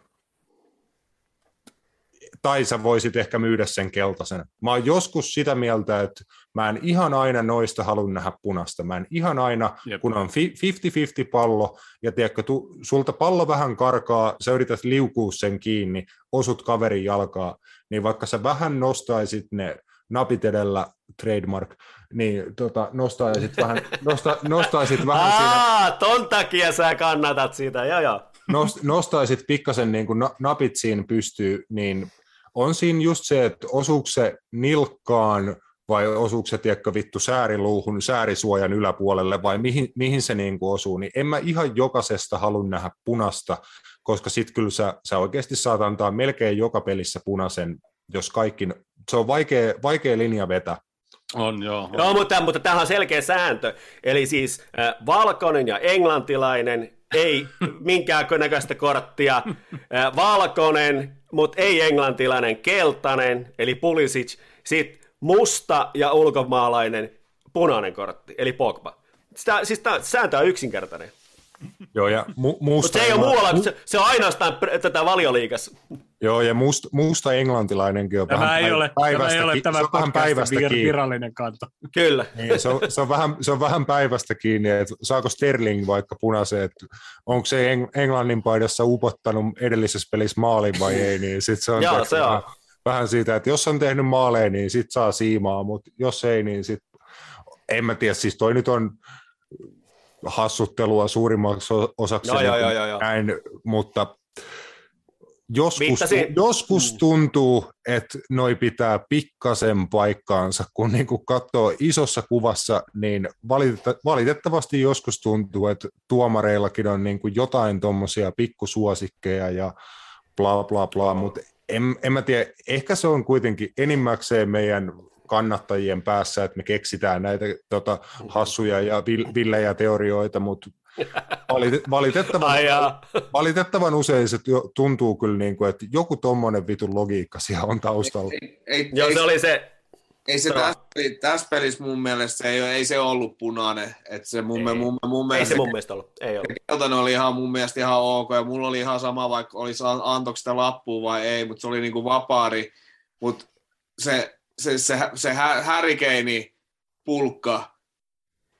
tai sä voisit ehkä myydä sen keltaisen. Mä oon joskus sitä mieltä, että mä en ihan aina noista halua nähdä punasta. Mä en ihan aina, Jep. kun on fi- 50-50 pallo, ja tiedätkö, tu, sulta pallo vähän karkaa, sä yrität liukua sen kiinni, osut kaverin jalkaa, niin vaikka sä vähän nostaisit ne napit edellä, trademark, niin tota, nostaisit vähän, nosta, nostaisit vähän siinä Aa, ton takia sä kannatat sitä, joo joo. Nost, nostaisit pikkasen niin kuin na- napit siinä pystyy, niin on siinä just se, että osuuko se nilkkaan vai osuuko se, tiedätkö, vittu sääriluuhun, säärisuojan yläpuolelle vai mihin, mihin se niin kuin osuu, niin en mä ihan jokaisesta halua nähdä punasta, koska sit kyllä sä, sä oikeasti saat antaa melkein joka pelissä punaisen, jos kaikki, se on vaikea, vaikea linja vetää. On joo. On. Joo, mutta, mutta tämähän on selkeä sääntö. Eli siis äh, valkoinen ja englantilainen, ei minkäännäköistä korttia. Valkoinen, mutta ei englantilainen, keltainen, eli Pulisic. Sitten musta ja ulkomaalainen, punainen kortti, eli Pogba. Sitä, siis tämä sääntö on yksinkertainen. Joo, ja mu, musta, se ei ole muualla, se, se on ainoastaan pr- tätä valioliigassa. Joo, ja musta, musta englantilainenkin on Tämä vähän ei ole, tämä ei päivästä, ole tämä se on vähän päivästä vir- kiinni. virallinen kanta. Kyllä. Niin, se, on, se, on vähän, se on vähän päivästä kiinni, että saako Sterling vaikka punaisen, että onko se Eng- Englannin paidassa upottanut edellisessä pelissä maalin vai ei, niin sit se on, tiedätkö, se on. Vähän, vähän siitä, että jos on tehnyt maaleja, niin sit saa siimaa, mutta jos ei, niin sit en mä tiedä, siis toi nyt on hassuttelua suurimmaksi osaksi, Joo, joo, niin joo, joo, joo. näin, mutta joskus, joskus Mm. tuntuu, että noi pitää pikkasen paikkaansa, kun niinku katsoo isossa kuvassa, niin valitetta- valitettavasti joskus tuntuu, että tuomareillakin on niinku jotain tuommoisia pikkusuosikkeja ja bla bla bla, mutta en, en mä tiedä, ehkä se on kuitenkin enimmäkseen meidän kannattajien päässä, että me keksitään näitä tota, hassuja ja vil- villejä teorioita, mutta valitettavan, valitettavan usein se tuntuu kyllä, niin kuin, että joku tommonen vitun logiikka siellä on taustalla. Ei, ei, Joo, ei, se oli se, ei se Joo. tässä, tässä pelissä mun mielestä se ei, ole- ei se ollut punainen. Et se mun, Ei. mun, mun ei mielestä se mun mielestä ollut. Ei ollut. keltainen oli ihan mun mielestä ihan ok, ja mulla oli ihan sama, vaikka olisi an- antoiko sitä lappua vai ei, mutta se oli niinku vapaari, mutta se, se, se, se hä- härikeini pulkka,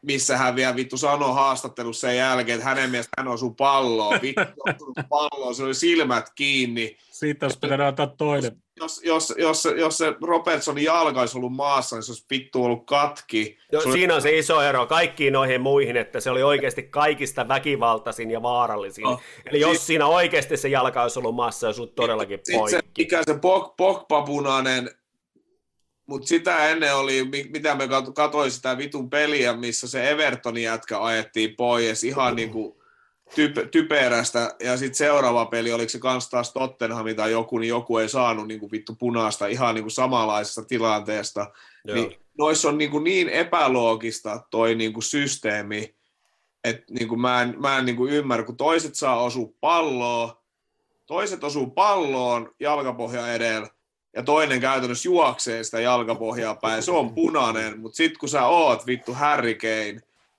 missä hän vielä vittu sanoi haastattelussa sen jälkeen, että hänen mielestä hän osui palloon, vittu osunut palloon, se oli silmät kiinni. Siitä olisi pitänyt antaa toinen. Jos, jos, jos, se- jos se Robertsonin jalka olisi ollut maassa, niin se olisi vittu ollut katki. Jo, Se oli- siinä on se iso ero kaikkiin noihin muihin, että se oli oikeasti kaikista väkivaltaisin ja vaarallisin. No. Eli jos siinä oikeasti se jalka olisi ollut maassa, olisi ollut todellakin Sitten se, poikki. mikä se pok, pokpapunainen, mutta sitä ennen oli, mi- mitä me kat- katsoin sitä vitun peliä, missä se Evertonin jätkä ajettiin pois ihan niinku typ, typerästä, ja sitten seuraava peli, oliko se kans taas Tottenham tai joku, niin joku ei saanut niinku vittu punaista ihan niinku samanlaisesta tilanteesta. Joo. Niin, noissa on niinku niin epäloogista toi niinku systeemi, että niinku mä en, mä en niinku ymmärrä, kun toiset saa osua palloa, toiset osuu palloon jalkapohja edellä, ja toinen käytännössä juoksee sitä jalkapohjaa päin, se on punainen, mutta sitten kun sä oot vittu Harry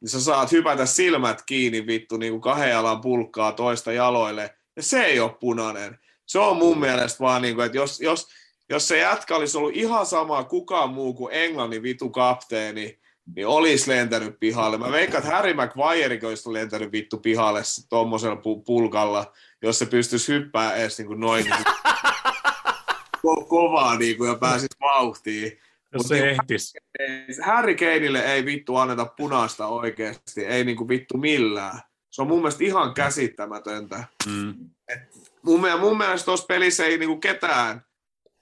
niin sä saat hypätä silmät kiinni vittu niin kuin kahden jalan pulkkaa toista jaloille, ja se ei ole punainen. Se on mun mielestä vaan niin kuin, että jos, jos, jos se jätkä olisi ollut ihan sama kukaan muu kuin Englannin vitu kapteeni, niin olisi lentänyt pihalle. Mä veikkaan, että Harry Maguirekin olisi lentänyt vittu pihalle tuommoisella pu- pulkalla, jos se pystyisi hyppää edes niin kuin noin ko- kovaa niin kuin, ja pääsisi vauhtiin. Jos se niinku- ehtisi. Ei, Harry Kaneille ei vittu anneta punaista oikeasti, ei niinku vittu millään. Se on mun mielestä ihan käsittämätöntä. Mm. Mun, mielestä, mun mielestä tuossa pelissä ei niinku ketään,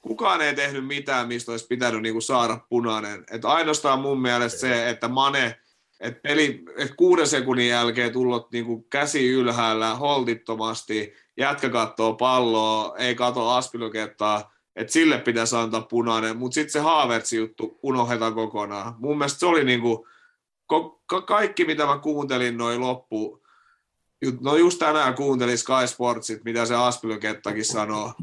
kukaan ei tehnyt mitään, mistä olisi pitänyt niinku saada punainen. Et ainoastaan mun mielestä se, että Mane, että peli, et kuuden sekunnin jälkeen tullut niinku käsi ylhäällä holtittomasti, jätkä kattoo palloa, ei kato aspilokettaa, että sille pitäisi antaa punainen, mutta sitten se Haavertsin juttu unohdetaan kokonaan. Mun mielestä se oli niinku, ka- kaikki mitä mä kuuntelin noin loppu, no just tänään kuuntelin Sky Sportsit, mitä se Aspilokettakin sanoo.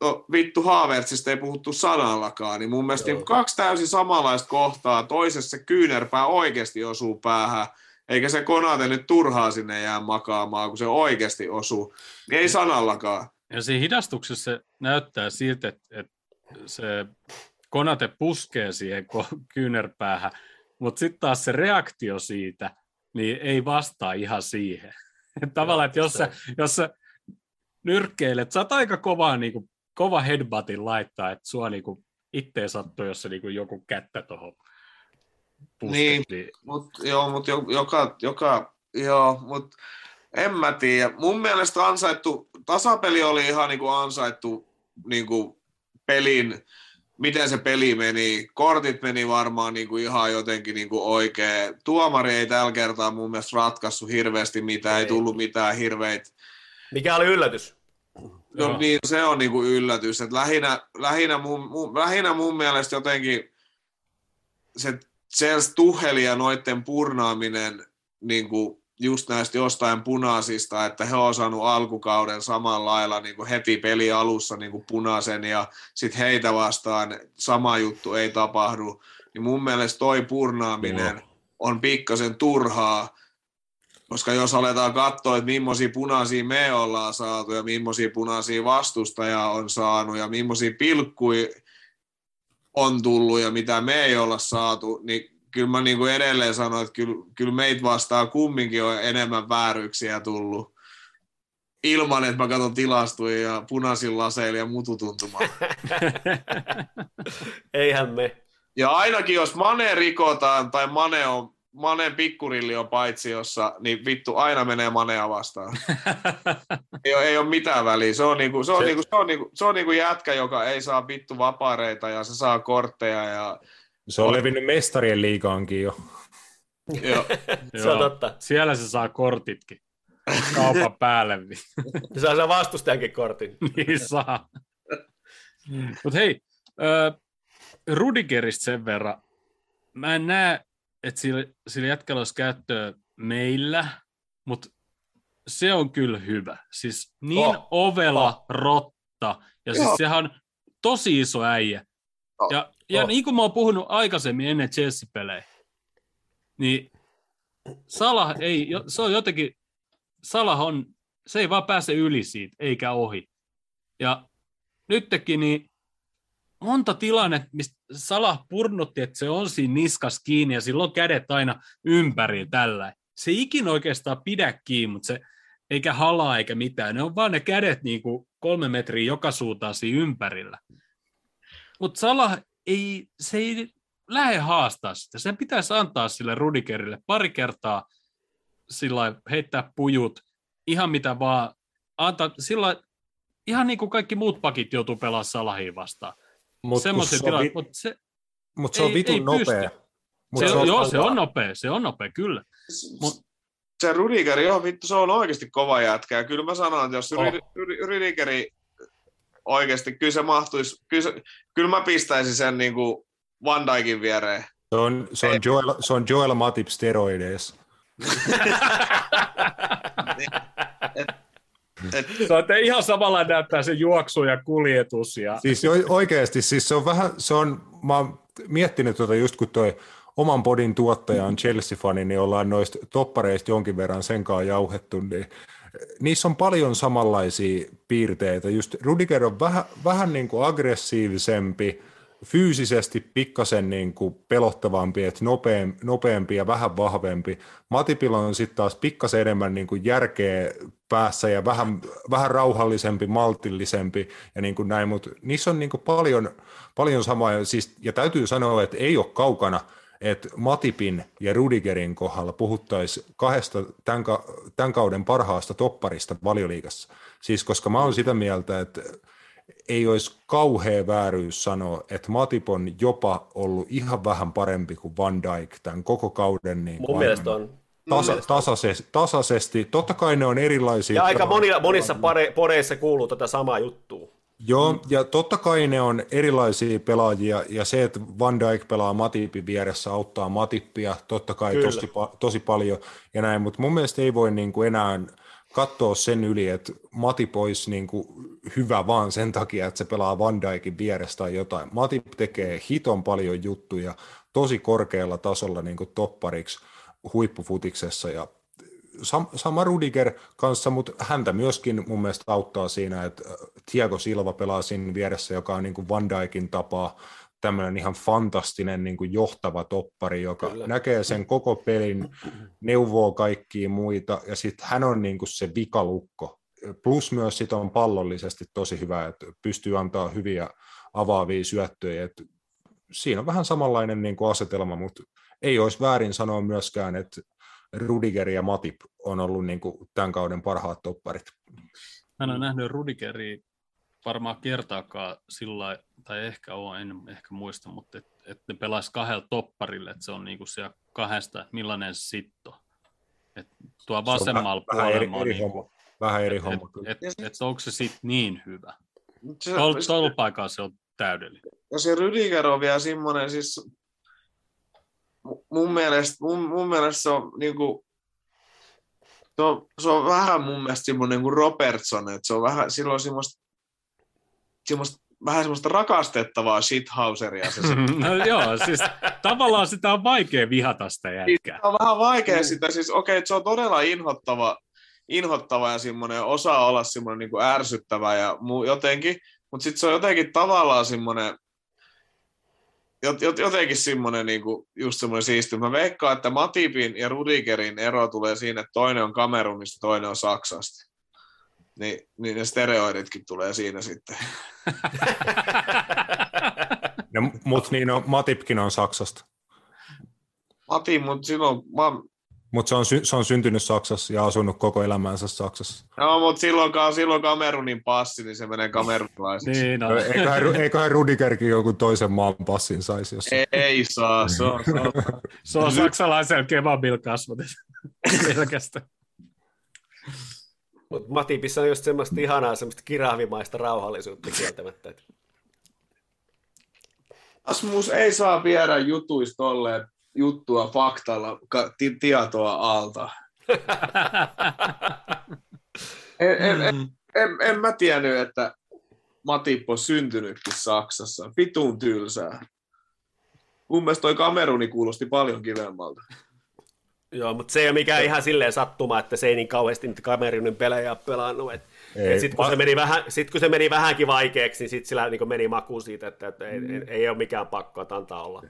No vittu Haavertsista ei puhuttu sanallakaan, niin mun mielestä Joo. niin kaksi täysin samanlaista kohtaa, toisessa se kyynärpää oikeasti osuu päähän, eikä se Konate nyt turhaa sinne jää makaamaan, kun se oikeasti osuu. Niin ei sanallakaan. Ja siinä hidastuksessa se näyttää siltä, että, että se Konate puskee siihen kyynärpäähän, mutta sitten taas se reaktio siitä, niin ei vastaa ihan siihen. Tavallaan, että jos sä, jos sä nyrkkeilet, saat aika kovaa, niin kuin, kova headbuttin laittaa, että sua niin kuin, itteen sattuu, jos se niin kuin, joku kättä tuohon pusket. Niin. Niin. Mut, joo, mutta joka, joka, joo, mut en mä tiedä. Mun mielestä ansaittu, tasapeli oli ihan niinku ansaittu niinku pelin, miten se peli meni. Kortit meni varmaan niinku ihan jotenkin niinku oikein. Tuomari ei tällä kertaa mun mielestä ratkaissut hirveästi mitään, ei, Ei. tullut mitään hirveitä Mikä oli yllätys? No Joo. niin, se on niinku yllätys. Et lähinnä, lähinnä, mun, mun, lähinnä mun mielestä jotenkin se Chelsea Tuheli ja noiden purnaaminen niinku just näistä jostain punaisista, että he on saanut alkukauden samalla lailla niinku heti peli alussa niinku punaisen ja sitten heitä vastaan sama juttu ei tapahdu. Niin mun mielestä toi purnaaminen on pikkasen turhaa, koska jos aletaan katsoa, että millaisia punaisia me ollaan saatu ja millaisia punaisia vastustaja on saanut ja millaisia pilkkuja on tullut ja mitä me ei olla saatu, niin kyllä mä niin kuin edelleen sanon, että kyllä, kyllä meitä vastaan kumminkin on enemmän vääryyksiä tullut ilman, että mä katson tilastoja ja punaisilla laseilla ja mututuntumalla. Eihän me. Ja ainakin jos Mane rikotaan tai Mane on Manen pikkurilli on paitsi jossa, niin vittu aina menee Manea vastaan. ei, ole, ei ole mitään väliä. Se on, niinku, se on, Se- niinku, se on, niinku, se on niinku jätkä, joka ei saa vittu vapaareita ja se saa kortteja. Ja, Se on levinnyt mestarien liigaankin jo. jo, Se on totta. Siellä se saa kortitkin kaupan päälle. Se saa sen vastustajankin kortin. niin saa. Mutta hei, äh, Rudigerista sen verran. Mä en näe, että sillä, sillä jätkällä olisi käyttöä meillä, mutta se on kyllä hyvä. Siis niin Oh, ovela oh. rotta, ja siis Joo. sehän on tosi iso äijä. Oh, Ja, ja oh. niin kuin mä oon puhunut aikaisemmin ennen Chelsea-pelejä, niin Salah ei, se on jotenkin, Salah on, se ei vaan pääse yli siitä, eikä ohi. Ja nytkin niin monta tilanne, mistä Salah purnutti, että se on siinä niskas kiinni ja sillä on kädet aina ympäri tällä. Se ei ikinä oikeastaan pidä kiinni, mutta se eikä halaa eikä mitään. Ne on vaan ne kädet niin kuin kolme metriä joka suuntaan siinä ympärillä. Mutta Salah ei, se ei lähde haastaa sitä. Sen pitäisi antaa sille Rudigerille pari kertaa sillä lailla heittää pujut, ihan mitä vaan, antaa sillä lailla- ihan niin kuin kaikki muut pakit joutuu pelaamaan Salahiin vastaan. Mutta se, on tilanteita, vi- mutta se, mut se on ei- vitun ei nopea. Mut se, se on, on, joo, se on nopea, se on nopea, kyllä. Mut- se Rudiger, joo vittu, se on oikeasti kova jätkä. Ja kyllä mä sanon, että jos Oh. Rudi- Rudi- Rudigeri oikeasti, kyllä se mahtuisi, kyllä, se, kyllä mä pistäisin sen niin kuin Van Dijkin viereen. se on, se on, Joel, se on Joel Matip steroideissa. Et, Se on että ihan samalla näyttää se juoksu ja kuljetus. Ja... Siis oikeasti, siis se on vähän, se on, mä oon miettinyt tuota just kun toi oman podin tuottaja on Chelsea-fani, niin ollaan noista toppareista jonkin verran sen kanssa jauhettu, niin niissä on paljon samanlaisia piirteitä. Just Rudiger on vähän, vähän niin kuin aggressiivisempi, fyysisesti pikkasen niin kuin pelottavampi, että nopeampi, nopeampi ja vähän vahvempi. Matipilla on sitten taas pikkasen enemmän niin kuin järkeä päässä ja vähän, vähän rauhallisempi, maltillisempi ja niin kuin näin, mutta niissä on niin kuin paljon, paljon samaa. Ja, siis, ja täytyy sanoa, että ei ole kaukana, että Matipin ja Rudigerin kohdalla puhuttaisiin kahdesta tämän, ka- tämän kauden parhaasta topparista valioliigassa. Siis koska mä oon sitä mieltä, että ei olisi kauhea vääryys sanoa, että Matip on jopa ollut ihan vähän parempi kuin Van Dijk tämän koko kauden. Niin Mun mielestä on. Tasa, tasaisesti, tasaisesti. Totta kai ne on erilaisia. Ja aika monilla, monissa pare, podeissa kuuluu tätä samaa juttua. Joo, ja totta kai ne on erilaisia pelaajia, ja se, että Van Dijk pelaa Matipin vieressä, auttaa Matippia totta kai Kyllä. tosi, tosi paljon ja näin, mutta mun mielestä ei voi niin kuin enää katsoa sen yli, että Matip olisi niin kuin hyvä vaan sen takia, että se pelaa Van Dijkin vieressä tai jotain. Matip tekee hiton paljon juttuja tosi korkealla tasolla niin kuin toppariksi huippufutiksessa, ja sama Rudiger kanssa, mutta häntä myöskin mun mielestä auttaa siinä, että Thiago Silva pelaa siinä vieressä, joka on niin kuin Van Dijkin tapaa tämmöinen ihan fantastinen niin kuin johtava toppari, joka Kyllä. näkee sen koko pelin, neuvoo kaikkia muita, ja sitten hän on niin kuin se vikalukko. Plus myös sit on pallollisesti tosi hyvä, että pystyy antaa hyviä avaavia syöttöjä. Et siinä on vähän samanlainen niin kuin asetelma, mutta ei olisi väärin sanoa myöskään, että Rudiger ja Matip on ollut niin kuin tämän kauden parhaat topparit. Mä en ole nähnyt Rudigeria varmaan kertaakaan sillä tai ehkä on, en ehkä muista, mutta että et ne pelaisi kahdella topparille, että se on niinku siellä kahdesta, millainen sitto. Et tuo vasemmalla puolella vähän eri, eri niinku, homma. Vähän eri et, homma. Et, et, et, onko se sitten niin hyvä? Tuolla tol paikalla se on täydellinen. Ja se Rüdiger on vielä semmoinen, siis mun mielestä, mun, mun mielestä se on niinku, se on, se on vähän mun mielestä semmoinen kuin Robertson, että se on vähän, silloin semmoista, semmoista vähän semmoista rakastettavaa shithouseria. Se, no joo, siis tavallaan sitä on vaikea vihata sitä jätkää. on vähän vaikea sitä, siis okei, okay, se on todella inhottava, inhottava ja semmoinen osaa olla semmoinen niin kuin ärsyttävä ja muu, jotenkin, mutta sitten se on jotenkin tavallaan semmoinen, jotenkin semmoinen niin just semmoinen siisti. Mä veikkaan, että Matipin ja Rudigerin ero tulee siinä, että toinen on Kamerunista, toinen on Saksasta. Niin, niin ne stereoiditkin tulee siinä sitten. no, mutta niin on, Matipkin on Saksasta. Mati, mutta silloin, mä, mutta se on, se on syntynyt Saksassa ja asunut koko elämänsä Saksassa. No, mutta silloin, silloin Kamerunin passi, niin se menee kamerunilaiseksi. niin, no. eiköhän, eiköhän Rudigerkin joku toisen maan passin saisi. Jos... Ei, ei saa, se on, se on. se on saksalaisella kebabilla kasvatettu. Pelkästään. Mutta Matipissa on just semmoista ihanaa, semmoista kirahvimaista rauhallisuutta kieltämättä. Asmus ei saa viedä jutuista tolleen juttua faktalla, ti- tietoa alta. en, en, en, en, en mä tiennyt, että Matip on syntynytkin Saksassa. Vitun tylsää. Mun mielestä toi Kameruni kuulosti paljon kivemmalta. Joo, mutta se ei ole mikään ihan silleen sattuma, että se ei niin kauheasti niitä Kamerunin pelejä ole pelannut. Et, et sit, kun se meni vähän, sit kun se meni vähänkin vaikeaksi, niin sitten sillä niin meni maku siitä, että, että ei, ei, ei ole mikään pakko, että antaa olla.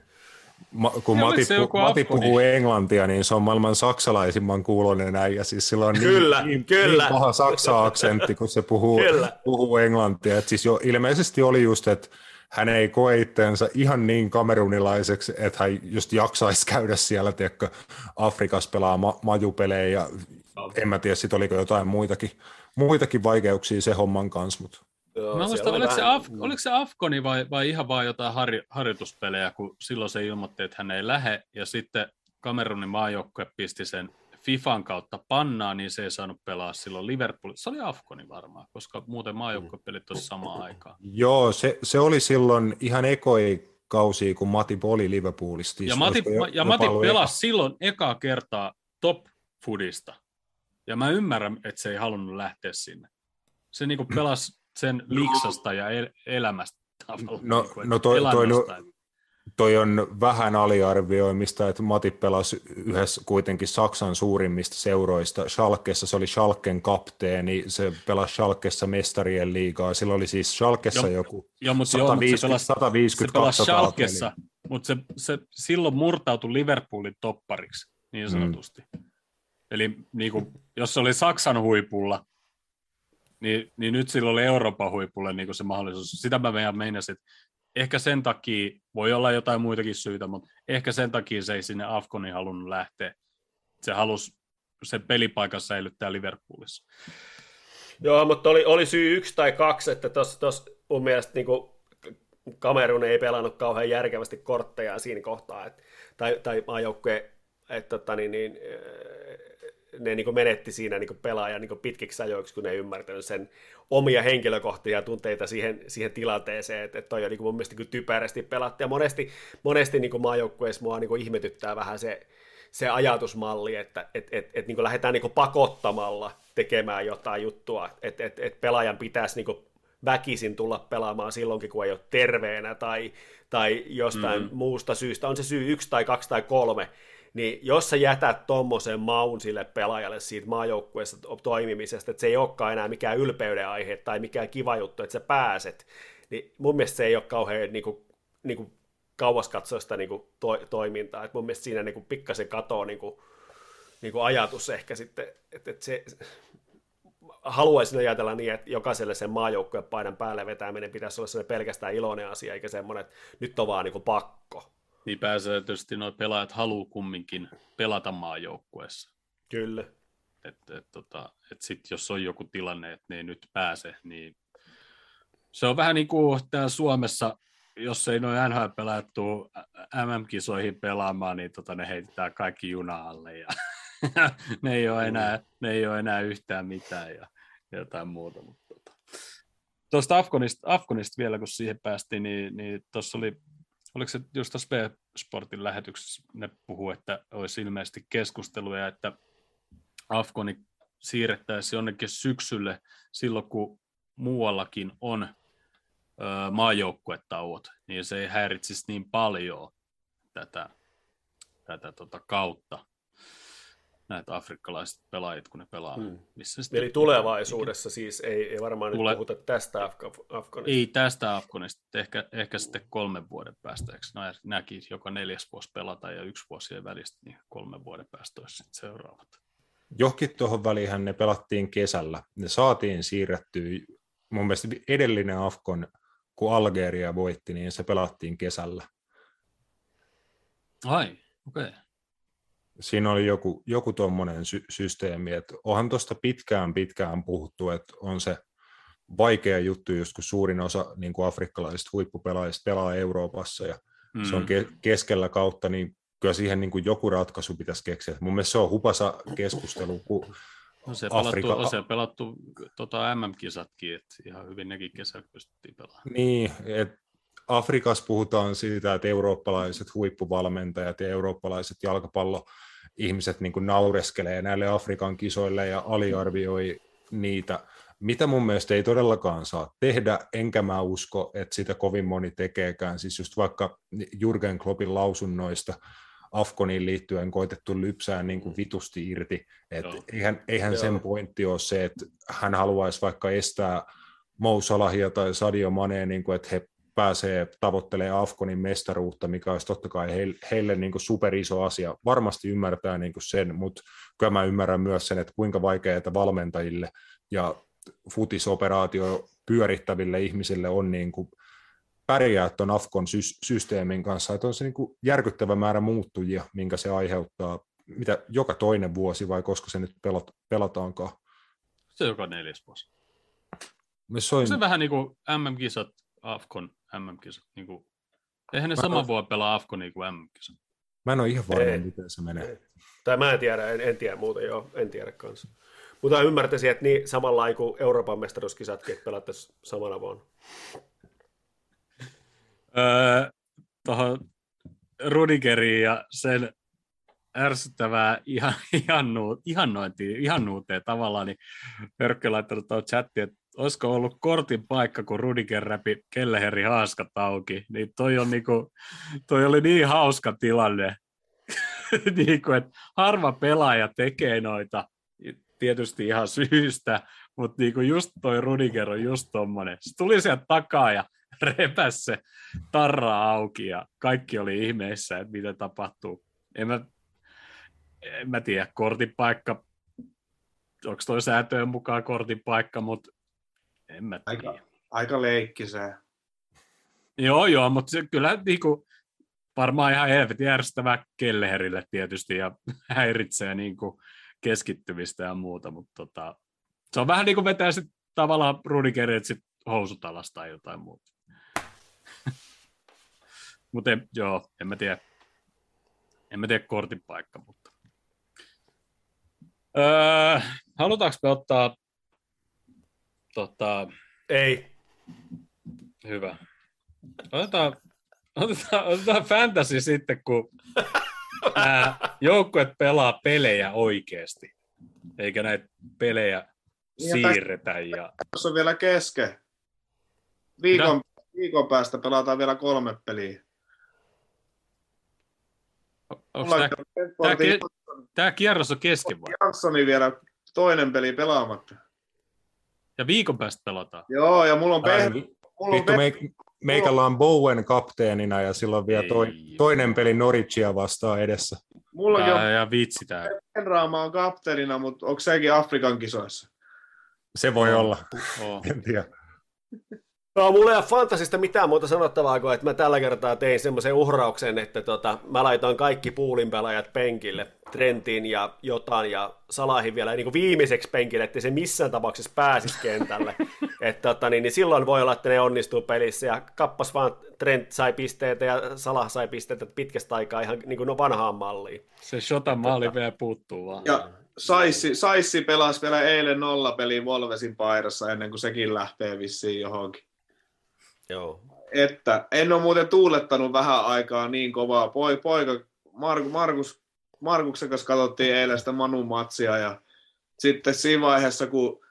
Ma, kun Mati, pu, Mati puhuu englantia, niin se on maailman saksalaisimman kuulonen äijä. Siis sillä on niin- kyllä, niin, kyllä. niin paha saksa-aksentti, kun se puhuu, puhuu englantia. Et siis jo ilmeisesti oli just, että hän ei koe itseensä ihan niin kamerunilaiseksi, että hän just jaksaisi käydä siellä, tiedätkö, Afrikassa pelaa ma- majupelejä ja en mä tiedä, sit oliko jotain muitakin, muitakin vaikeuksia se homman kanssa, mutta Joo, mä muistan, oliko, se Af, oliko se Afkoni vai, vai ihan vaan jotain har, harjoituspelejä, kun silloin se ilmoitti, että hän ei lähde, ja sitten Kamerunin maajoukkue pisti sen Fifan kautta pannaan, niin se ei saanut pelaa silloin Liverpool. Se oli Afkoni varmaan, koska muuten maajoukkuepelit tuossa samaan aikaan. Joo, se, se oli silloin ihan ekoi kausi, kun Mati oli Liverpoolista. Ja Mati, ja Mati pelasi eka. silloin ekaa kertaa top foodista. Ja mä ymmärrän, että se ei halunnut lähteä sinne. Se niinku pelasi sen liksasta ja el- elämästä tavallaan. No, niinku, no toi, toi, no, toi on vähän aliarvioimista, että Mati pelasi yhdessä kuitenkin Saksan suurimmista seuroista. Schalkessa se oli Schalken kapteeni, se pelasi Schalkessa mestarien liigaa. Sillä oli siis Schalkessa jo, joku jo, mutta 150, joo, mutta se pelasi, 150 se pelasi Schalkessa, mutta se, se silloin murtautui Liverpoolin toppariksi, niin sanotusti. Mm. Eli niin kuin, jos se oli Saksan huipulla, niin, niin nyt sillä oli Euroopan huipulle niin kuin se mahdollisuus. Sitä mä meidän meinasin, että ehkä sen takia, voi olla jotain muitakin syitä, mutta ehkä sen takia se ei sinne Afkoniin halunnut lähteä. Se halusi sen pelipaikan säilyttää Liverpoolissa. Joo, mutta oli, oli syy yksi tai kaksi, että tuossa mun mielestä niin Kamerun ei pelannut kauhean järkevästi kortteja siinä kohtaa, että, tai, tai maajoukkue, että tota, niin, niin, ne niin menetti siinä niin pelaajan niin pitkiksi ajoiksi, kun ne ei ymmärtänyt sen omia henkilökohtia tunteita siihen, siihen tilanteeseen, että, että toi on niin mun mielestä niin typerästi pelattu, ja monesti, monesti niin maajoukkueessa mua niin ihmetyttää vähän se, se ajatusmalli, että et, et, et, niin lähdetään niin pakottamalla tekemään jotain juttua, että et, et pelaajan pitäisi niin väkisin tulla pelaamaan silloinkin, kun ei ole terveenä tai, tai jostain mm-hmm. muusta syystä, on se syy yksi tai kaksi tai kolme, niin jos sä jätät tommosen maun sille pelaajalle siitä maajoukkueessa toimimisesta, että se ei olekaan enää mikään ylpeyden aihe tai mikään kiva juttu, että sä pääset, niin mun mielestä se ei ole kauhean niin kuin, niin kuin kauaskatsoista niin kuin to, toimintaa. Et mun mielestä siinä niin kuin pikkasen katoaa niin kuin, niin kuin ajatus ehkä sitten, että, että se, haluaisin ajatella niin, että jokaiselle sen maajoukkueen paidan päälle vetäminen pitäisi olla pelkästään iloinen asia, eikä semmoinen, että nyt on vaan niin kuin pakko. Niin pääsääntöisesti nuo pelaajat haluaa kumminkin pelata maajoukkueessa. Kyllä. Että et, tota, et sit jos on joku tilanne, että ne ei nyt pääse, niin se on vähän niin kuin täällä Suomessa, jos ei noin NHL-pelaajat tule MM-kisoihin pelaamaan, niin tota, ne heitetään kaikki junaalle ja ne, ei ole enää, ne ei ole enää yhtään mitään ja jotain muuta. Mutta tota. Tuosta Afkonista, Afkonista vielä, kun siihen päästiin, niin, niin tuossa oli, oliko se just tuossa B-Sportin lähetyksessä, ne puhuu, että olisi ilmeisesti keskusteluja, että Afkoni siirrettäisiin jonnekin syksylle silloin, kun muuallakin on maajoukkuetauot, niin se ei häiritsisi niin paljon tätä, tätä tota kautta näitä afrikkalaiset pelaajat, kun ne pelaa. Hmm. Missä Eli tulevaisuudessa siis ei, ei varmaan Tule... nyt puhuta tästä Afga- Afganista. Ei tästä Afganista, ehkä, ehkä sitten kolmen vuoden päästä, eikö näki joka neljäs vuosi pelata ja yksi vuosi välistä, niin kolmen vuoden päästä olisi sitten seuraavat. Johonkin tuohon väliin ne pelattiin kesällä. Ne saatiin siirrettyä, mun mielestä edellinen Afkon, kun Algeria voitti, niin se pelattiin kesällä. Ai, okei. Okay siinä oli joku, joku tuommoinen sy- systeemi, että onhan tuosta pitkään pitkään puhuttu, että on se vaikea juttu, just kun suurin osa niin kuin afrikkalaisista huippupelaajista pelaa Euroopassa ja mm. se on mm. ke- keskellä kautta, niin kyllä siihen niin kuin joku ratkaisu pitäisi keksiä. Mun mielestä se on hupasa keskustelu, kun No se Afrika... pelattu, se pelattu tota MM-kisatkin, että ihan hyvin nekin kesällä pystyttiin pelaamaan. Niin, että Afrikassa puhutaan siitä, että eurooppalaiset huippuvalmentajat ja eurooppalaiset jalkapallo ihmiset niin naureskelee näille Afrikan kisoille ja aliarvioi niitä, mitä mun mielestä ei todellakaan saa tehdä, enkä mä usko, että sitä kovin moni tekeekään. Siis just vaikka Jurgen Kloppin lausunnoista Afkoniin liittyen koitettu lypsää niin kuin vitusti irti. Et eihän eihän sen pointti ole se, että hän haluaisi vaikka estää Mo Salahia tai Sadio Manea, niin kuin, että he pääsee tavoittelemaan Afkonin mestaruutta, mikä olisi totta kai heille, heille niin kuin superiso asia. Varmasti ymmärtää niin kuin sen, mutta kyllä mä ymmärrän myös sen, että kuinka vaikeaa valmentajille ja futisoperaatio pyörittäville ihmisille on niin kuin pärjää tuon Afkon sy- systeemin kanssa, että on se niin kuin järkyttävä määrä muuttujia, minkä se aiheuttaa, mitä joka toinen vuosi vai koska se nyt pelat, pelataankaan? Se joka neljäs vuosi. Soin... Se vähän niin kuin MM-kisat Afkon MM-kisat. Niin kuin, eihän ne mä sama voi pelaa Afkonia kuin MM-kisat. Mä en ole ihan varma, ei, miten se menee. Ei. Tai mä en tiedä, en, en tiedä muuta, joo, en tiedä kanssa. Mutta ymmärtäisin, että niin samalla kuin Euroopan mestaruuskisatkin, että pelattaisiin samana vuonna. Öö, tuohon Rudigeriin ja sen ärsyttävää ihan, ihannu, ihannointiin, ihannuuteen tavallaan, niin Hörkkö laittanut tuohon chattiin, että olisiko ollut kortin paikka, kun Rudiger räpi Kelleherri haaskat auki, niin toi, on niinku, toi oli niin hauska tilanne, niinku, että harva pelaaja tekee noita, tietysti ihan syystä, mutta niinku just toi Rudiger on just tommonen. Se tuli sieltä takaa ja repäs se tarra auki ja kaikki oli ihmeissä, että mitä tapahtuu. En mä, en mä tiedä, kortin paikka, onko toi säätöön mukaan kortin paikka, mutta en mä tiedä. Aika, aika leikkisää. Joo, joo, mutta se kyllä niinku, varmaan ihan helvetin järjestävää Kelleherille tietysti ja häiritsee niinku keskittymistä ja muuta, mutta tota, se on vähän niin kuin vetää sitten tavallaan Rudigerit sit housutalasta tai jotain muuta. mutta joo, en mä tiedä. En mä tiedä kortin paikka, mutta. Öö, halutaanko me ottaa Tota, Ei. Hyvä. Otetaan, otetaan, otetaan fantasy sitten, kun nämä joukkueet pelaa pelejä oikeasti, eikä näitä pelejä siirretä. Ja... Tässä on vielä kesken. Viikon, viikon päästä pelataan vielä kolme peliä. Tämä, ke- kierros on kesken vai? Janssoni vielä toinen peli pelaamatta. Ja viikon päästä pelataan. Joo, ja mulla on, Ai, peh, mulla on Vittu, peh, me, meikällä on Bowen kapteenina ja silloin vielä toi, toinen peli Norwichia vastaan edessä. mullakin on ja vitsi tää. Penraama on kapteenina, mutta onko sekin Afrikan kisoissa? Se voi olla, Oo. en tiedä. No, mulla ei ole fantasista mitään muuta sanottavaa kuin, että mä tällä kertaa tein semmoisen uhrauksen, että tota, mä laitoin kaikki puulin pelaajat penkille, Trentin ja Jotan ja Salahin vielä niin kuin viimeiseksi penkille, että se missään tapauksessa pääsisi kentälle. että, tota, niin, niin silloin voi olla, että ne onnistuu pelissä ja kappas vaan Trent sai pisteitä ja Salah sai pisteitä pitkästä aikaa ihan niin kuin no vanhaan malliin. Se Shotan maali vielä puuttuu vaan. Ja Saissi, Saissi pelasi vielä eilen nollapeliin Volvesin paidassa ennen kuin sekin lähtee vissiin johonkin. Joo. Että en ole muuten tuulettanut vähän aikaa niin kovaa. Poi, poika, Markus, Markus, Markuksen kanssa katsottiin eilen sitä Manun matsia ja sitten siinä vaiheessa, kun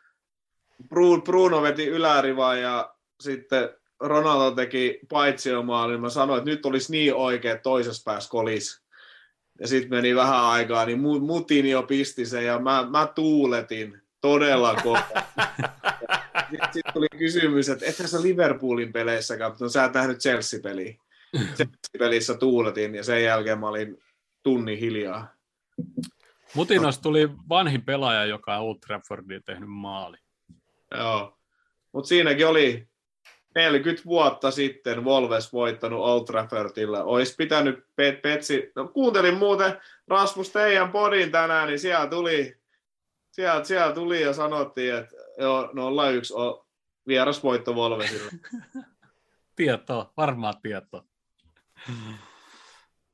Bru- Bruno veti ylärivaa ja sitten Ronaldo teki paitsiomaali, niin mä sanoin, että nyt olisi niin oikein, toisessa päässä kolis. Ja sitten meni vähän aikaa, niin mu- mutin jo pisti sen ja mä, mä tuuletin todella kovaa. Sitten sit tuli kysymys, että ethän sä Liverpoolin peleissä katsonut, sä et nähnyt Chelsea-peliä. Chelsea-pelissä tuuletin ja sen jälkeen mä olin tunnin hiljaa. Mutinos tuli vanhin pelaaja, joka on Old Traffordin tehnyt maali. Joo. Mutta siinäkin oli 40 vuotta sitten Wolves voittanut Old Traffordilla. Olisi pitänyt Pet Petsi... No, kuuntelin muuten Rasmus teidän podin tänään, niin siellä tuli, siellä, siellä tuli ja sanottiin, että joo, 0-1 on vierasvoitto Wolvesille. Tietoa, varmaa tietoa.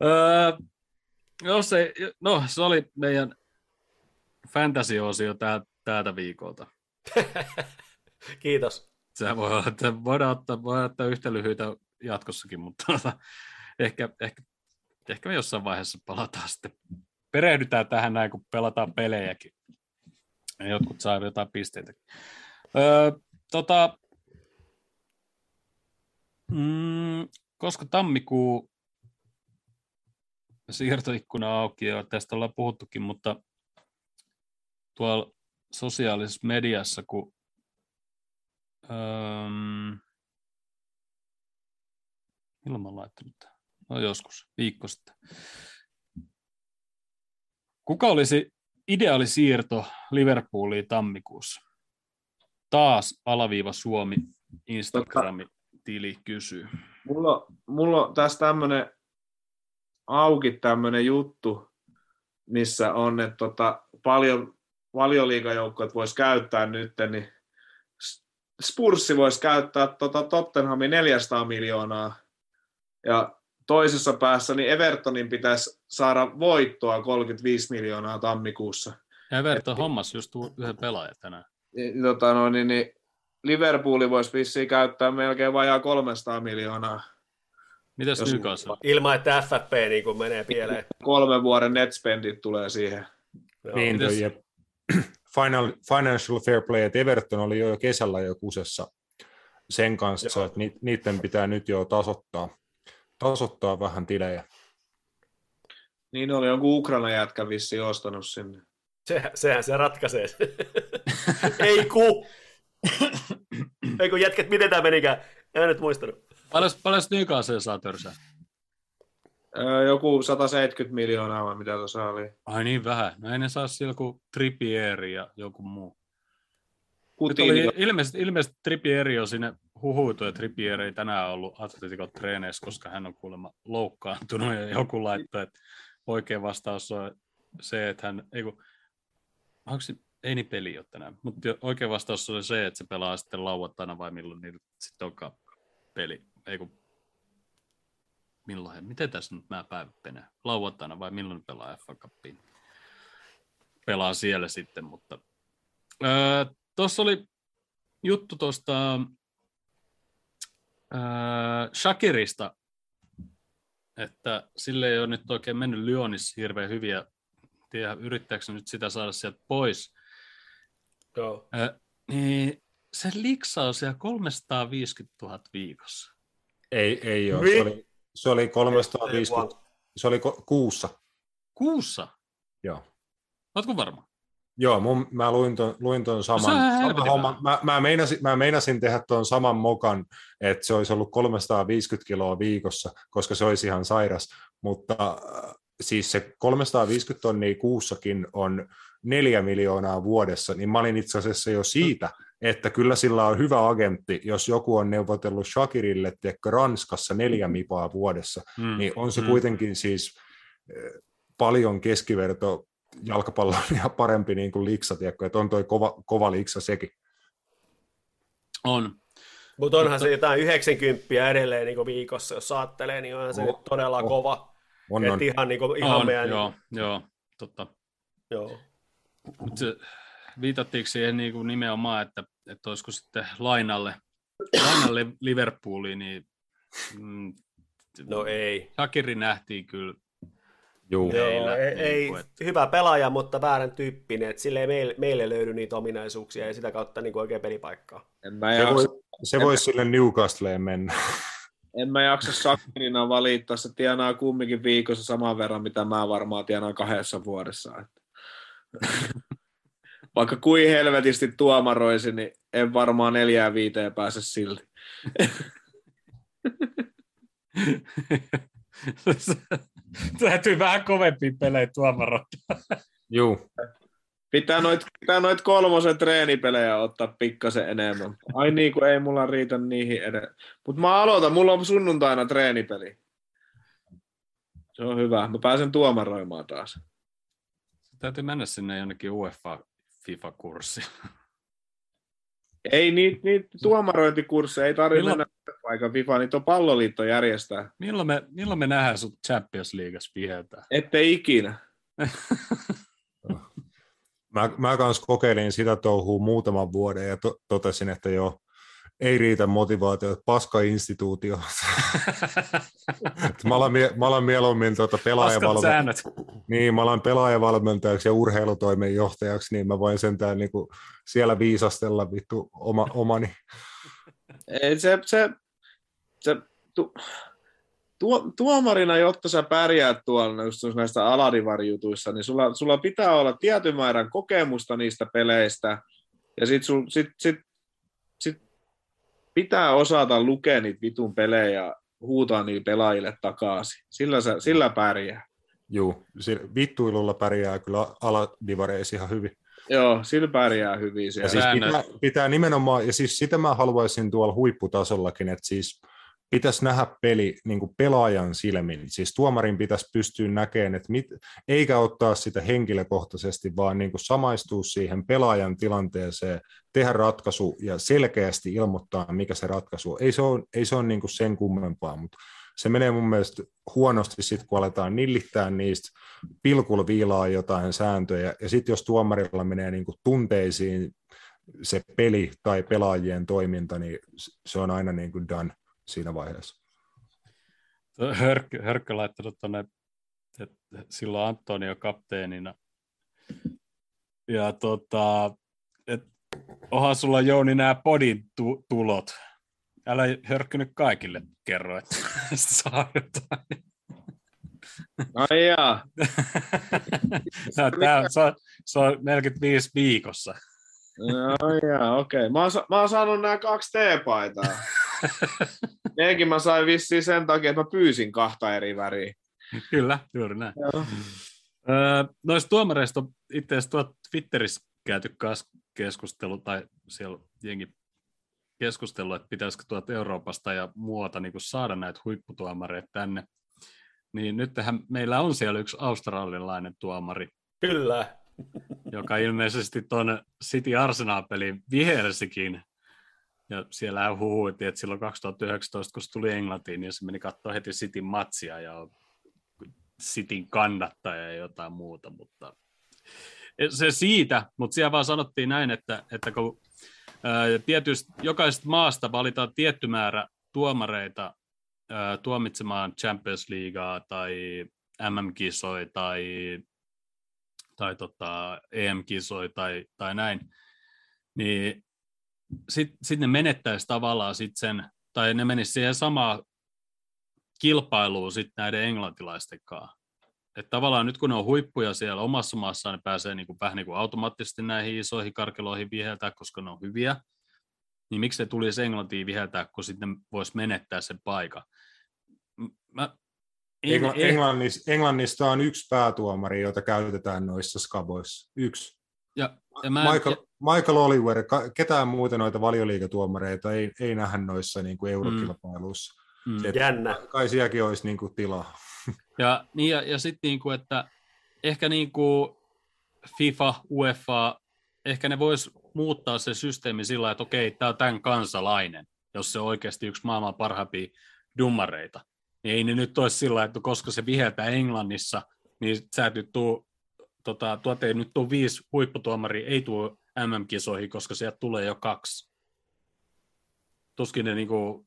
öö, no, se, no, se oli meidän fantasy-osio tää, täältä viikolta. Kiitos. Se voi olla, että voidaan ottaa, voidaan ottaa yhtä lyhyitä jatkossakin, mutta tota, ehkä, ehkä, ehkä me jossain vaiheessa palataan sitten. Perehdytään tähän näin, kun pelataan pelejäkin. Jotkut saa jotain pisteitä. Öö, tota, mm, koska tammikuu siirtoikkuna auki ja tästä ollaan puhuttukin, mutta tuolla sosiaalisessa mediassa, kun Öm... Milloin mä oon laittanut tämän? No joskus, viikko sitten. Kuka olisi ideaali siirto Liverpooliin tammikuussa? Taas alaviiva Suomi Instagrami-tili kysyy. Mulla, mulla on tässä tämmöinen auki tämmöinen juttu, missä on, että tota, paljon valioliikajoukkoja voisi käyttää nyt, niin Spurssi voisi käyttää tota Tottenhamin 400 miljoonaa ja toisessa päässä niin Evertonin pitäisi saada voittoa 35 miljoonaa tammikuussa. Everton hommas just yhden pelaajan tänään. Niin, Tota, no, niin, niin Liverpooli voisi vissiin käyttää melkein vajaa 300 miljoonaa. Mitäs Jos- Newcastle? Ilman, että FFP niin kuin menee pieleen. Kolmen vuoden netspendit tulee siihen. Joo. Niin, Mites- ja Final, financial fair play, että Everton oli jo kesällä jo kusessa sen kanssa, Joo. että ni, niiden pitää nyt jo tasoittaa, tasoittaa vähän tilejä. Niin oli jonkun Ukraina jätkä vissiin ostanut sinne. Se, sehän se ratkaisee. Ei ku! Ei kun jätkät, miten tämä menikään? En nyt muistanut. Paljon, paljon Newcastle saa törsää? Öö, joku 170 miljoonaa vai mitä tuossa oli. Ai niin vähän. No ei ne saa siellä joku Trippieri ja joku muu. Nyt Kutiin, oli ilmeisesti, ilmeisesti Trippieri on sinne huhuitu, että Trippieri ei tänään ollut Atletikon treeneissä, koska hän on kuulemma loukkaantunut ja joku laittoi, että oikea vastaus on se, että hän, ei kun, onko se, ei niin peli ole tänään, mutta oikea vastaus oli se, että se pelaa sitten lauantaina vai milloin niillä sitten onkaan peli, ei kun, milloin, he- miten tässä nyt nämä päivät menee, lauantaina vai milloin pelaa FA Cupiin? Pelaa siellä sitten, mutta öö, tuossa oli juttu tuosta Shakirista, että sille ei ole nyt oikein mennyt Lyonissa hirveän hyviä. Tiedä, yrittääkö nyt sitä saada sieltä pois. Joo. Öö, niin se liksaa siellä 350 000 viikossa. Ei, ei ole. Mi- Se oli, se oli 350, Se oli kuussa, Kuussa? joo. Ootko varma? Joo, mun, mä luin ton, luin ton saman, No saman helvetin homman. Mä, mä, meinasin, mä meinasin tehdä tuon saman mokan, että se olisi ollut 350 kiloa viikossa, koska se olisi ihan sairas, mutta äh, siis se 350 tonnia kuussakin on neljä miljoonaa vuodessa, niin mä olin itse asiassa jo siitä, että kyllä sillä on hyvä agentti, jos joku on neuvotellut Shakirille, tiedätkö, Ranskassa neljä mipaa vuodessa, Mm. niin on se Mm. kuitenkin siis eh, paljon keskiverto jalkapallon ja parempi niin kuin liksa, tiedätkö, että on toi kova, kova liksa sekin. On. Mutta onhan se jotain 90 edelleen niin viikossa, jos saattelee, niin onhan se Oh, nyt todella oh. kova. On, Et on. ihan, niin kuin, ihan on meidän... joo, joo, totta. joo. Mut se, viitattiinko siihen niin kuin nimenomaan, että, että olisiko sitten lainalle, lainalle Liverpooliin, niin mm, No ei. Shakiri nähtiin kyllä. Juu. Joo. Ei, niin ei kuin, että- hyvä pelaaja, mutta väärän tyyppinen. Et sille ei meille, meille löydy niitä ominaisuuksia ja sitä kautta niin kuin oikein pelipaikkaa. En mä Se, jaksa, voi, se voisi sille Newcastleen mennä. en mä jaksa Sakinina valittaa, se tienaa kumminkin viikossa saman verran, mitä mä varmaan tienaan kahdessa vuodessa. Että. Vaikka kuin helvetisti tuomaroisin, niin en varmaan neljään viiteen pääse silti. Täytyy vähän kovempia pelejä tuomaroida. Juu. Pitää noit, pitää noit kolmosen treenipelejä ottaa pikkasen enemmän. Ai niin, kuin ei mulla riitä niihin edes. Mutta mä aloitan, mulla on sunnuntaina treenipeli. Se on hyvä. Mä pääsen tuomaroimaan taas. Täytyy mennä sinne jonnekin UEFA FIFA-kurssiin. Ei niitä niit tuomarointikursseja, ei tarvitse Milloin- mennä paikan FIFA, niitä on palloliitto järjestää. Milloin me, milloin me nähdään sut Champions Leagueassa viheltää? Ette ikinä. Mä, mä kanssa kokeilin sitä touhua muutaman vuoden ja to, totesin, että joo, ei riitä motivaatio, että paska instituutio. Mä, alan, mie- mä alan mieluummin tuota Paskat pelaajavalmentajaksi. säännöt. Niin, mä alan pelaajavalmentajaksi ja urheilutoimenjohtajaksi, niin mä voin sentään niinku siellä viisastella vittu oma, omani. Ei, se, se, se tu, tuo, tuomarina, jotta sä pärjäät tuolla just näistä aladivarjutuissa, niin sulla, sulla pitää olla tietyn määrän kokemusta niistä peleistä, ja sit, sul, sit, sit, sit pitää osata lukea niitä vitun pelejä ja huutaa niille pelaajille takaisin. Sillä, sä, sillä pärjää. Si- vittuilulla pärjää kyllä aladivareissa ihan hyvin. Joo, sillä pärjää hyvin Ja siellä. siis Säännöt. pitää, pitää nimenomaan, ja siis sitä mä haluaisin tuolla huipputasollakin, että siis pitäisi nähdä peli niin kuin pelaajan silmin. Siis tuomarin pitäisi pystyä näkemään, että mit, eikä ottaa sitä henkilökohtaisesti, vaan niin kuin samaistua siihen pelaajan tilanteeseen, tehdä ratkaisu ja selkeästi ilmoittaa, mikä se ratkaisu on. Ei se ole, ei se ole niin kuin sen kummempaa, mutta se menee mun mielestä huonosti sitten, kun aletaan nillittää niistä, pilkulla viilaa jotain sääntöjä, ja sitten jos tuomarilla menee niin kuin tunteisiin se peli tai pelaajien toiminta, niin se on aina niin kuin done siinä vaiheessa. Hörkkö, Hörkkö laittanut tuonne, että silloin Antonio kapteenina. Ja tota, et, onhan sulla Jouni nämä podin tu- tulot. Älä Hörkkö nyt kaikille kerro, että saa jotain. Ai jaa. no, tää, se, on, se on 45 viikossa. No jaa, okei. Okay. Mä, oon mä oon saanut nämä kaksi teepaitaa. Nekin mä sain vissiin sen takia, että mä pyysin kahta eri väriä. Kyllä, juuri näin. Joo. Öö, noista tuomareista on itse asiassa tuot Twitterissä käyty keskustelu, tai siellä jengi keskustelu, että pitäisikö tuolta Euroopasta ja muualta niin saada näitä huipputuomareita tänne. Niin nythän meillä on siellä yksi australialainen tuomari, Kyllä. joka ilmeisesti tuon City Arsenal-pelin vihelsikin. Ja siellä huhuitiin, että silloin 2019, kun se tuli Englantiin, niin se meni katsoa heti Cityn matsia ja Cityn kannattaja ja jotain muuta, mutta se siitä, mutta siellä vaan sanottiin näin, että, että kun ää, tietysti jokaisesta maasta valitaan tietty määrä tuomareita ää, tuomitsemaan Champions Leaguea tai MM-kisoja tai, tai tota, EM-kisoja tai, tai näin, niin sitten sit ne menettäisi tavallaan sit sen, tai ne menisi siihen samaan kilpailua sitten näiden englantilaisten kanssa. Että tavallaan nyt kun ne on huippuja siellä omassa maassaan, ne pääsee niin kuin, vähän niin kuin automaattisesti näihin isoihin karkeloihin viheltää, koska ne on hyviä. Niin miksi ne tulisi Englantiin viheltää, kun sitten voisi menettää sen paikan? Mä, en, Engl- Englannista, Englannista on yksi päätuomari, jota käytetään noissa skaboissa. Yksi. Ja, ja mä, Michael, ja... Michael Oliver, ketään muuta noita valioliikatuomareita ei, ei nähdä noissa niin kuin eurokilpailuissa. Mm. Mm. Jännä. Kai sielläkin olisi niin kuin tilaa. Ja, niin, ja, ja sitten niin kuin, että ehkä niin kuin FIFA, UEFA, ehkä ne vois muuttaa se systeemi sillä että okei, tämä on tämän kansalainen, jos se on oikeasti yksi maailman parhaimpia dummareita. Niin ei ne nyt olisi sillä että koska se viheltää Englannissa, niin sä et nyt tuu, tota, tuot ei nyt tuu viisi huipputuomaria, ei tuu MM-kisoihin, koska sieltä tulee jo kaksi. Tuskin ne niinku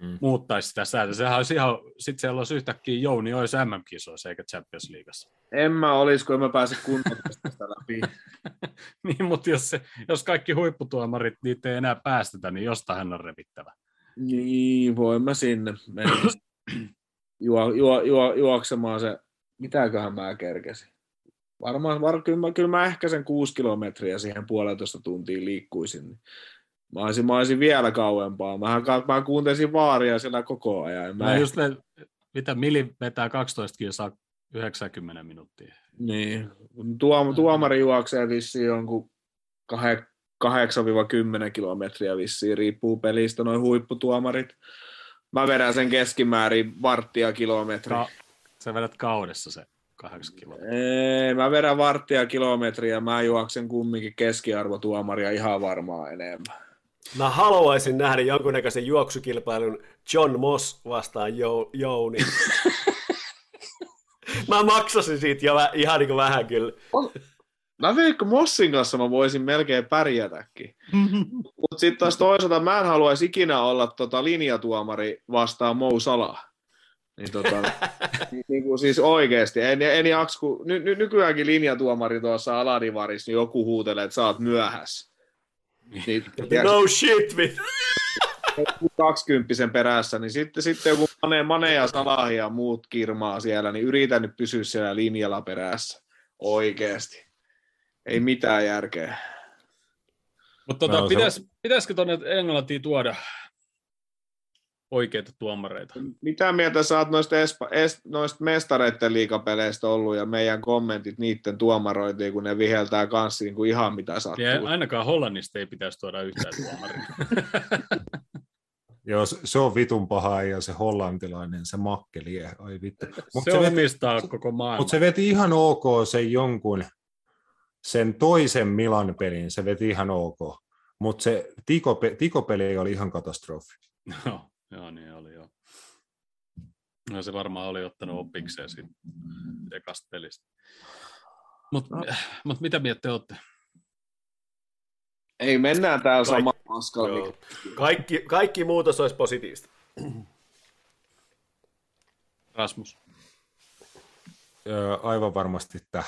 mm. muuttaisi sitä säätöä. Sehän olisi ihan, sitten siellä olisi yhtäkkiä Jouni olisi MM-kisoissa eikä Champions Leagueassa. En mä olisi, kun mä pääse kunnolla tästä läpi. niin, mutta jos, se, jos kaikki huipputuomarit niitä ei enää päästetä, niin jostain on revittävä. Niin, voin mä sinne mennä juo, juo, juo, juoksemaan se, mitäköhän mä kerkesin. Varmaan, var, kyllä, mä, kyllä mä ehkä sen kuusi kilometriä siihen puolentoista tuntiin liikkuisin. Niin Mä olisin, mä olisin vielä kauempaa. Mä, mä kuuntelisin vaaria siellä koko ajan. Mä no just ne, mitä Mili vetää 12 kilsaa 90 minuuttia. Niin. Tuom, tuomari juoksee vissiin jonkun 8-10 kilometriä vissiin, riippuu pelistä, noin huipputuomarit. Mä vedän sen keskimäärin varttia kilometri. Ka- sä vedät kaudessa se 8 kilometriä. Ei, mä vedän varttia kilometriä, mä juoksen kumminkin keskiarvotuomaria ihan varmaan enemmän. Mä haluaisin nähdä jonkunnäköisen juoksukilpailun John Moss vastaan jo, Jouni. mä maksasin siitä jo ihan niin kuin vähän kyllä. Mä Veikko Mossin kanssa mä voisin melkein pärjätäkin. Mutta sitten taas toisaalta mä en haluaisi ikinä olla tota linjatuomari vastaan Mou Salah. Niin, tota, niin, niin kuin siis oikeasti, en, en jaksa, kun ny, ny, nykyäänkin linjatuomari tuossa Aladivarissa, niin joku huutelee, että sä oot myöhässä. Niin, no shit, mit. 20 perässä, niin sitten, sitten joku Mane, Mane ja Salahi ja muut kirmaa siellä, niin yritän nyt pysyä siellä linjalla perässä. Oikeasti. Ei mitään järkeä. Mutta tota, no, pitäis, pitäisikö tuonne Englantiin tuoda oikeita tuomareita. Mitä mieltä sä oot noista, espa, es, noista mestareiden liikapeleistä ollut ja meidän kommentit niiden tuomarointiin, kun ne viheltää kanssa niin kuin ihan mitä sattuu? Ja ainakaan Hollannista ei pitäisi tuoda yhtään tuomaria. Joo, se on vitun paha ja se hollantilainen, se makkeli, ai vittu. Mut se, se omistaa veti, koko maailman. Mutta se veti ihan ok sen jonkun, sen toisen Milan pelin, se veti ihan ok. Mutta se tiko, tikopeli oli ihan katastrofi. No, Joo, niin oli joo. No se varmaan oli ottanut opikseen siitä ekasta pelistä. Mutta no. mut mitä mieltä te olette? Ei, mennään täällä sama maskalla. Kaikki, kaikki muutos olisi positiivista. Rasmus. Öö, aivan varmasti tämä.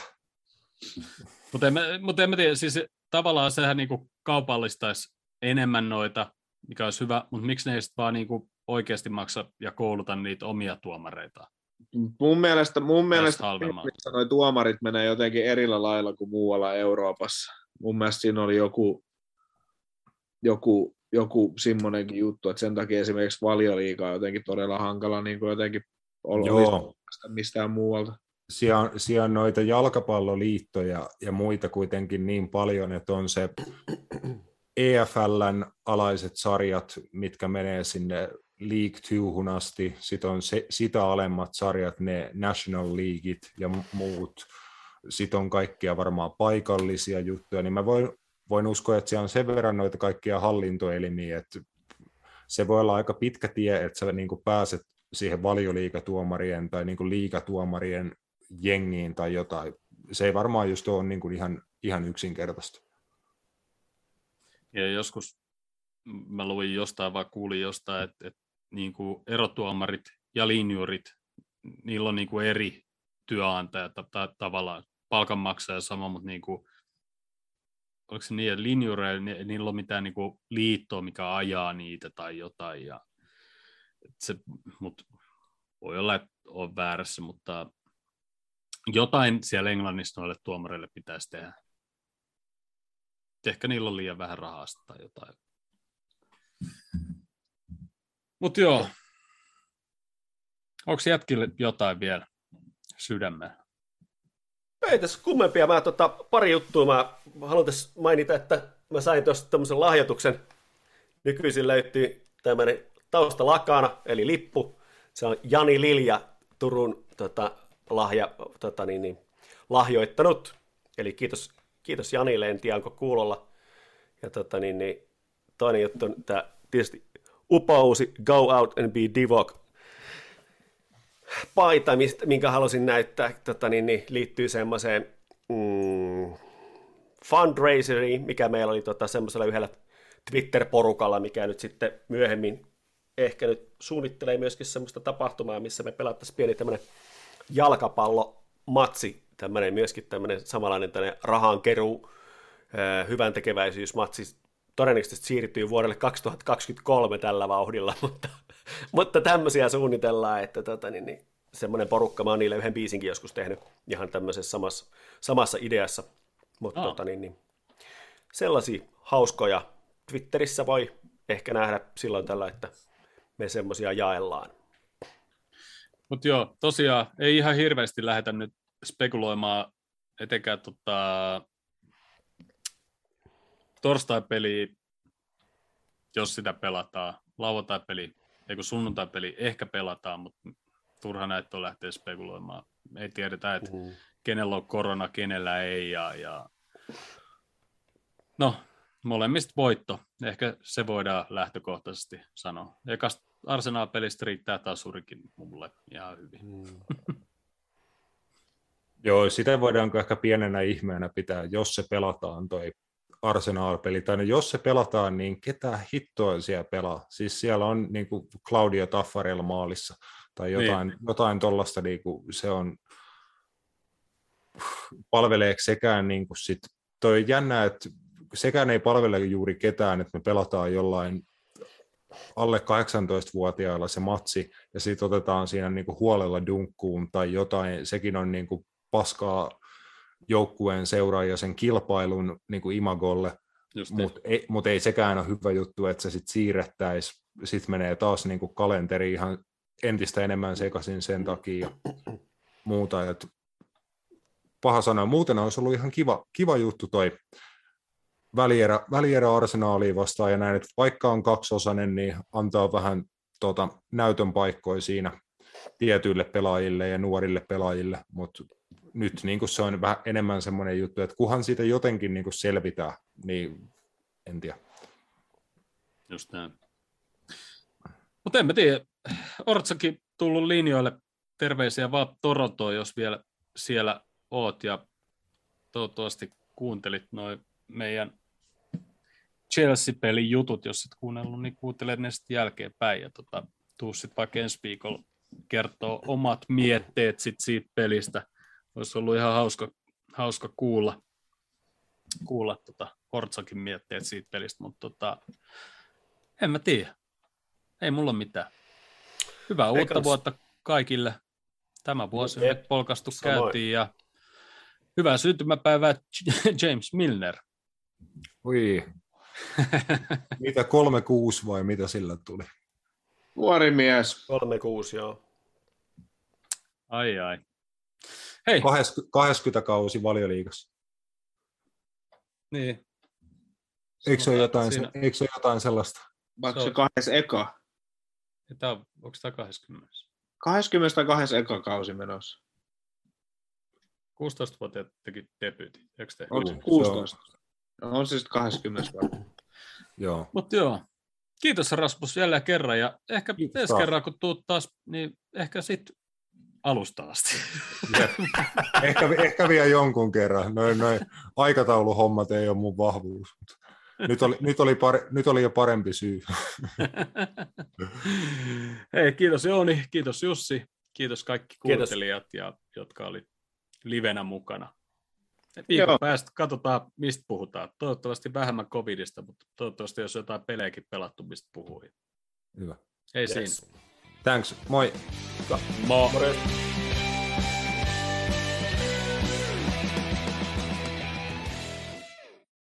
Mutta en, mut en mä tiedä, siis tavallaan sehän niinku kaupallistaisi enemmän noita, mikä olisi hyvä, mutta miksi ne ei sitten vaan niinku oikeasti maksa ja kouluta niitä omia tuomareita. Mun mielestä, mun mielestä noi tuomarit menee jotenkin erillä lailla kuin muualla Euroopassa. Mun mielestä siinä oli joku, joku, joku semmoinenkin juttu, että sen takia esimerkiksi valioliiga on jotenkin todella hankala niin kuin jotenkin olla mistään muualta. Siellä on, siellä on noita jalkapalloliittoja ja muita kuitenkin niin paljon, että on se EFLn alaiset sarjat, mitkä menee sinne League 2 asti, sitten on se, sitä alemmat sarjat, ne National Leagueit ja muut, sitten on kaikkia varmaan paikallisia juttuja, niin mä voin, voin uskoa, että siellä on sen verran noita kaikkia hallintoelimiä, että se voi olla aika pitkä tie, että sä niin pääset siihen valioliikatuomarien tai niin liikatuomarien jengiin tai jotain. Se ei varmaan just ole niin ihan, ihan yksinkertaista. Ja joskus mä luin jostain vai kuulin jostain, että, että niin kuin erotuomarit ja linjurit, niillä on niin kuin eri työnantaja ta- tavallaan palkanmaksaja sama, mutta niin kuin, oliko se että linjureilla niillä on mitään niin kuin liittoa, mikä ajaa niitä tai jotain. Ja, se, mut, Voi olla, että on väärässä, mutta jotain siellä Englannissa noille tuomareille pitäisi tehdä. Ehkä niillä on liian vähän rahaa tai jotain. Mutta joo, onko jätkille jotain vielä sydämeen? Ei tässä kummempia. Mä tota, pari juttua mä haluan tässä mainita, että mä sain tuosta tämmöisen lahjoituksen. Nykyisin löytyy tämmöinen taustalakana, eli lippu. Se on Jani Lilja Turun tota, lahja, tota, niin, niin, lahjoittanut. Eli kiitos, kiitos Janille, en tiedä onko kuulolla. Ja tota, niin, niin, toinen juttu on tämä tietysti upousi Go Out and Be Divok. Paita, minkä halusin näyttää, tota, niin, niin, liittyy semmoiseen mm, fundraiseriin, mikä meillä oli tota, semmoisella yhdellä Twitter-porukalla, mikä nyt sitten myöhemmin ehkä nyt suunnittelee myöskin semmoista tapahtumaa, missä me pelattaisiin pieni tämmöinen jalkapallomatsi, tämmöinen myöskin tämmöinen samanlainen tämmöinen rahankeruu, hyvän tekeväisyysmatsi, todennäköisesti siirtyy vuodelle 2023 tällä vauhdilla, mutta, mutta tämmöisiä suunnitellaan, että tota, niin, niin, semmoinen porukka, mä oon niille yhden biisinkin joskus tehnyt ihan tämmöisessä samassa, samassa ideassa, mutta oh. tota, niin, niin, sellaisia hauskoja Twitterissä voi ehkä nähdä silloin tällä, että me semmoisia jaellaan. Mutta joo, tosiaan ei ihan hirveästi lähdetä nyt spekuloimaan etenkään tota, torstai-peliä, jos sitä pelataan, lauantai-peli, ei kun sunnuntai-peli ehkä pelataan, mutta turha näitä on lähteä spekuloimaan. Ei tiedetä, että mm. kenellä on korona, kenellä ei. Ja, ja... No, molemmista voitto. Ehkä se voidaan lähtökohtaisesti sanoa. Ekasta Arsenal-pelistä riittää tasurikin mulle ihan hyvin. Mm. Joo, sitä voidaanko ehkä pienenä ihmeenä pitää, jos se pelataan toi Arsenal-peli, tai no jos se pelataan, niin ketä hittoa siellä pelaa? Siis siellä on niin kuin Claudio Taffarella maalissa, tai jotain, niin. jotain tuollaista, niin kuin se on, palvelee sekään niin kuin sit, toi on jännä, että sekään ei palvele juuri ketään, että me pelataan jollain alle 18-vuotiailla se matsi, ja sitten otetaan siinä niin kuin huolella dunkkuun tai jotain, sekin on niin kuin paskaa joukkueen seuraaja sen kilpailun niin kuin imagolle, mutta ei, mut ei sekään ole hyvä juttu, että se sitten siirrettäisiin, sitten menee taas niin kuin kalenteri ihan entistä enemmän sekaisin sen takia ja muuta. Et paha sanoa, muuten olisi ollut ihan kiva, kiva juttu toi välierä, välierä arsenaaliin vastaan ja näin, että vaikka on kaksiosainen, niin antaa vähän tota, näytön paikkoja siinä tietyille pelaajille ja nuorille pelaajille, mutta nyt niin kuin se on vähän enemmän semmoinen juttu, että kunhan siitä jotenkin niin kuin selvitään, niin en tiedä. Just näin. Mutta en mä tiedä, Ortsakin tullut linjoille terveisiä vaan Torontoon, jos vielä siellä oot ja toivottavasti kuuntelit noin meidän Chelsea-pelin jutut, jos et kuunnellut, niin kuuntelet ne sitten jälkeenpäin ja tota, tuu sitten vaikka ensi viikolla kertoo omat mietteet sit siitä pelistä. Olisi ollut ihan hauska, hauska kuulla, kuulla tota Hortsakin mietteet siitä pelistä, mutta tota, en mä tiedä. Ei mulla mitään. Hyvää Eikä uutta vuotta kaikille. Tämä vuosi on polkastu Samoin. käytiin ja hyvää syntymäpäivää James Milner. Ui. mitä kolme kuusi vai mitä sillä tuli? Nuori mies. Kolme kuusi, joo. Ai ai. Hei. 20, 20 kausi valioliigassa. Niin. Eikö se ole jotain, siinä... eikö se ole jotain sellaista? Vaikka se, on... kahdessa eka. Tämä on, onko tämä 20? 20 tai kahdessa eka kausi menossa. 16-vuotiaat teki debyytin, eikö te? Onko se 16? Se on, on se sitten 20 Joo. Mutta joo. Kiitos Rasmus vielä kerran ja ehkä ensi kerran kun tuut taas, niin ehkä sitten alusta asti. ehkä, ehkä vielä jonkun kerran. Noin, noin aikatauluhommat ei ole mun vahvuus. Nyt oli, nyt, oli pare, nyt oli jo parempi syy. Hei, kiitos Jouni, kiitos Jussi, kiitos kaikki kuuntelijat, kiitos. ja, jotka oli livenä mukana. Viikon Joo. päästä katsotaan, mistä puhutaan. Toivottavasti vähemmän covidista, mutta toivottavasti jos jotain pelejäkin pelattu, mistä puhuu. Hyvä. Ei yes. siinä. Thanks, moi. Moikka. Mo. Morjens.